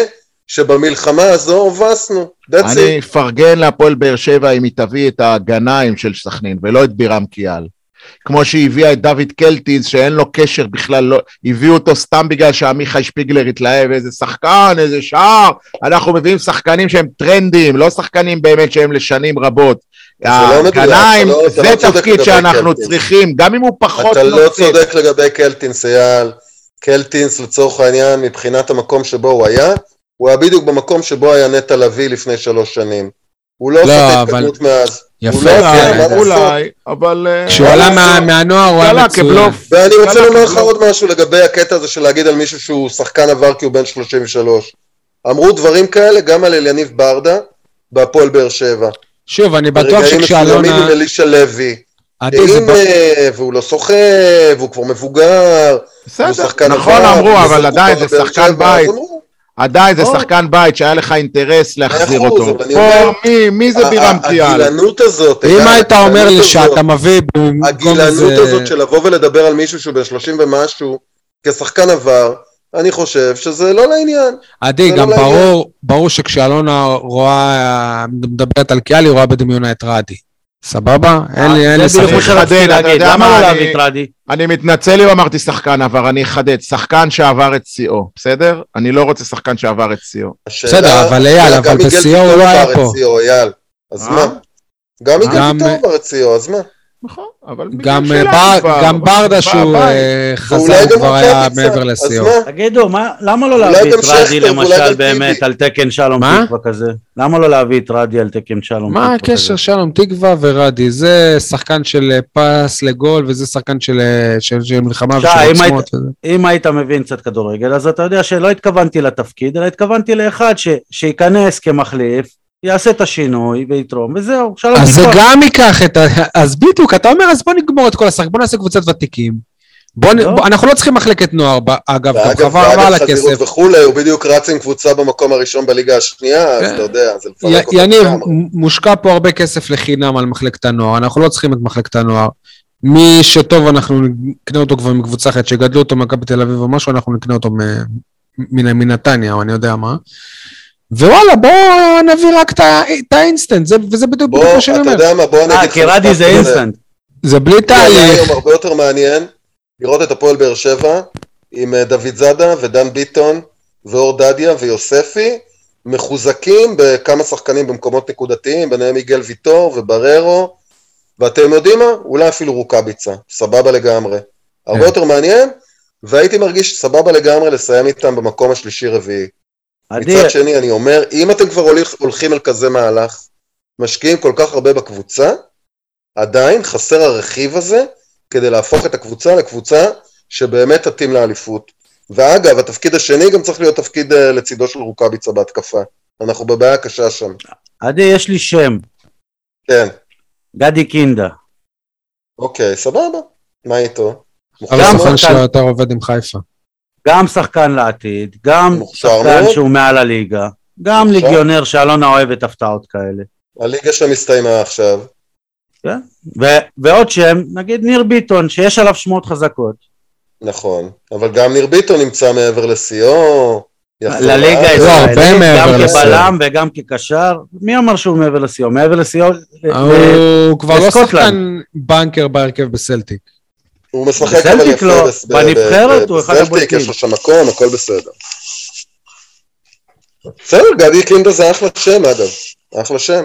שבמלחמה הזו הובסנו. אני. אפרגן להפועל באר שבע אם היא תביא את הגנאים של סכנין, ולא את בירם קיאל. כמו שהיא הביאה את דוד קלטינס, שאין לו קשר בכלל, לא, הביאו אותו סתם בגלל שעמיחי שפיגלר התלהב, איזה שחקן, איזה שער. אנחנו מביאים שחקנים שהם טרנדים, לא שחקנים באמת שהם לשנים רבות. לא מדויק, הגנאים, אתה לא- אתה זה לא תפקיד שאנחנו קלטינס. צריכים, גם אם הוא פחות אתה לא. צודק לגבי קלטינס, אייל. קלטינס, לצורך העניין, מבחינת המקום שבו הוא היה, הוא היה בדיוק במקום שבו היה נטע לביא לפני שלוש שנים. הוא לא לא, עושה את אבל- ההתקדמות מאז. יפה, הוא לא כן. אולי, אבל... אה, כשהוא מה עלה מהנוער הוא היה מצוין. כבלוף. ואני רוצה לומר לך. עוד משהו לגבי הקטע הזה של להגיד על מישהו שהוא שחקן עבר כי הוא בן 33. אמרו דברים כאלה גם על אליניב ברדה בהפועל באר שבע. שוב, אני בטוח ברגעים מסוימים שכשאלונה... עם אלישע לוי. זה הנה, והוא לא סוחב, והוא כבר מבוגר. הוא בסדר, שחקן נכון אמרו, הוא אבל עדיין זה שחקן בית. עדיין זה. שחקן בית שהיה לך אינטרס להחזיר אותו. מי, מי זה בירם קיאל? הגילנות הזאת, אם היית אומר לי שאתה מביא במקום הגילנות. הזאת של לבוא ולדבר על מישהו שהוא בן 30 ומשהו כשחקן עבר, אני חושב שזה לא לעניין. עדי, גם לא לעניין. ברור, ברור שכשאלונה רואה, מדברת על קיאל, היא רואה בדמיונה את רדי. סבבה? אין לי, אין לי זה בדיוק ספק. אני שרציתי אחדד, אתה יודע מה, לא אני- להביא את רדי? אני מתנצל אם אמרתי שחקן עבר, אני אחדד. שחקן שעבר את שיאו, בסדר? אני לא רוצה שחקן שעבר את שיאו. בסדר, אבל אייל, אבל גם בשיאו ויטור הוא לא היה עבר את פה. שיאו, אייל, אז אה? מה? גם מיגל גם- ויטור עבר את שיאו, אז מה? נכון, אבל גם, בגלל אה, שלנו בר- כבר, גם ברדה שהוא בית. אה, חזר, גם כבר היה מעבר לשיאו. מה? תגידו, מה- למה לא אולי להביא את רדי למשל באמת. על תקן שלום מה? תקווה כזה? למה לא להביא את רדי על תקן שלום מה תקווה הקשר כזה? שלום תקווה ורדי? זה שחקן של אה, פס לגול וזה שחקן של של- של מלחמה ושל אם עוצמות. אם היית מבין קצת כדורגל, אז אתה יודע שלא התכוונתי לתפקיד, אלא התכוונתי לאחד ש- שייכנס כמחליף, יעשה את השינוי ויתרום, וזהו, שלום אז זה. גם ייקח את ה... אז בדיוק, אתה אומר, אז בוא נגמור את כל השחק, בוא נעשה קבוצת ותיקים. בוא, נ- לא. בוא, אנחנו לא צריכים מחלקת נוער, אגב, גם ואגב, חבל רע על ואגב חזירות הכסף. וכולי, הוא בדיוק רץ עם קבוצה במקום הראשון בליגה השנייה, אז כן. אתה יודע, זה י- לפרק אותו יניב. מושקע פה הרבה כסף לחינם על מחלקת הנוער, אנחנו לא צריכים את מחלקת הנוער. מי שטוב, אנחנו נקנה אותו כבר מקבוצה אחרת, שגדלו אותו ממכבי תל אביב או משהו, אנחנו נקנה אותו מנתניה, או אני יודע מה. ווואלה, בואו נביא רק את האינסטנט, זה- וזה בדיוק בוא, מה שאני אתה אומר. יודע מה, בוא אה, אגיד לך כי ready זה. אינסטנט. זה בלי זה תהליך. היום הרבה יותר מעניין לראות את הפועל באר שבע עם אה, דוד זאדה ודן ביטון ואור דדיה ויוספי מחוזקים בכמה שחקנים במקומות נקודתיים, ביניהם יגאל ויטור ובררו, ואתם יודעים מה? אולי אפילו רוקאביצה, סבבה לגמרי. הרבה כן. יותר מעניין, והייתי מרגיש סבבה לגמרי לסיים איתם במקום השלישי-רביעי. עדי, מצד שני, אני אומר, אם אתם כבר הולך, הולכים על כזה מהלך, משקיעים כל כך הרבה בקבוצה, עדיין חסר הרכיב הזה כדי להפוך את הקבוצה לקבוצה שבאמת תתאים לאליפות. ואגב, התפקיד השני גם צריך להיות תפקיד אה, לצידו של רוקאביצה בהתקפה. אנחנו בבעיה קשה שם. עדי, יש לי שם, כן, גדי קינדה. אוקיי, סבבה. מה איתו? גם? שחקן שיותר עובד עם חיפה. גם שחקן לעתיד, גם שחקן מאוד. שהוא מעל הליגה, גם מוכשר. ליגיונר שאלונה אוהבת הפתעות כאלה. הליגה שם הסתיימה עכשיו. כן? ו- ועוד שם, נגיד ניר ביטון, שיש עליו שמועות חזקות. נכון. אבל גם ניר ביטון נמצא מעבר לשיאו. לליגה. לא, הישראלית, מעבר גם. כבלם וגם כקשר. מי אמר שהוא מעבר לשיאו? מעבר לשיאו... הוא כבר לא. שחקן בנקר בהרכב בסלטיק. הוא משחק אבל יפה לא, בנבחרת הוא אחד בסלטיק, הבולטים. יש לו שם מקום, הכל בסדר. בסדר, גדי קינדה זה אחלה שם אגב, אחלה שם.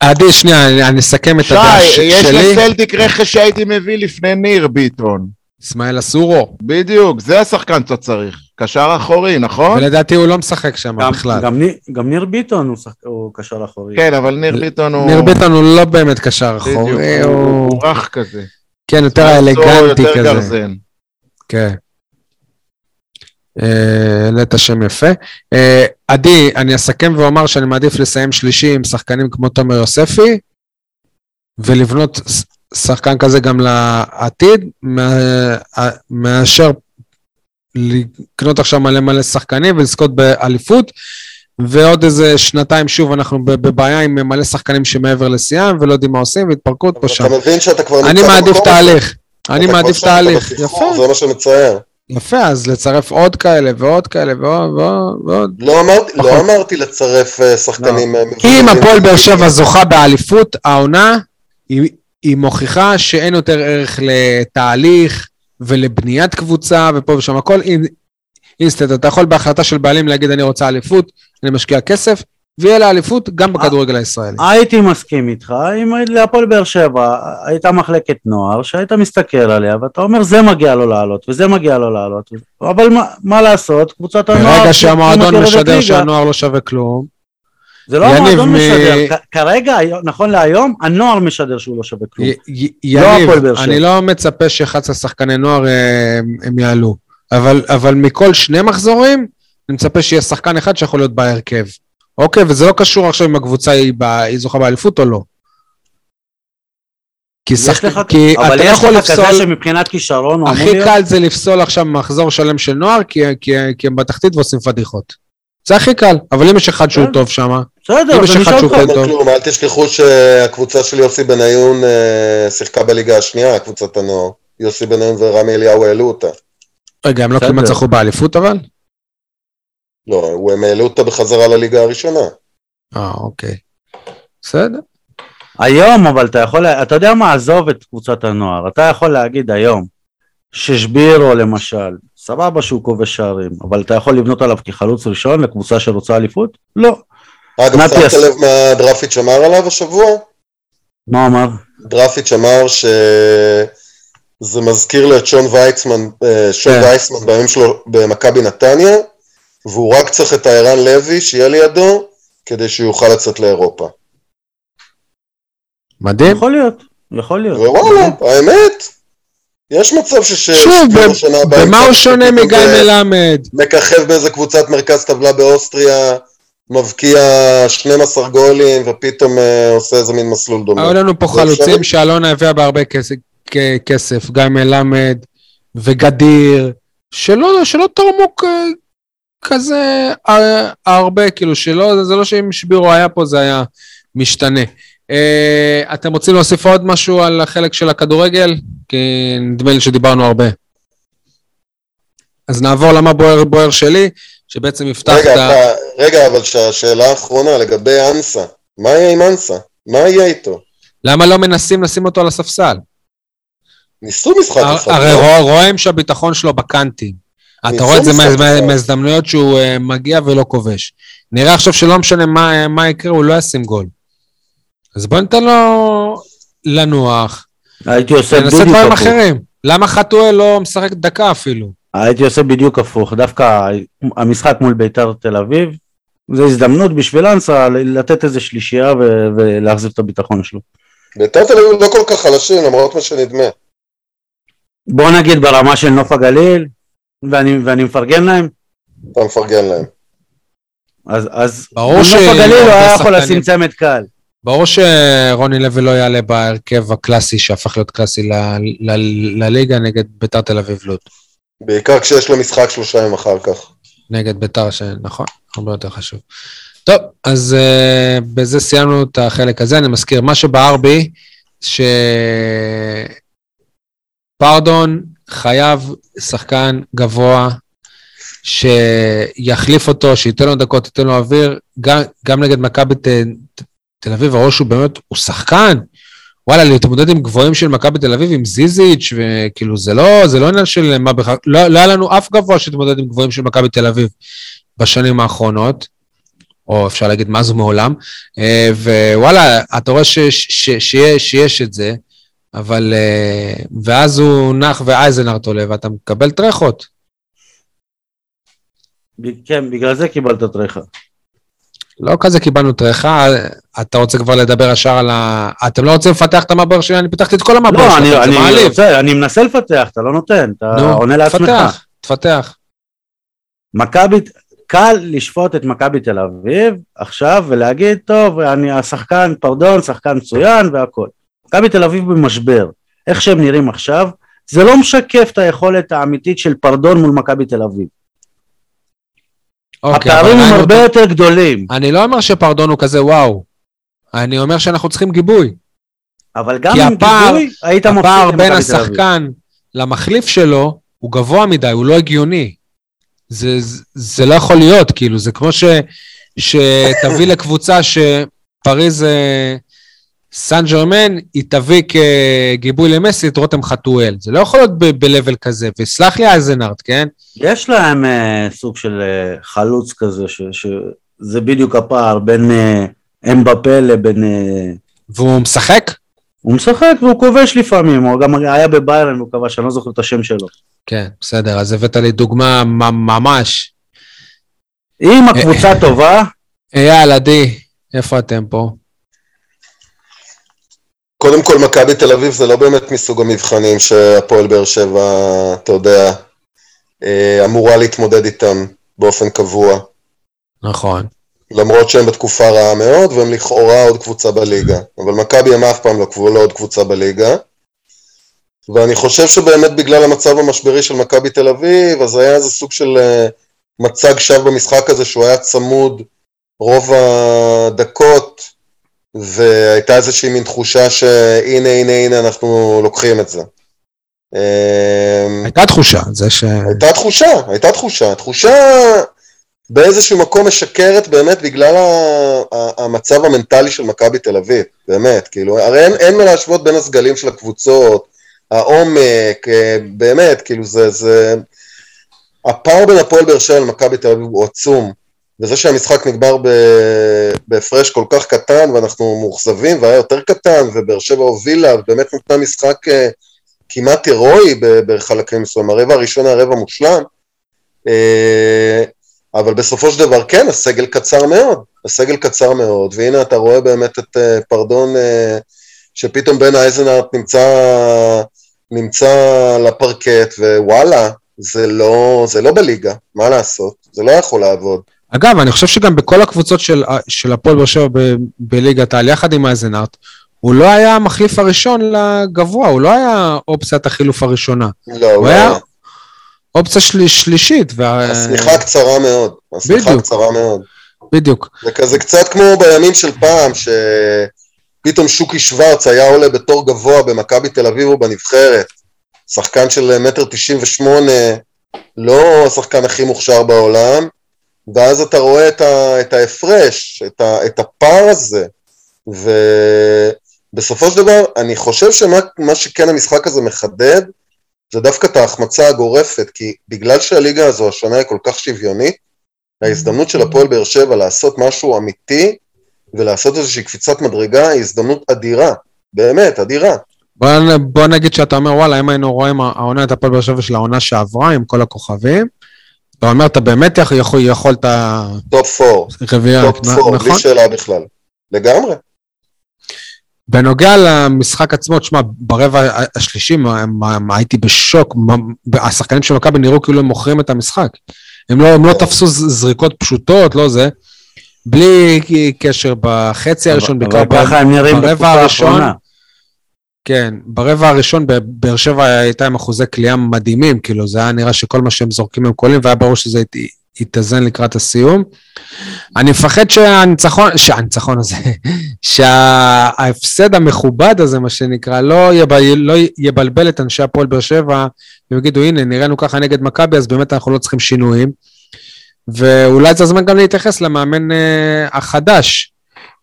עדי, שנייה, אני אני אסכם את שי, הדעה ש- יש שלי. לסלטיק רכש שהייתי מביא לפני ניר ביטון. אסמאעיל אסורו. בדיוק, זה השחקן שאתה צריך. קשר אחורי, נכון? ולדעתי הוא לא משחק שם גם- בכלל. גם ניר- גם ניר ביטון הוא שחק- הוא קשר אחורי. כן, אבל ניר ביטון הוא... ניר ביטון הוא לא באמת קשר בדיוק, אחורי, הוא- הוא... הוא רך כזה. כן, יותר הוא אלגנטי יותר כזה. גרזן. כן. אה, העלית שם יפה. אה, עדי, אני אסכם ואומר שאני מעדיף לסיים שלישי עם שחקנים כמו תומר יוספי, ולבנות שחקן כזה גם לעתיד, מה- מאשר לקנות עכשיו מלא מלא שחקנים ולזכות באליפות, ועוד איזה שנתיים שוב אנחנו בבעיה עם מלא שחקנים שמעבר לשיאם ולא יודעים מה עושים והתפרקות פה שם. אתה מבין שאתה כבר אני נמצא מעדיף במקום הזה. תהליך. אני מעדיף תהליך. אתה בסחרור, יפה. זה מה שמצער. יפה, אז לצרף עוד כאלה ועוד כאלה ועוד. לא אמרתי- נכון. לא אמרתי לצרף אה, שחקנים... אה, כי אם מבוגרים. הפועל באר שבע זוכה באליפות, העונה, היא, היא מוכיחה שאין יותר ערך לתהליך ולבניית קבוצה ופה ושם הכל. אינסטנט, אתה יכול בהחלטה של בעלים להגיד אני רוצה אליפות, אני משקיע כסף, ויהיה לה אליפות גם בכדורגל הישראלי. הייתי מסכים איתך, אם להפועל באר שבע הייתה מחלקת נוער, שהיית מסתכל עליה ואתה אומר זה מגיע לו לעלות וזה מגיע לו לעלות, אבל מה, מה לעשות, קבוצת הנוער... ברגע שהמועדון משדר שהנוער לא שווה כלום, זה לא המועדון מ- משדר, כ- כרגע, נכון להיום, הנוער משדר שהוא לא שווה כלום. י- י- לא יניב. אני לא מצפה ש-11 שחקני נוער אה, הם יעלו, אבל, אבל מכל שני מחזורים, אני מצפה שיהיה שחקן אחד שיכול להיות בהרכב. אוקיי, וזה לא קשור עכשיו אם הקבוצה היא, ב, היא זוכה באליפות או לא. כי, יש שחק... לך, כי אבל אתה לא יש יכול לך כזה לפסול, שמבחינת כישרון הוא אמור הכי להיות... קל זה לפסול עכשיו מחזור שלם של נוער, כי, כי, כי הם בתחתית ועושים פדיחות. זה הכי קל, אבל אם יש אחד שהוא כן. טוב שם, בסדר, אם יש אחד שהוא. כן לא טוב. כלום, אל תשכחו שהקבוצה של יוסי בניון אה, שיחקה בליגה השנייה, קבוצת הנוער. יוסי בניון ורמי אליהו העלו אותה. רגע, הם לא. כמעט זכו באליפות אבל? לא, הם העלו אותה בחזרה לליגה הראשונה. אה, אוקיי. בסדר. היום, אבל אתה יכול, אתה יודע מה, עזוב את קבוצת הנוער, אתה יכול להגיד היום, ששבירו למשל, סבבה שהוא כובש שערים, אבל אתה יכול לבנות עליו כחלוץ ראשון לקבוצה שרוצה אליפות? לא. אגב, שמת לב מה דרפיץ' אמר עליו השבוע? מה אמר? דרפיץ' אמר שזה מזכיר לו את שון ויצמן, אה, שון כן. וייסמן בימים שלו במכבי נתניה, והוא רק צריך את הערן לוי שיהיה לידו, כדי שהוא יוכל לצאת לאירופה. מדהים. יכול להיות, יכול להיות. ווואלה, האמת, יש מצב שש... שוב, במה הוא שונה מגיא מלמד? מככב באיזה קבוצת מרכז טבלה באוסטריה, מבקיע 12 גולים, ופתאום אה, עושה איזה מין מסלול דומה. היו לנו פה זה חלוצים? שאלונה הביאה בהרבה כסף, כסף, גיא מלמד וגדיר, שלא, שלא תרמו כזה הרבה, כאילו שלא, זה לא שאם שבירו היה פה זה היה משתנה. Uh, אתם רוצים להוסיף עוד משהו על החלק של הכדורגל? כי נדמה לי שדיברנו הרבה. אז נעבור למה בוער בוער שלי, שבעצם יפתח רגע, את ה... אתה, רגע, אבל שהשאלה האחרונה לגבי אנסה, מה יהיה עם אנסה? מה יהיה איתו? למה לא מנסים לשים אותו על הספסל? ניסו משחק אחד. הרי לא? רוא- רואים שהביטחון שלו בקאנטים. אתה רואה את זה. מההזדמנויות שהוא אה, מגיע ולא כובש. נראה עכשיו שלא משנה מה מה יקרה, הוא לא ישים גול. אז בוא ניתן לו לנוח, הייתי עושה ננסה בדיוק דברים הפוך. אחרים. למה חתואל לא משחק דקה אפילו? הייתי עושה בדיוק הפוך, דווקא המשחק מול ביתר תל אביב, זו הזדמנות בשביל אנסה לתת איזה שלישייה ולהחזיר את הביטחון שלו. ביתר תל אביב לא כל כך חלשים, למרות מה שנדמה. בוא נגיד ברמה של נוף הגליל, ואני, ואני מפרגן להם, אתה מפרגן להם. אז, אז נוף ש- הגליל הוא היה יכול לשים צמד קל. ברור שרוני לוי לא יעלה בהרכב הקלאסי שהפך להיות קלאסי ל- ל- לליגה נגד ביתר תל אביב לוד. בעיקר כשיש לו משחק שלושה ימים אחר כך. נגד ביתר, שנכון, הרבה יותר חשוב. טוב, אז uh, בזה סיימנו את החלק הזה. אני מזכיר, מה שבער בי, שפרדון חייב שחקן גבוה שיחליף אותו, שייתן לו דקות, ייתן לו אוויר, גם, גם נגד מכבי תל אביב, הראש הוא באמת, הוא שחקן. וואלה, להתמודד עם גבוהים של מכבי תל אביב, עם זיזיץ', וכאילו, זה לא, זה לא עניין של מה בכלל, לא, לא היה לנו אף גבוה שהתמודד עם גבוהים של מכבי תל אביב בשנים האחרונות, או אפשר להגיד מאז ומעולם, אה, ווואלה, אתה רואה ש, ש, ש, שיש, שיש את זה, אבל, אה, ואז הוא נח ואייזנארט עולה, ואתה מקבל טרחות. כן, בגלל זה קיבלת טרחה. לא כזה קיבלנו טרחה, אתה רוצה כבר לדבר ישר על ה... אתם לא רוצים לפתח את המבוא שלי? אני פיתחתי את כל המבוא לא, אני, שלכם, זה אני, מעליב. רוצה, אני מנסה לפתח, אתה לא נותן, אתה נו, עונה לעצמך. תפתח, תפתח. מכבי, קל לשפוט את מכבי תל אביב עכשיו ולהגיד, טוב, אני השחקן, פרדון, שחקן מצוין והכל. מכבי תל אביב במשבר. איך שהם נראים עכשיו, זה לא משקף את היכולת האמיתית של פרדון מול מכבי תל אביב. אוקיי, הפערים הם הרבה יותר גדולים, אני לא אומר שפרדון הוא כזה וואו. אני אומר שאנחנו צריכים גיבוי. אבל גם עם הפער- גיבוי היית מפסיד הפער למכבי בין תל אביב. השחקן למחליף שלו הוא גבוה מדי, הוא לא הגיוני. זה, זה, זה לא יכול להיות, כאילו, זה כמו ש, שתביא לקבוצה שפריז אה, סן ג'רמן, היא תביא כגיבוי למסי את רותם חתואל. זה לא יכול להיות ב- ב-level כזה, וסלח לי אייזנארט, כן? יש להם אה, סוג של אה, חלוץ כזה, ש- שזה בדיוק הפער בין אה, אמבפה לבין... אה, והוא משחק? הוא משחק והוא כובש לפעמים, הוא גם היה בביירן והוא כבש, אני לא זוכר את השם שלו. כן, בסדר, אז הבאת לי דוגמה ממש. אם הקבוצה טובה, אייל, עדי, איפה אתם פה? קודם כל, מכבי תל אביב זה לא באמת מסוג המבחנים שהפועל באר שבע, אתה יודע, אה, אמורה להתמודד איתם באופן קבוע. נכון. למרות שהם בתקופה רעה מאוד, והם לכאורה עוד קבוצה בליגה. אבל מכבי הם אף פעם לא, לא עוד קבוצה בליגה. ואני חושב שבאמת בגלל המצב המשברי של מכבי תל אביב, אז היה איזה סוג של אה, מצג שווא במשחק הזה שהוא היה צמוד רוב הדקות, והייתה איזושהי מין תחושה שהנה הנה הנה אנחנו לוקחים את זה. אמ, הייתה תחושה, זה ש... הייתה תחושה, הייתה תחושה. תחושה באיזשהו מקום משקרת באמת בגלל ה- המצב המנטלי של מכבי תל אביב, באמת, כאילו, הרי אין, אין מה להשוות בין הסגלים של הקבוצות, העומק, אה, באמת, כאילו זה, זה... הפער בין הפועל באר שבע למכבי תל אביב הוא עצום, וזה שהמשחק נגמר בהפרש כל כך קטן ואנחנו מאוכזבים והיה יותר קטן ובאר שבע הובילה ובאמת נתנה משחק אה, כמעט הירואי בחלקים מסוימים, הרבע הראשון היה רבע מושלם, אה, אבל בסופו של דבר כן, הסגל קצר מאוד, הסגל קצר מאוד, והנה אתה רואה באמת את אה, פרדון שפתאום בן אייזנארט נמצא, נמצא על הפרקט, ווואלה, זה לא, זה לא בליגה, מה לעשות, זה לא יכול לעבוד. אגב, אני חושב שגם בכל הקבוצות של, של הפועל באר שבע בליגת העל, יחד עם אייזנארט, הוא לא היה המחליף הראשון לגבוה, הוא לא היה אופציית החילוף הראשונה. לא, הוא לא היה היה. אופציה של, שלישית. וה... השמיכה קצרה מאוד, השמיכה בדיוק. קצרה מאוד. בדיוק. זה כזה קצת כמו בימים של פעם, שפתאום שוקי שוורץ היה עולה בתור גבוה במכבי תל אביב או בנבחרת. שחקן של מטר תשעים ושמונה, לא השחקן הכי מוכשר בעולם, ואז אתה רואה את, ה, את ההפרש, את, ה, את הפער הזה, ובסופו של דבר, אני חושב שמה מה שכן המשחק הזה מחדד, זה דווקא את ההחמצה הגורפת, כי בגלל שהליגה הזו השנה היא כל כך שוויונית, ההזדמנות של הפועל באר שבע לעשות משהו אמיתי ולעשות איזושהי קפיצת מדרגה היא הזדמנות אדירה, באמת, אדירה. בוא, בוא נגיד שאתה אומר, וואלה, אם היינו רואים העונה את הפועל באר שבע של העונה שעברה, עם כל הכוכבים, אתה אומר, אתה באמת יכול, יכול, יכולת top 4, רביעייה, top 4, בלי נכון? שאלה בכלל. לגמרי. בנוגע למשחק עצמו, תשמע, ברבע השלישי מה, מה, מה, הייתי בשוק, מה, השחקנים של מכבי נראו כאילו הם מוכרים את המשחק. הם לא, הם לא תפסו ז- זריקות פשוטות, לא זה. בלי קשר בחצי הראשון, בעיקר אבל ככה הם נראים ברבע בתקופה הראשון, האחרונה. כן, ברבע הראשון באר שבע הייתה עם אחוזי קליעה מדהימים, כאילו זה היה נראה שכל מה שהם זורקים הם קולים, והיה ברור שזה יתאזן לקראת הסיום. אני מפחד שהניצחון, שהניצחון הזה, [LAUGHS] שההפסד המכובד הזה, מה שנקרא, לא, יבל, לא יבלבל את אנשי הפועל באר שבע, והם יגידו, הנה, נראינו ככה נגד מכבי, אז באמת אנחנו לא צריכים שינויים. ואולי זה הזמן גם להתייחס למאמן אה, החדש,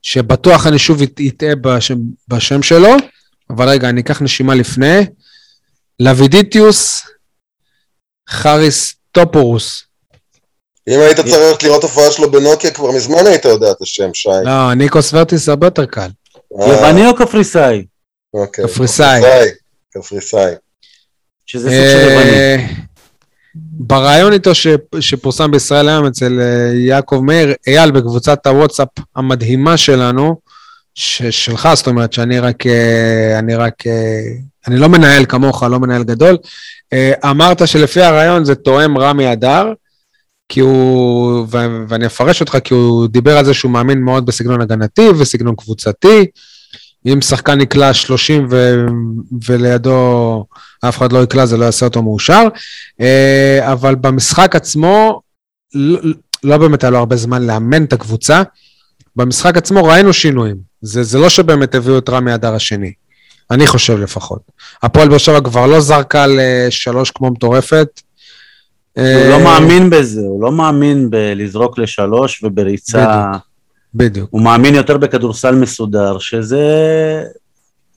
שבטוח אני שוב יטעה בשם, בשם שלו, אבל רגע, אני אקח נשימה לפני. לוידיטיוס חריס טופורוס. אם היית צריך לראות הופעה שלו בנוקיה, כבר מזמן היית יודע את השם, שי. לא, ניקוס ורטיס הרבה יותר קל. אה, יווני או קפריסאי? אוקיי. קפריסאי. קפריסאי. קפריסאי. שזה סוג של יווני. אה, בריאיון איתו ש, שפורסם בישראל היום אצל אה, יעקב מאיר, אייל בקבוצת הוואטסאפ המדהימה שלנו, ש, שלך, זאת אומרת שאני רק, אה, אני רק, אה, אני לא מנהל כמוך, לא מנהל גדול, אה, אמרת שלפי הרעיון זה תואם רמי אדר, כי הוא, ו- ואני אפרש אותך, כי הוא דיבר על זה שהוא מאמין מאוד בסגנון הגנתי וסגנון קבוצתי. אם שחקן נקלע 30 ו, ולידו אף אחד לא יקלע, זה לא יעשה אותו מאושר. אבל במשחק עצמו, לא, לא באמת היה לו הרבה זמן לאמן את הקבוצה. במשחק עצמו ראינו שינויים. זה, זה לא שבאמת הביאו את רמי אדר השני. אני חושב לפחות. הפועל באר שבע כבר לא זרקה לשלוש כמו מטורפת. הוא אה, לא מאמין בזה, הוא לא מאמין בלזרוק לשלוש ובריצה. בדיוק. הוא מאמין יותר בכדורסל מסודר, שזה,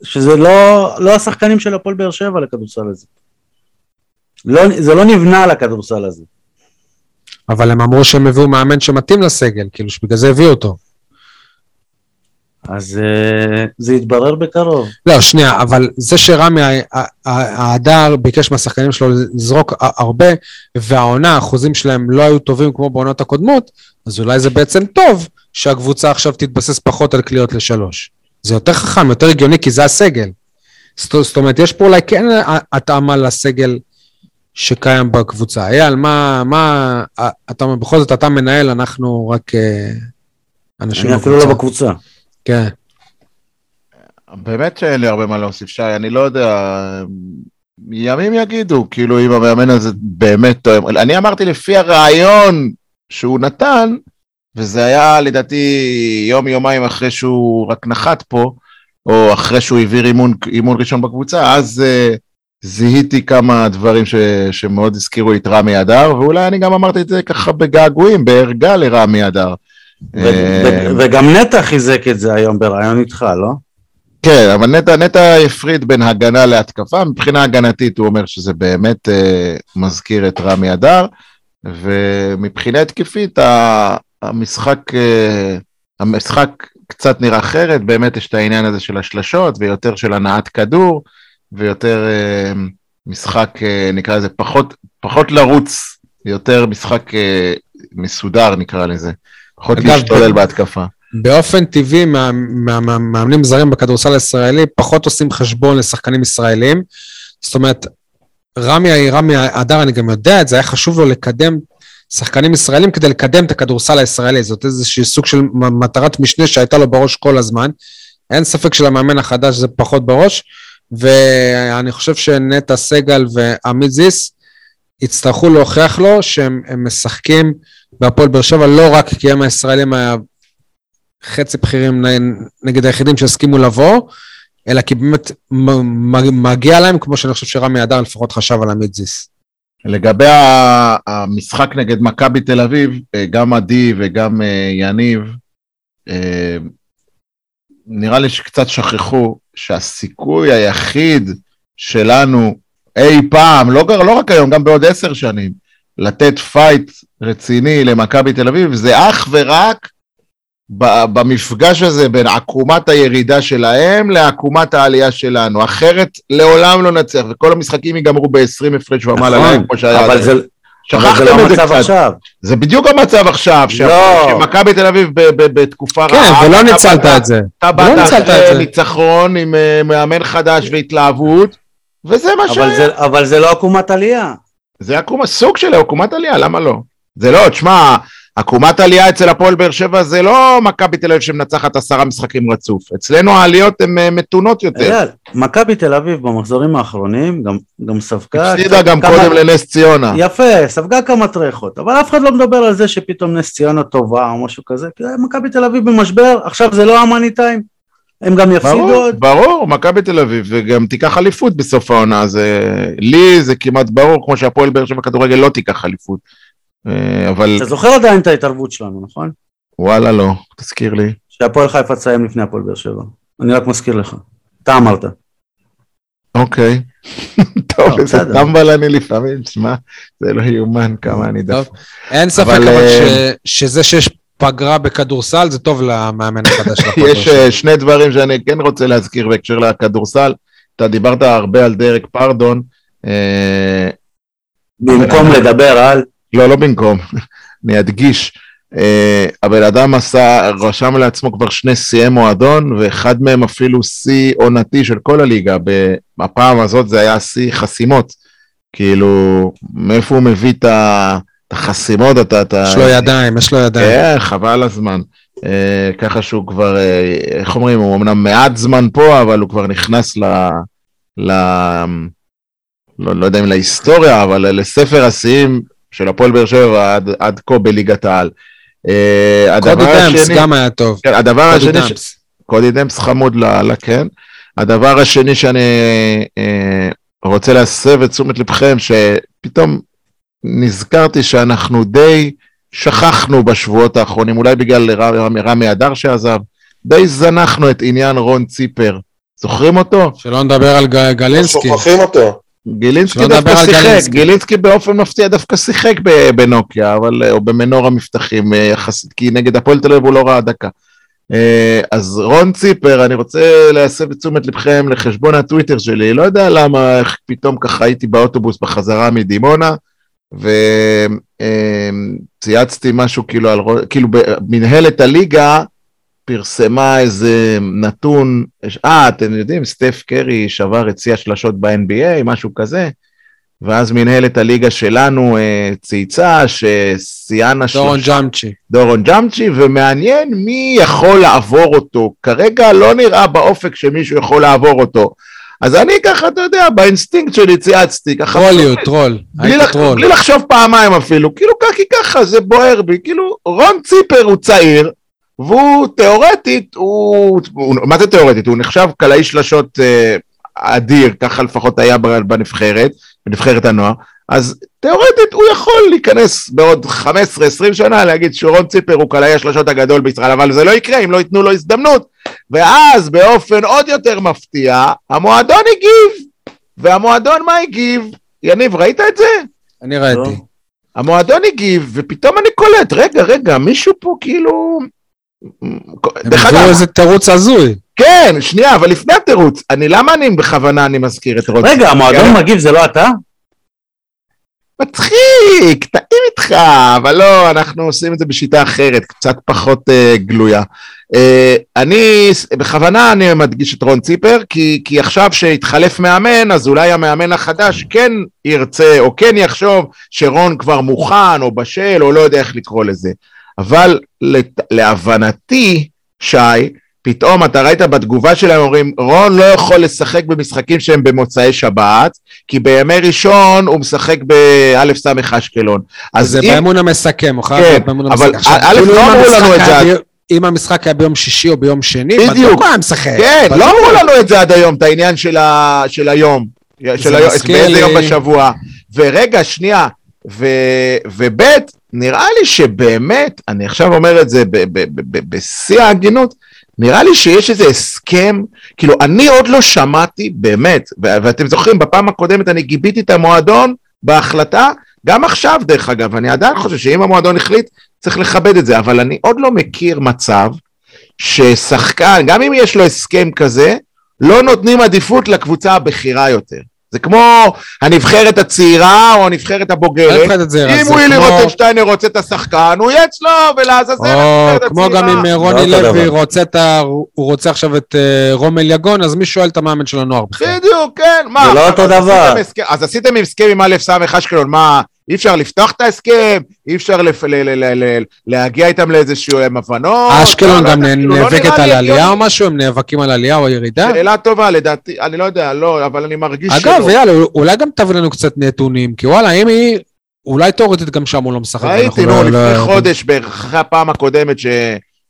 שזה לא, לא השחקנים של הפועל באר שבע לכדורסל הזה. לא, זה לא נבנה על הכדורסל הזה. אבל הם אמרו שהם הביאו מאמן שמתאים לסגל, כאילו שבגלל זה הביאו אותו. אז uh, זה יתברר בקרוב. לא, שנייה, אבל זה שרמי ההדר ביקש מהשחקנים שלו לזרוק הרבה, והעונה, האחוזים שלהם לא היו טובים כמו בעונות הקודמות, אז אולי זה בעצם טוב שהקבוצה עכשיו תתבסס פחות על קליעות לשלוש. זה יותר חכם, יותר הגיוני, כי זה הסגל. זאת זאת אומרת, יש פה אולי כן התאמה לסגל שקיים בקבוצה. אייל, מה, מה, אתה, בכל זאת אתה מנהל, אנחנו רק אה, אנשים אני אפילו לא בקבוצה. כן. באמת שאין לי הרבה מה להוסיף, שי, אני לא יודע, ימים יגידו, כאילו אם המאמן הזה באמת טועם. אני אמרתי לפי הרעיון שהוא נתן, וזה היה לדעתי יום יומיים אחרי שהוא רק נחת פה, או אחרי שהוא העביר אימון, אימון ראשון בקבוצה, אז uh, זיהיתי כמה דברים ש, שמאוד הזכירו את רמי אדר, ואולי אני גם אמרתי את זה ככה בגעגועים, בערגה לרמי אדר. וגם נטע חיזק את זה היום ברעיון איתך, לא? כן, אבל נטע, נטע הפריד בין הגנה להתקפה, מבחינה הגנתית הוא אומר שזה באמת uh, מזכיר את רמי אדר, ומבחינה התקפית המשחק, uh, המשחק קצת נראה אחרת, באמת יש את העניין הזה של השלשות ויותר של הנעת כדור, ויותר uh, משחק, uh, נקרא לזה, פחות, פחות לרוץ, יותר משחק uh, מסודר נקרא לזה, פחות להשתולל בהתקפה. באופן טבעי, מאמנים זרים בכדורסל הישראלי פחות עושים חשבון לשחקנים ישראלים. זאת אומרת, רמי, רמי אדר, אני גם יודע את זה, היה חשוב לו לקדם שחקנים ישראלים כדי לקדם את הכדורסל הישראלי. זאת איזושהי סוג של מטרת משנה שהייתה לו בראש כל הזמן. אין ספק שלמאמן החדש זה פחות בראש, ואני חושב שנטע סגל ועמית זיס יצטרכו להוכיח לו שהם הם משחקים בהפועל באר שבע לא רק כי הם הישראלים החצי בכירים נגד היחידים שהסכימו לבוא, אלא כי באמת מגיע להם, כמו שאני חושב שרמי אדר לפחות חשב על עמית זיס. לגבי המשחק נגד מכבי תל אביב, אה, גם עדי וגם אה, יניב, אה, נראה לי שקצת שכחו שהסיכוי היחיד שלנו אי פעם, לא, לא רק היום, גם בעוד עשר שנים, לתת fight רציני למכבי תל אביב, זה אך ורק במפגש הזה בין עקומת הירידה שלהם לעקומת העלייה שלנו. אחרת לעולם לא נצליח, וכל המשחקים ייגמרו ב-20 הפרש ומעלה להם, כמו שהיה. נכון, אבל זה, שכחתם לא את זה קצת. עכשיו. זה בדיוק המצב עכשיו, לא. שמכבי תל אביב בתקופה כן, רעה. ולא אתה ניצלת באת- את זה. אתה ולא באת ניצלת את אחרי. ניצחון עם אה, מאמן חדש והתלהבות, וזה מה ש... אבל זה לא עקומת עלייה. זה עקומה, סוג של עקומת עלייה, למה לא? זה לא, תשמע, עקומת עלייה אצל הפועל באר שבע זה לא מכבי תל אביב שמנצחת עשרה משחקים רצוף. אצלנו העליות הן אה, מתונות יותר. אייל, מכבי תל אביב במחזורים האחרונים גם, גם ספגה... הפסידה גם כמה- קודם לנס ציונה. יפה, ספגה כמה טרחות, אבל אף אחד לא מדבר על זה שפתאום נס ציונה טובה או משהו כזה, מכבי תל אביב במשבר, עכשיו זה לא המאני טיים, הם גם יפסידו ברור, עוד. ברור, מכבי תל אביב, וגם תיקח אליפות בסוף העונה, זה... לי זה כמעט ברור, כמו שהפועל באר שבע כדורגל לא תיקח אליפות. אה, אבל אתה זוכר עדיין את ההתערבות שלנו, נכון? וואלה לא, תזכיר לי. שהפועל חיפה תסיים לפני הפועל באר שבע. אני רק מזכיר לך. אתה אמרת. אוקיי. [LAUGHS] טוב, לא, איזה בסדר. טמבל אני לפעמים, שמע, זה לא יאומן כמה אני דף. אין ספק אבל, אה, ש- שזה שיש פגרה בכדורסל זה טוב למאמן החדש. [LAUGHS] יש. אה, שני דברים שאני כן רוצה להזכיר בהקשר לכדורסל. אתה דיברת הרבה על דרק פרדון. אה, במקום לדבר על... לא, לא במקום, [LAUGHS] אני אדגיש. אה, הבן אדם עשה, רשם לעצמו כבר שני שיאי מועדון, ואחד מהם אפילו שיא עונתי של כל הליגה. בפעם הזאת זה היה שיא חסימות. כאילו, מאיפה הוא מביא את ה- את החסימות? את ה- את ה- יש לו ידיים, יש לו ידיים. כן, חבל הזמן. אה, ככה שהוא כבר, אה, איך אומרים, הוא אמנם מעט זמן פה, אבל הוא כבר נכנס ל... ל... לא, לא יודע אם להיסטוריה, אבל לספר השיאים של הפועל באר שבע עד, עד כה בליגת העל. אה, קודי דמפס השני, גם היה טוב. כן, הדבר קודי השני, ש... דמפס. קודי דמפס חמוד לאללה, כן. הדבר השני שאני אה, רוצה להסב את תשומת לבכם, שפתאום נזכרתי שאנחנו די שכחנו בשבועות האחרונים, אולי בגלל רמי, רמי אדר שעזב, די זנחנו את עניין רון ציפר. זוכרים אותו? שלא נדבר על ג- גלינסקי. שוכחים אותו. גילינסקי דווקא שיחק, גלינסקי. גילינסקי באופן מפתיע דווקא שיחק בנוקיה, אבל, או במנור המבטחים אה, יחסית, כי נגד הפועל תל אביב הוא לא ראה דקה. אה, אז רון ציפר, אני רוצה להסב את תשומת לבכם לחשבון הטוויטר שלי, לא יודע למה, איך פתאום ככה הייתי באוטובוס בחזרה מדימונה, וצייצתי משהו כאילו על, רו- כאילו במנהלת הליגה, פרסמה איזה נתון, אה, אתם יודעים, סטף קרי שבר את שיא השלשות ב-NBA, משהו כזה, ואז מנהלת הליגה שלנו אה, צייצה ששיאן דורון השלושה, ג'אמצ'י. דורון ג'אמצ'י, ומעניין מי יכול לעבור אותו. כרגע לא נראה באופק שמישהו יכול לעבור אותו, אז אני ככה, אתה יודע, באינסטינקט שלי צייצתי, ככה... טרוליות, טרול. בלי, לח... טרול. בלי לחשוב פעמיים אפילו, כאילו ככה, ככה, זה בוער בי, כאילו, רון ציפר הוא צעיר, והוא תיאורטית, הוא, הוא מה זה תיאורטית? הוא נחשב קלעי שלשות אה, אדיר, ככה לפחות היה בנבחרת, בנבחרת הנוער, אז תיאורטית הוא יכול להיכנס בעוד 15-20 שנה, להגיד שרון ציפר הוא קלעי השלשות הגדול בישראל, אבל זה לא יקרה אם לא ייתנו לו הזדמנות, ואז באופן עוד יותר מפתיע, המועדון הגיב, והמועדון מה הגיב? יניב, ראית את זה? אני ראיתי. לא. המועדון הגיב, ופתאום אני קולט, רגע, רגע, מישהו פה כאילו... הם הביאו אגב, איזה תירוץ הזוי. כן, שנייה, אבל לפני התירוץ, אני, למה אני בכוונה אני מזכיר את רון? רגע, המועדון מגיב זה לא אתה? מצחיק, טעים איתך, אבל לא, אנחנו עושים את זה בשיטה אחרת, קצת פחות uh, גלויה. Uh, אני, בכוונה אני מדגיש את רון ציפר, כי, כי עכשיו שהתחלף מאמן, אז אולי המאמן החדש כן ירצה, או כן יחשוב שרון כבר מוכן, או בשל, או לא יודע איך לקרוא לזה. אבל לת- להבנתי, שי, פתאום אתה ראית בתגובה שלהם אומרים, רון לא יכול לשחק במשחקים שהם במוצאי שבת, כי בימי ראשון הוא משחק באלף סמך אשקלון. אז זה אם... באמון המסכם, הוא חייב כן, להיות באמון אבל המסכם. עכשיו, א', כאילו, לא אמרו לנו את זה אם המשחק היה ביום שישי או ביום שני, בדיוק. הוא היה משחק. כן. לא אמרו לנו את זה עד היום, את העניין של, ה... של היום. של היום, באיזה יום בשבוע. ורגע, שנייה, ו... וב' נראה לי שבאמת, אני עכשיו אומר את זה בשיא ההגינות, נראה לי שיש איזה הסכם, כאילו, אני עוד לא שמעתי, באמת, ו- ואתם זוכרים, בפעם הקודמת אני גיביתי את המועדון בהחלטה, גם עכשיו, דרך אגב, אני עדיין חושב שאם המועדון החליט, צריך לכבד את זה, אבל אני עוד לא מכיר מצב ששחקן, גם אם יש לו הסכם כזה, לא נותנים עדיפות לקבוצה הבכירה יותר. זה כמו הנבחרת הצעירה או הנבחרת לא הבוגרת. זה, אם ווילי כמו- רוטנשטיינר רוצה את השחקן, הוא יהיה אצלו, ולעזאזל הנבחרת כמו גם הצעירה. אם אה, רוני לא אותו לוי. רוצה את ה... הוא רוצה עכשיו את אה, רומל יגון, אז מי שואל את המאמן של הנוער בכלל? בדיוק, כן, מה? זה לא אותו אז דבר. עשיתם הסכם- אז עשיתם הסכם עם א' ס' אשקלון, מה, אי אפשר לפתוח את ההסכם? אי אפשר לפ- ל- ל- ל- ל- להגיע איתם לאיזשהו הבנות? אשקלון לא, גם לא כאילו, לא נאבקת על לי עלייה. או משהו? הם נאבקים על עלייה או ירידה? שאלה טובה, לדעתי, אני לא יודע, לא, אבל אני מרגיש שלא. אגב, יאללה, אולי גם תביא לנו קצת נתונים, כי וואלה, אם היא... אולי תאורטית גם שם הוא לא משחק. ראיתי, נו, לא- לפני לא- חודש, בערך אחרי הפעם הקודמת ש...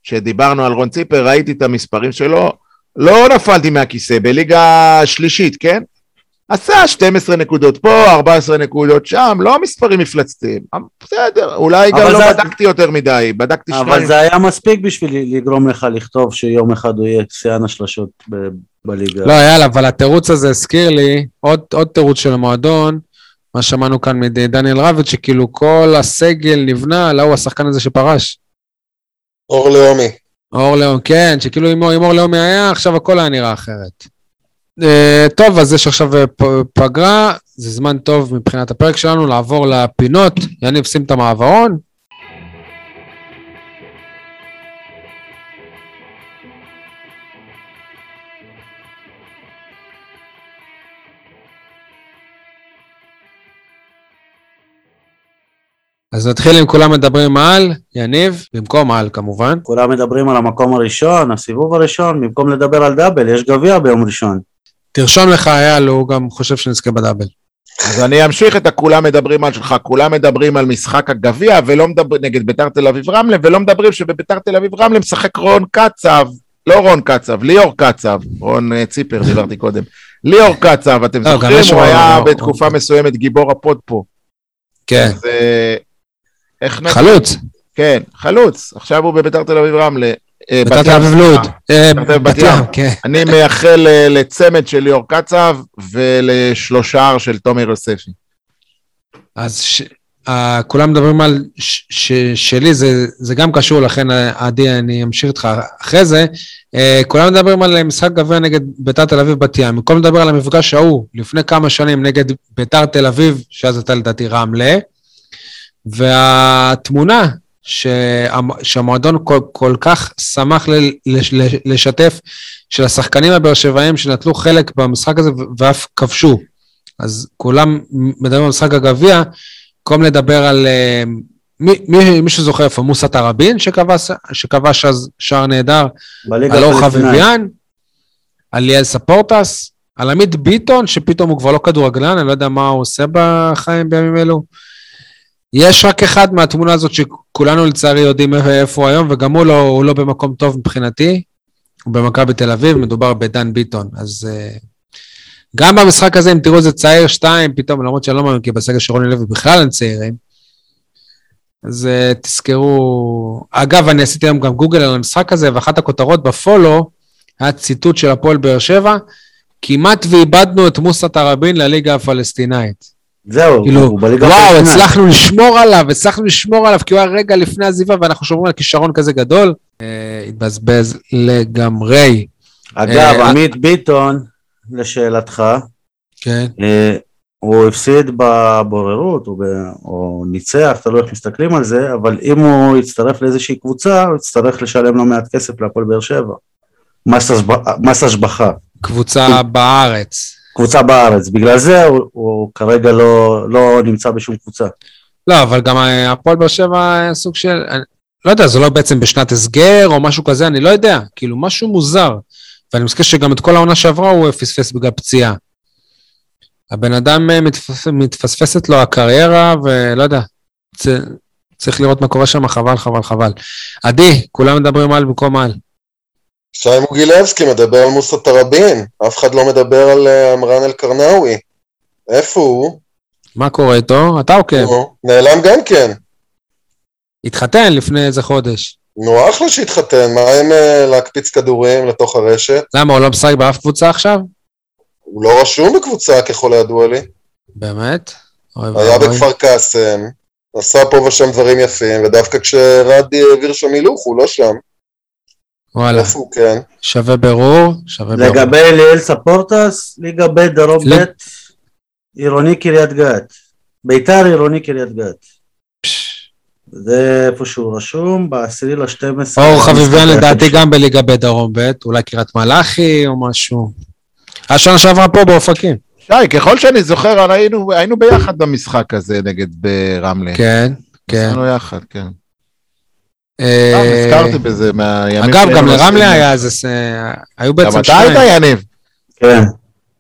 שדיברנו על רון ציפר, ראיתי את המספרים שלו, לא נפלתי מהכיסא, בליגה שלישית, כן? עשה 12 נקודות פה, 14 נקודות שם, לא מספרים מפלצתיים. בסדר, אולי גם אבל לא זה- בדקתי יותר מדי, בדקתי אבל שניים. זה היה מספיק בשביל לגרום לך לכתוב שיום אחד הוא יהיה שיאן השלשות ב- בליגה. לא, יאללה, אבל התירוץ הזה הזכיר לי עוד, עוד תירוץ של המועדון, מה שמענו כאן מדניאל רביץ, שכאילו כל הסגל נבנה על ההוא השחקן הזה שפרש. אור לאומי. אור לאום, כן, שכאילו אם אור לאומי היה, עכשיו הכל היה נראה אחרת. Uh, טוב, אז יש עכשיו אה, פגרה, זה זמן טוב מבחינת הפרק שלנו לעבור לפינות. יניב, שים את המעברון. אז נתחיל עם כולם מדברים על, יניב, במקום על כמובן. כולם מדברים על המקום הראשון, הסיבוב הראשון, במקום לדבר על דאבל, יש גביע ביום ראשון. תרשום לך, אייל, הוא גם חושב שנזכה בדאבל. אז אני אמשיך את הכולם מדברים על שלך, כולם מדברים על משחק הגביע, ולא מדברים נגד ביתר תל אביב רמלה, ולא מדברים שבביתר תל אביב רמלה משחק רון קצב, לא רון קצב, ליאור קצב, רון אה, ציפר דיברתי קודם, ליאור קצב, אתם לא, זוכרים, הוא היה לא, בתקופה. מסוימת גיבור הפוד פה. כן. אה? חלוץ, כן, חלוץ, עכשיו הוא בביתר תל אביב רמלה. אה, בת ים, אביב לוד. סליחה. אה, ביתר תל אביב בת ים. כן. אני מייחל אה, לצמד של ליאור קצב ולשלושה של תומר יוספי. אז ש... uh, כולם מדברים על ש... ש... שלי, זה, זה גם קשור, לכן אה, עדי, אני אמשיך איתך אחרי זה. Uh, כולם מדברים על משחק גביע נגד ביתר תל אביב בת ים. במקום לדבר על המפגש ההוא לפני כמה שנים נגד ביתר תל אביב, שאז הייתה לדעתי רמלה, והתמונה. שהמועדון כל, כל כך שמח ל... לש... לשתף של השחקנים הבאר שבעים שנטלו חלק במשחק הזה ואף כבשו. אז כולם מדברים על משחק הגביע, במקום לדבר על... אה, מי, מי, מי שזוכר איפה, מוסא תראבין שכבש, שכבש אז שער נהדר, על הפלסטינאית. וויאן, על ליאל ספורטס, על עמית ביטון, שפתאום הוא כבר לא כדורגלן, אני לא יודע מה הוא עושה בחיים בימים אלו. יש רק אחד מהתמונה הזאת שכולנו לצערי יודעים איפה הוא היום, וגם הוא לא, הוא לא במקום טוב מבחינתי. הוא במכבי תל אביב, מדובר בדן ביטון. אז uh, גם במשחק הזה, אם תראו איזה צעיר שתיים, פתאום, למרות שאני לא מאמין, כי בסגל של רוני לוי בכלל אין צעירים, אז uh, תזכרו... אגב, אני עשיתי היום גם גוגל על המשחק הזה, ואחת הכותרות בפולו, היה ציטוט של הפועל באר שבע, כמעט ואיבדנו את מוסא תראבין לליגה הפלסטינאית. זהו, כאילו, הוא בליגה וואו. הצלחנו לשמור עליו, הצלחנו לשמור עליו, כי הוא היה רגע לפני עזיבה, ואנחנו שומרים על כישרון כזה גדול. אה, התבזבז לגמרי. אגב, אה, עמית ביטון, לשאלתך, כן. אה, הוא הפסיד בבוררות, או, ב, או ניצח, תלוי איך מסתכלים על זה, אבל אם הוא יצטרף לאיזושהי קבוצה, הוא יצטרך לשלם לא מעט כסף להפועל באר שבע. מס השבחה. קבוצה בארץ. קבוצה בארץ, בגלל זה הוא, הוא כרגע לא, לא נמצא בשום קבוצה. לא, אבל גם אה, הפועל באר שבע היה סוג של... אני לא יודע, זה לא בעצם בשנת הסגר או משהו כזה, אני לא יודע. כאילו, משהו מוזר. ואני מזכיר שגם את כל העונה שעברה הוא פספס בגלל פציעה. הבן אדם אה, מתפס, מתפספסת לו הקריירה, ולא יודע, צ, צריך לראות מה קורה שם, חבל, חבל, חבל. עדי, כולם מדברים על במקום על. שי מוגילבסקי מדבר על מוסא תראבין, אף אחד לא מדבר על אה, עמרן אל-קרנאווי. איפה הוא? מה קורה איתו? אתה עוקב. נעלם גם כן. התחתן לפני איזה חודש. נו, אחלה שהתחתן, מה עם אה, להקפיץ כדורים לתוך הרשת? למה, הוא לא משחק באף קבוצה עכשיו? הוא לא רשום בקבוצה ככל הידוע לי. באמת? היה. בכפר קאסם, עשה פה ושם דברים יפים, ודווקא כשרדי העביר שם הילוך הוא לא שם. וואלה, איפה הוא כן? שווה ברור, שווה ברור. לגבי אליאל ספורטס, ליגה ב' דרום. ב', עירוני קריית גת. ביתר עירוני קריית גת. זה איפה שהוא רשום, בעשירי לשתים עשרה. אור חביביאן לדעתי גם בליגה ב' דרום ב', אולי קריית מלאכי או משהו. השנה שעברה פה באופקים. שי, ככל שאני זוכר, היינו, היינו ביחד במשחק הזה נגד ברמלה. כן, כן. היינו יחד, כן. אה, סתם נזכרתי בזה מהימים אגב, גם לרמלה נוסעים. היה איזה... ס- היו גם בעצם אתה היית, שניים. יניב? כן.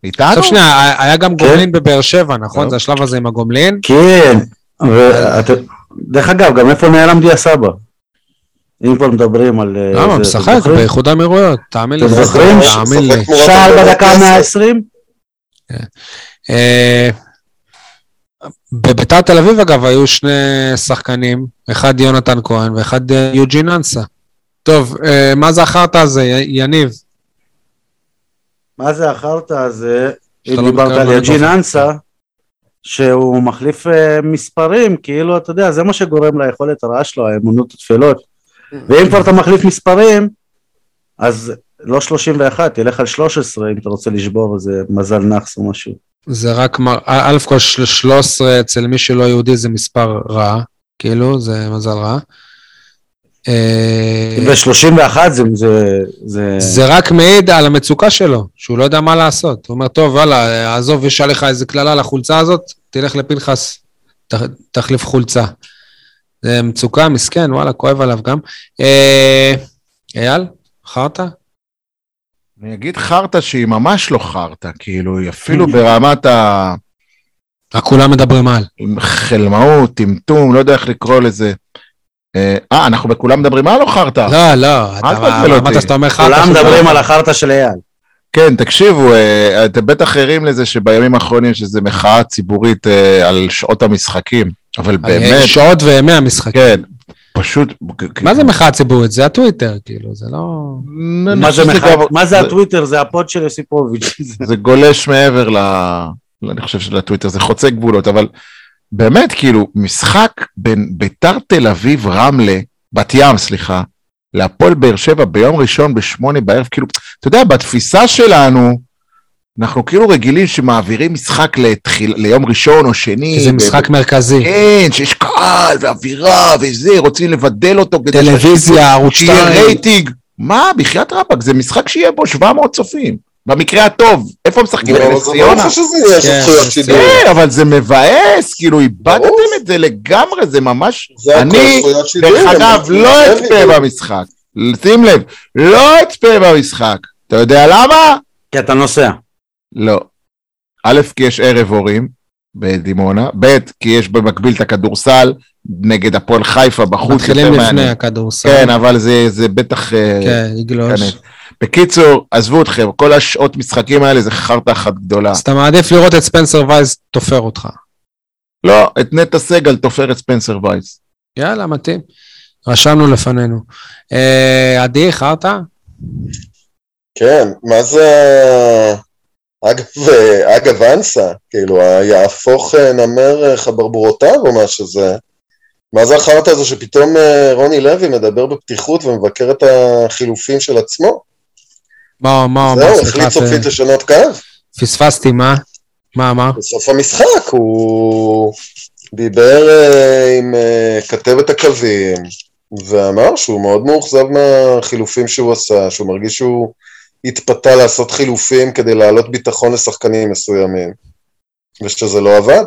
איתנו? עכשיו שנייה, היה גם כן. גומלין בבאר שבע, נכון? זה השלב הזה עם הגומלין. כן. דרך אגב, גם איפה נעלם דיה סבא? אם כבר מדברים על... אה, למה? משחק? באיחוד האמירויות, תאמין לי. אתם זוכרים? תאמין לי. שער בדקה כסף. 120? בביתר תל אביב, אגב, היו שני שחקנים, אחד יונתן כהן ואחד אה, יוג'ין אנסה. טוב, אה, מה זה החרטא הזה, יניב? מה זה החרטא הזה? אם לא דיברת על למיקרופון. אנסה, שהוא מחליף אה, מספרים, כאילו, אתה יודע, זה מה שגורם ליכולת הרעה שלו, האמונות התפלות. ואם כבר אתה מחליף מספרים, אז לא 31, תלך על 13 אם אתה רוצה לשבור איזה מזל נאחס או משהו. זה רק, א' כל של- 13 אצל מי שלא יהודי זה מספר רע, כאילו, זה מזל רע. אה, ו-31 זה, זה, זה, זה רק מעיד על המצוקה שלו, שהוא לא יודע מה לעשות. הוא אומר, טוב, וואלה, עזוב, יש עליך איזה קללה לחולצה הזאת, תלך לפנחס, ת- תחליף חולצה. זה מצוקה, מסכן, וואלה, כואב עליו גם. אה, אייל, חרטא? אני אגיד חרטא שהיא ממש לא חרטא, כאילו, היא אפילו ברמת ה... רק כולם מדברים על. עם חלמאות, טמטום, לא יודע איך לקרוא לזה. אה, אה, אנחנו בכולם מדברים על או חרטא? לא, לא, אתה. אמרת שאתה אומר חרטא. כולם מדברים על החרטא של אייל. כן, תקשיבו, אה, אתם בטח ערים לזה שבימים האחרונים שזה מחאה ציבורית אה, על שעות המשחקים, אבל באמת, שעות וימי המשחק. כן, פשוט... מה זה מחאה ציבורית? זה הטוויטר, כאילו, זה לא... מה זה הטוויטר? זה הפוד של יוסיפוביץ'. [LAUGHS] זה גולש מעבר ל... אני חושב שלטוויטר זה חוצה גבולות, אבל באמת, כאילו, משחק בין ביתר תל אביב רמלה, בת ים, סליחה, להפועל באר שבע ביום ראשון בשמונה בערב, כאילו, אתה יודע, בתפיסה שלנו, אנחנו כאילו רגילים שמעבירים משחק לתחיל, ליום ראשון או שני. כי זה ב- משחק מרכזי. כן, שיש קהל ואווירה וזה, רוצים לבדל אותו טלוויזיה, ערוץ שיהיה 2. רייטינג. מה, בחייאת רבאק, זה משחק שיהיה בו 700 צופים. במקרה הטוב. איפה משחקים? לא, בנס זה ציונה? ברור שזה יהיה כן, זכויות שידור. כן, אבל זה מבאס, כאילו איבדתם. את זה לגמרי, זה ממש... אני. דרך אגב, לא אצפה. במשחק. שים לב, לא אצפה במשחק. אתה יודע למה? כי אתה נוסע. לא. א', כי יש ערב הורים בדימונה, ב', כי יש במקביל את הכדורסל נגד הפועל חיפה בחוץ. מתחילים לפני מעניין. הכדורסל. כן, אבל זה, זה בטח... אה, כן, יגלוש. ייכנס. בקיצור, עזבו אתכם, כל השעות משחקים האלה זה חרטא אחת גדולה. אז אתה מעדיף לראות את ספנסר וייס תופר אותך. לא, את נטע סגל תופר את ספנסר וייס. יאללה, מתאים. רשמנו לפנינו. אה, עדי, חרטא? כן, מה זה... אגב, אגב אנסה, כאילו, יהפוך אה, נמר אה, חברבורותיו או מה שזה. מה זה החרטא הזה שפתאום אה, רוני לוי מדבר בפתיחות ומבקר את החילופים של עצמו? מה מה הוא אמר? זהו, סליחה, החליט סופית לשנות קו. פספסתי, מה? מה אמר? בסוף המשחק הוא דיבר עם כתבת הקווים ואמר שהוא מאוד מאוכזב מהחילופים שהוא עשה, שהוא מרגיש שהוא התפתה לעשות חילופים כדי להעלות ביטחון לשחקנים מסוימים ושזה לא עבד.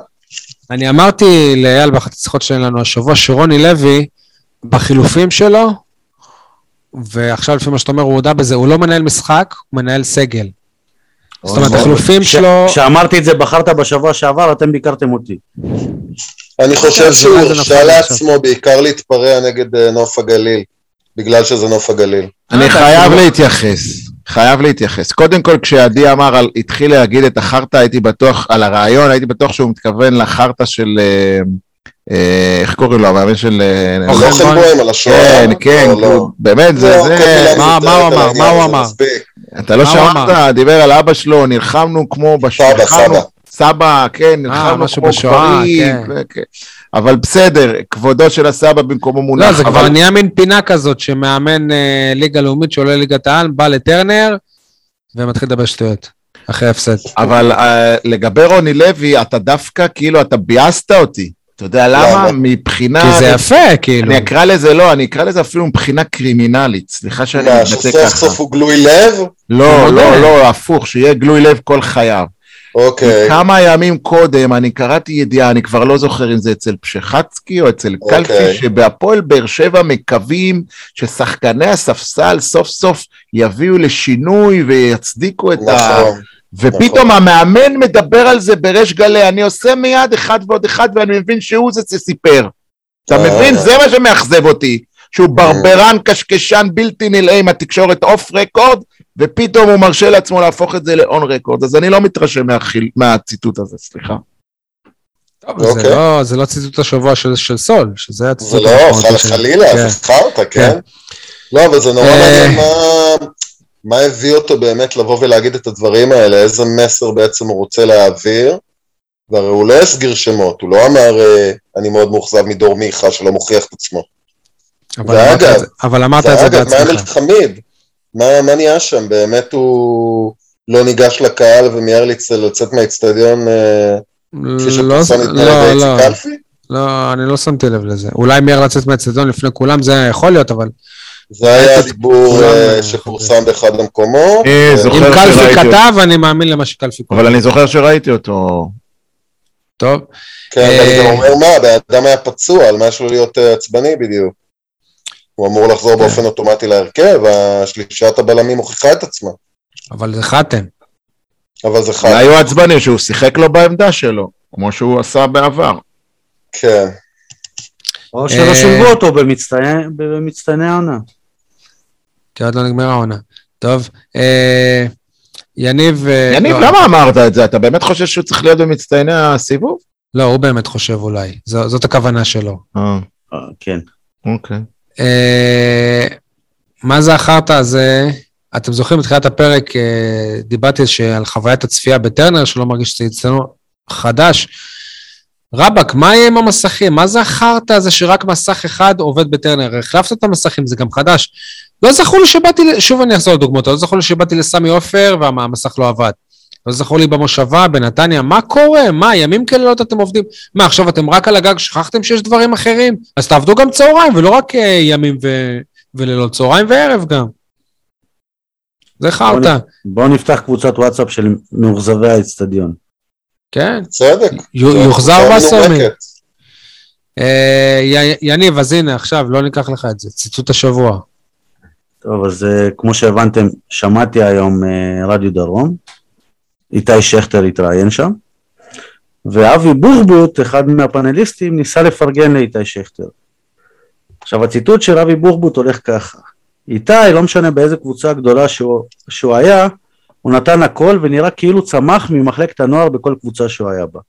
אני אמרתי לאייל באחת השיחות שלנו השבוע שרוני לוי, בחילופים שלו, ועכשיו לפי מה שאתה אומר, הוא הודה בזה, הוא לא מנהל משחק, הוא מנהל סגל. זאת אומרת, נכון. החילופים שלו... כשאמרתי את זה בחרת בשבוע שעבר, אתם ביקרתם אותי. אני חושב שהוא הרשה נפל לעצמו בעיקר להתפרע נגד אה, נוף הגליל, בגלל שזה נוף הגליל. אני חייב אפילו- להתייחס, חייב להתייחס. קודם כל, כשעדי אמר, על, התחיל להגיד את החרטא, הייתי בטוח, על הרעיון, הייתי בטוח שהוא מתכוון לחרטא של, אה, אה, איך קוראים לו, המאמן של... אה, אוכל לא בוים. חנבוים על השואה. כן, כן, לא, כאילו, לא. באמת, זה, לא, מילה מה- הוא אמר? מה הוא אמר? אתה לא שמעת, דיבר על אבא שלו, נלחמנו כמו בשואה. סבא, סבא. סבא, כן, נלחמנו כמו בשואה, גברים, כן. כן. אבל בסדר, כבודו של הסבא במקומו מונח. לא, זה אבל- כבר נהיה מין פינה כזאת, שמאמן אה, ליגה לאומית שעולה ליגת העל, בא לטרנר, ומתחיל לדבר שטויות, אחרי הפסד. אבל uh, לגבי רוני לוי, אתה דווקא, כאילו, אתה ביאסת אותי. אתה יודע למה? למה? מבחינה... כי זה יפה, כאילו. אני אקרא לזה, לא, אני אקרא לזה אפילו מבחינה קרימינלית. סליחה שאני מה, מתבטא שסוף ככה. סוף הוא גלוי לב? לא, לא. לא, הפוך, שיהיה גלוי לב כל חייו. אוקיי. כמה ימים קודם אני קראתי ידיעה, אני כבר לא זוכר אם זה אצל פשחצקי או אצל אוקיי. קלפי, שבהפועל באר שבע מקווים ששחקני הספסל סוף סוף יביאו לשינוי ויצדיקו את ה... נכון. ופתאום המאמן מדבר על זה בריש גלי, אני עושה מיד אחד ועוד אחד ואני מבין שהוא זה שסיפר. אתה אה. מבין? זה מה שמאכזב אותי. שהוא ברברן, קשקשן, בלתי נלאה עם התקשורת off record, ופתאום הוא מרשה לעצמו להפוך את זה ל on record. אז אני לא מתרשם מהחיל- מהציטוט הזה, סליחה. טוב, זה אוקיי. לא- זה לא ציטוט השבוע של של סול, שזה זה הציטוט לא, המשמעותי חל שלו. חלילה, כן. זה חרטא, כן? כן. לא, אבל זה נורא אה. מעניין מה- מה הביא אותו באמת לבוא ולהגיד את הדברים האלה, איזה מסר בעצם הוא רוצה להעביר. והרי הוא לא הסגיר שמות, הוא לא אמר, אה, אני מאוד מאוכזב מדור מיכה שלא מוכיח את עצמו. אבל אמרת ואגב, זה- אמרת את זה ואגב, מה בעצמך. אלחמיד? מה מה נהיה שם? באמת הוא לא ניגש לקהל ומיהר לצ- לצאת מהאיצטדיון אה, כפי לא, שפורסם לפני לא, ידי לא, איציק קלפי? לא, אני לא שמתי לב לזה. אולי מיהר לצאת מהאצטדיון לפני כולם, זה יכול להיות, אבל זה היה הדיבור כולם, אה, אה, שפורסם באחד המקומות. אה, אה, אם קלפי. כתב, אני מאמין למה שקלפי כתב. אבל אני זוכר שראיתי אותו. טוב, כן, אבל אה, גם אומר מה, הבן אדם היה פצוע, על מה יש לו להיות אה, עצבני בדיוק? הוא אמור לחזור כן. באופן אוטומטי להרכב, השלישת הבלמים הוכיחה את עצמה. אבל זה חתם. אבל זה חד, אולי הוא עצבני שהוא שיחק לו בעמדה שלו, כמו שהוא עשה בעבר. כן. או שלא אה, שילבו אותו במצטייני העונה. כי עוד לא נגמרה העונה. טוב, אה, יניב... אה, יניב, לא, למה אמרת את זה? אתה באמת חושב שהוא צריך להיות במצטייני הסיבוב? לא, הוא באמת חושב אולי. זו- זאת הכוונה שלו. אה, אה, כן. אוקיי. אה, מה זה החרטא הזה? אתם זוכרים, בתחילת הפרק אה, דיברתי על חוויית הצפייה בטרנר, שלא מרגיש שזה אצלנו חדש. רבאק, מה יהיה עם המסכים? מה זה החרטא הזה שרק מסך אחד עובד בטרנר? החלפת את המסכים, זה גם חדש. לא זכור לי שבאתי, שוב אני אחזור לדוגמאות, לא זכור לי שבאתי לסמי עופר והמסך לא עבד. לא זכור לי במושבה, בנתניה, מה קורה? מה, ימים כלילות אתם עובדים? מה, עכשיו אתם רק על הגג, שכחתם שיש דברים אחרים? אז תעבדו גם צהריים, ולא רק אה, ימים ו... ולילות, צהריים וערב גם. זה חרטא, בואו נפתח קבוצת וואטסאפ של מאוכזבי האצטדיון. כן. צדק. י- יוחזר בסומי. אה, י- יניב, אז הנה, עכשיו, לא ניקח לך את זה, ציטוט השבוע. טוב, אז אה, כמו שהבנתם, שמעתי היום רדיו דרום, איתי שכטר התראיין שם, ואבי בוחבוט, אחד מהפאנליסטים, ניסה לפרגן לאיתי שכטר. עכשיו הציטוט של אבי בוחבוט הולך ככה, איתי, לא משנה באיזה קבוצה גדולה שהוא, שהוא היה, הוא נתן הכל ונראה כאילו צמח ממחלקת הנוער בכל קבוצה שהוא היה בה.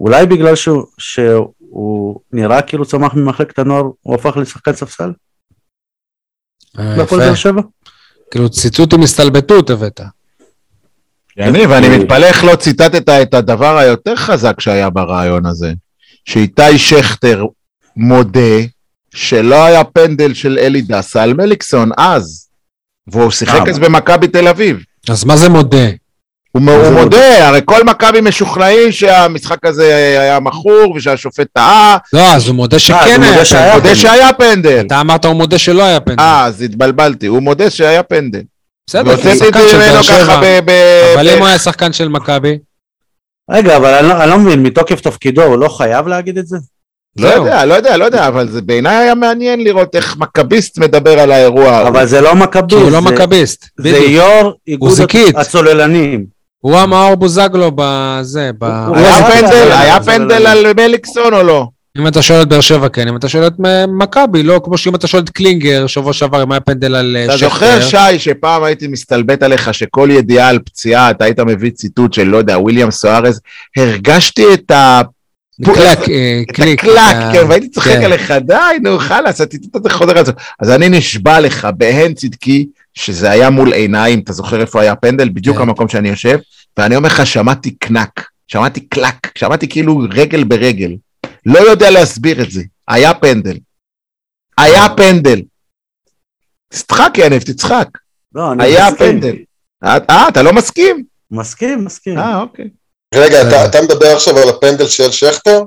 אולי בגלל שהוא, שהוא נראה כאילו צמח ממחלקת הנוער, הוא הפך לשחקן ספסל? אה, בהפועל באר יפה. שבע? כאילו ציטוט עם הסתלבטות הבאת. יניב, אני מתפלא איך לא ציטטת את הדבר היותר חזק שהיה ברעיון הזה, שאיתי שכטר מודה שלא היה פנדל של אלי דסה על מליקסון אז, והוא שיחק אה, אז במכבי תל אביב. אז מה זה מודה? הוא, מה הוא מודה, הרי כל מכבי משוכנעים שהמשחק הזה היה מכור ושהשופט טעה, לא, אז הוא מודה אה, שכן הוא היה מודה פנדל. מודה שהיה פנדל. אתה אמרת הוא מודה שלא היה פנדל. אה, אז התבלבלתי, הוא מודה שהיה פנדל. בסדר, כי והוצאתי הוא את שחקן זה של באר שבע. אבל אם הוא היה שחקן של מכבי, רגע, אבל אני לא, אני לא מבין, מתוקף תפקידו הוא לא חייב להגיד את זה? לא. יודע, לא יודע, לא יודע, אבל זה בעיניי היה מעניין לראות איך מכביסט מדבר על האירוע. אבל זה לא מכבי, כי הוא לא זה- מכביסט. זה. יו"ר איגוד. הצוללנים. הוא המאור בוזגלו בזה, ב... היה פנדל על מליקסון או לא? אם אתה שואל את באר שבע, כן. אם אתה שואל את מכבי, לא כמו שאם אתה שואל את קלינגר, שבוע שעבר, אם היה פנדל על אה, אתה שכטר. זוכר, שי, שפעם הייתי מסתלבט עליך שכל ידיעה על פציעה, אתה היית מביא ציטוט של, לא יודע, וויליאם סוארז, הרגשתי את ה... קלק, אה, קליק. הקלק, אה, כן, והייתי צוחק כן. עליך, די, נו, חלאס, הציטוט הזה חוזר על זה. אז אני נשבע לך, בהן צדקי, שזה היה מול עיניים, אתה זוכר איפה היה הפנדל? בדיוק כן. המקום שאני יושב, ואני אומר לך, שמעתי קנק, שמעתי קלק, שמעתי כאילו רגל ברגל. לא יודע להסביר את זה. היה פנדל. היה פנדל. תצחק, יניב, תצחק. לא, אני היה מסכים. פנדל. אה, אה, אתה לא מסכים? מסכים, מסכים. אה, אוקיי. רגע. אתה- אתה מדבר עכשיו על הפנדל של שכטר?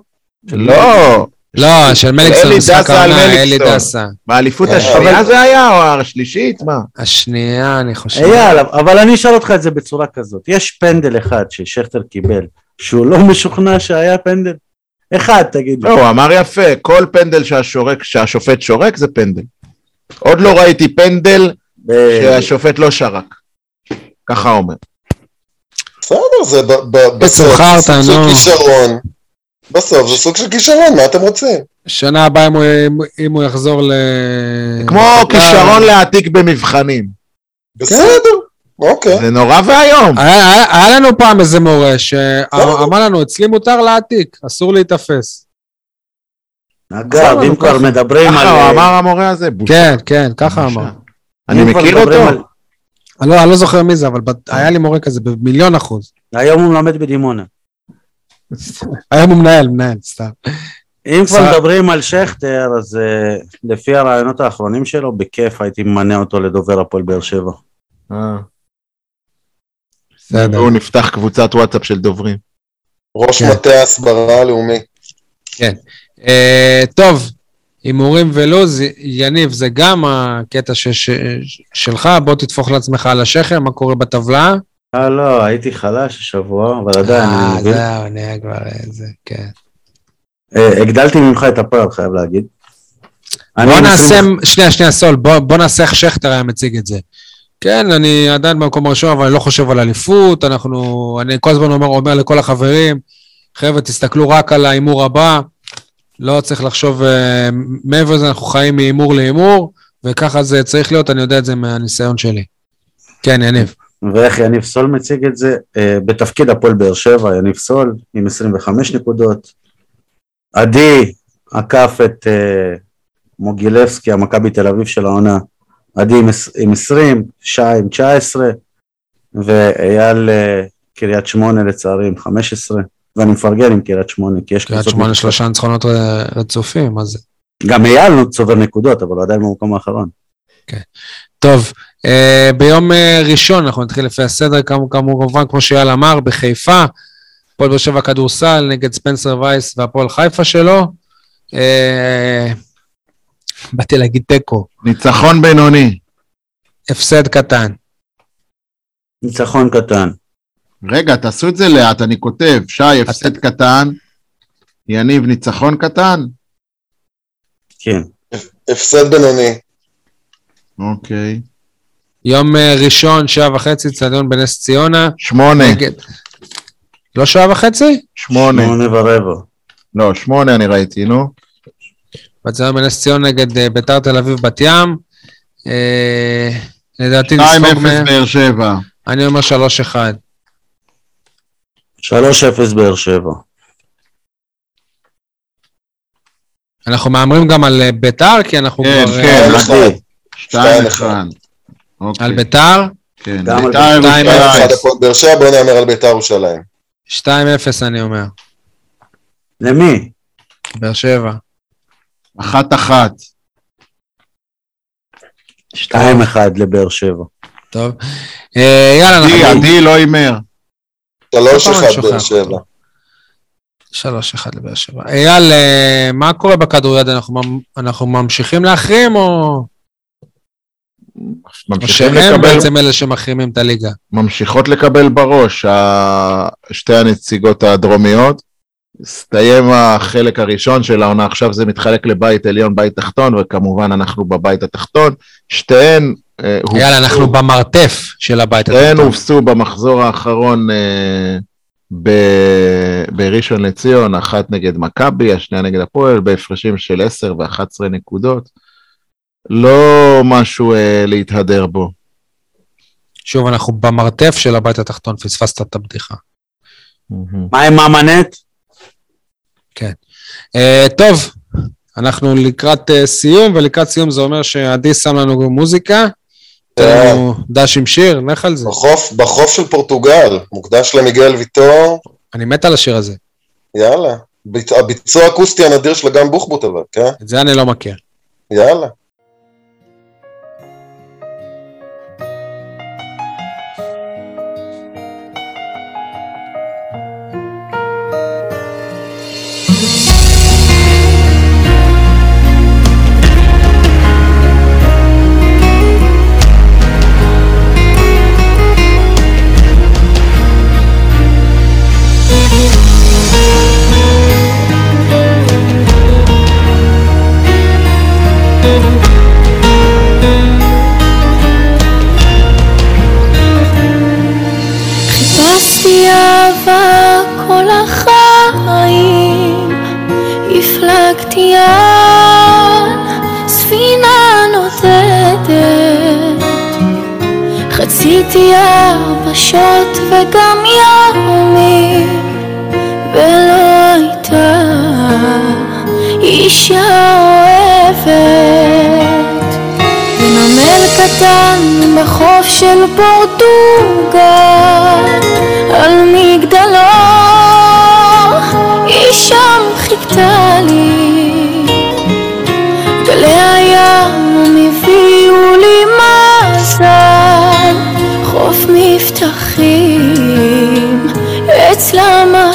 לא, לא, של מליקסון, אלי משחק העונה, אלי. דסה. באליפות השנייה זה היה, או השלישית? מה? השנייה, אני חושב. אייל, אבל אני אשאל אותך את זה בצורה כזאת. יש פנדל אחד ששכטר קיבל, שהוא לא משוכנע שהיה פנדל? אחד, תגיד לי. לא, הוא אמר יפה, כל פנדל שהשורק, שהשופט שורק זה פנדל. עוד לא ראיתי פנדל ב- שהשופט לא שרק. ככה אומר. בסדר, זה בסוף זה סוג. כישרון. בסוף זה סוג של כישרון, מה אתם רוצים? שנה הבאה אם הוא- אם הוא יחזור ל... כמו כישרון להעתיק במבחנים. בסדר, אוקיי. זה נורא ואיום. היה, היה, היה לנו פעם איזה מורה שאמר לנו, אצלי מותר להעתיק, אסור להיתפס. אגב, אם כבר. מדברים על... ככה הוא אמר המורה הזה, בושה. כן, כן, ככה. אמר. אני מכיר אותו. אני לא, אני לא זוכר מי זה, אבל היה לי מורה כזה במיליון אחוז. היום הוא מלמד בדימונה. [LAUGHS] היום הוא מנהל, מנהל, סתם. אם כבר. מדברים על שכטר, אז אה, לפי הרעיונות האחרונים שלו, בכיף הייתי ממנה אותו לדובר הפועל באר שבע. אה. בסדר. והוא נפתח קבוצת וואטסאפ של דוברים. ראש כן. מטה ההסברה הלאומי. אה, טוב, הימורים ולוז, יניב, זה גם הקטע ש- ש- שלך, בוא תטפוך לעצמך על השכם, מה קורה בטבלה. אה, לא, הייתי חלש השבוע, אבל עדיין אני אה, מבין. זהו, נהיה כבר איזה, כן. אה, הגדלתי ממך את הפער, חייב להגיד. אני בוא נעשה, 20 שנייה, שנייה, סול, בוא, בוא נעשה איך שכטר היה מציג את זה. כן, אני עדיין במקום הראשון, אבל אני לא חושב על אליפות, אנחנו, אני כל הזמן אומר, אומר לכל החברים, חבר'ה, תסתכלו רק על ההימור הבא, לא צריך לחשוב אה, מעבר לזה, אנחנו חיים מהימור להימור, וככה זה צריך להיות, אני יודע את זה מהניסיון שלי. כן, יניב. ואיך יניב סול מציג את זה? אה, בתפקיד הפועל באר שבע, יניב סול, עם 25 נקודות. עדי עקף את אה, מוגילבסקי, המכבי תל אביב של העונה. עדי עם, עש- עם 20, שי עם 19, ואייל אה, קריית שמונה לצערי עם 15, ואני מפרגן עם קריית שמונה, כי יש קריית שמונה. שלושה ניצחונות רצופים, אז גם אייל צובר נקודות, אבל הוא עדיין במקום האחרון. טוב, אה, ביום אה, ראשון אנחנו נתחיל לפי הסדר, כמו- כמובן, כמו שאייל אמר, בחיפה, הפועל באר שבע כדורסל נגד ספנסר וייס והפועל חיפה שלו. באתי להגיד תיקו, ניצחון בינוני. הפסד קטן. ניצחון קטן. רגע, תעשו את זה לאט, אני כותב, שי, הפסד קטן, יניב, ניצחון קטן? כן. הפסד בינוני. אוקיי. יום אה, ראשון, שעה וחצי, אצטדיון בנס ציונה. שמונה, נגד... לא שעה וחצי? שמונה. שמונה ורבע. לא, שמונה אני ראיתי, נו. באצטדיון בנס ציונה נגד אה, ביתר תל אביב בת ים. אה, לדעתי 2-0 נספוג מהם, באר שבע. אני אומר 3-1. 3-0 באר שבע. אנחנו מהמרים גם על אה, ביתר, כי אנחנו כן, כבר... כן, שתיים אחד. אחד. אוקיי, על ביתר, כן, ביתר ירושלים. בוא נאמר על בית"ר ירושלים. 2-0 אני אומר. למי? באר שבע. אחת אחת. 2-1 לבאר שבע. טוב. אה, יאללה, עדי, אנחנו... עדי לא הימר. שלוש אחד באר. שבע. 3-1 לבאר שבע. אייל, אה, מה קורה בכדוריד? אנחנו ממ- אנחנו ממשיכים להחרים, או או ממשיכים שהם לקבל, בעצם אלה שמחרימים את הליגה? ממשיכות לקבל בראש, שתי הנציגות הדרומיות. הסתיים החלק הראשון של העונה, עכשיו זה מתחלק לבית עליון, בית תחתון, וכמובן אנחנו בבית התחתון. שתיהן אה, יאללה, הובסו- אנחנו במרתף של הבית שתיהן התחתון. הובסו במחזור האחרון אה, ב- בראשון לציון, אחת נגד מכבי, השנייה נגד הפועל, בהפרשים של 10 ו-11 נקודות. לא משהו אה, להתהדר בו. שוב, אנחנו במרתף של הבית התחתון, פספסת את הבדיחה. מה עם ממנט? אה, טוב, אנחנו לקראת אה, סיום, ולקראת סיום זה אומר שעדי שם לנו מוזיקה. תן לנו דש עם שיר, לך על זה. בחוף, בחוף של פורטוגל, מוקדש למיגל ויטור, אני מת על השיר הזה. יאללה. ביצ- הביצוע האקוסטי הנדיר של אגם בוחבוט אבל, כן? את זה אני לא מכיר. יאללה. חציתי יבשות וגם ימים, ולא הייתה אישה אוהבת. ונמל קטן בחוף של פורטוגל על מגדלו It's Lama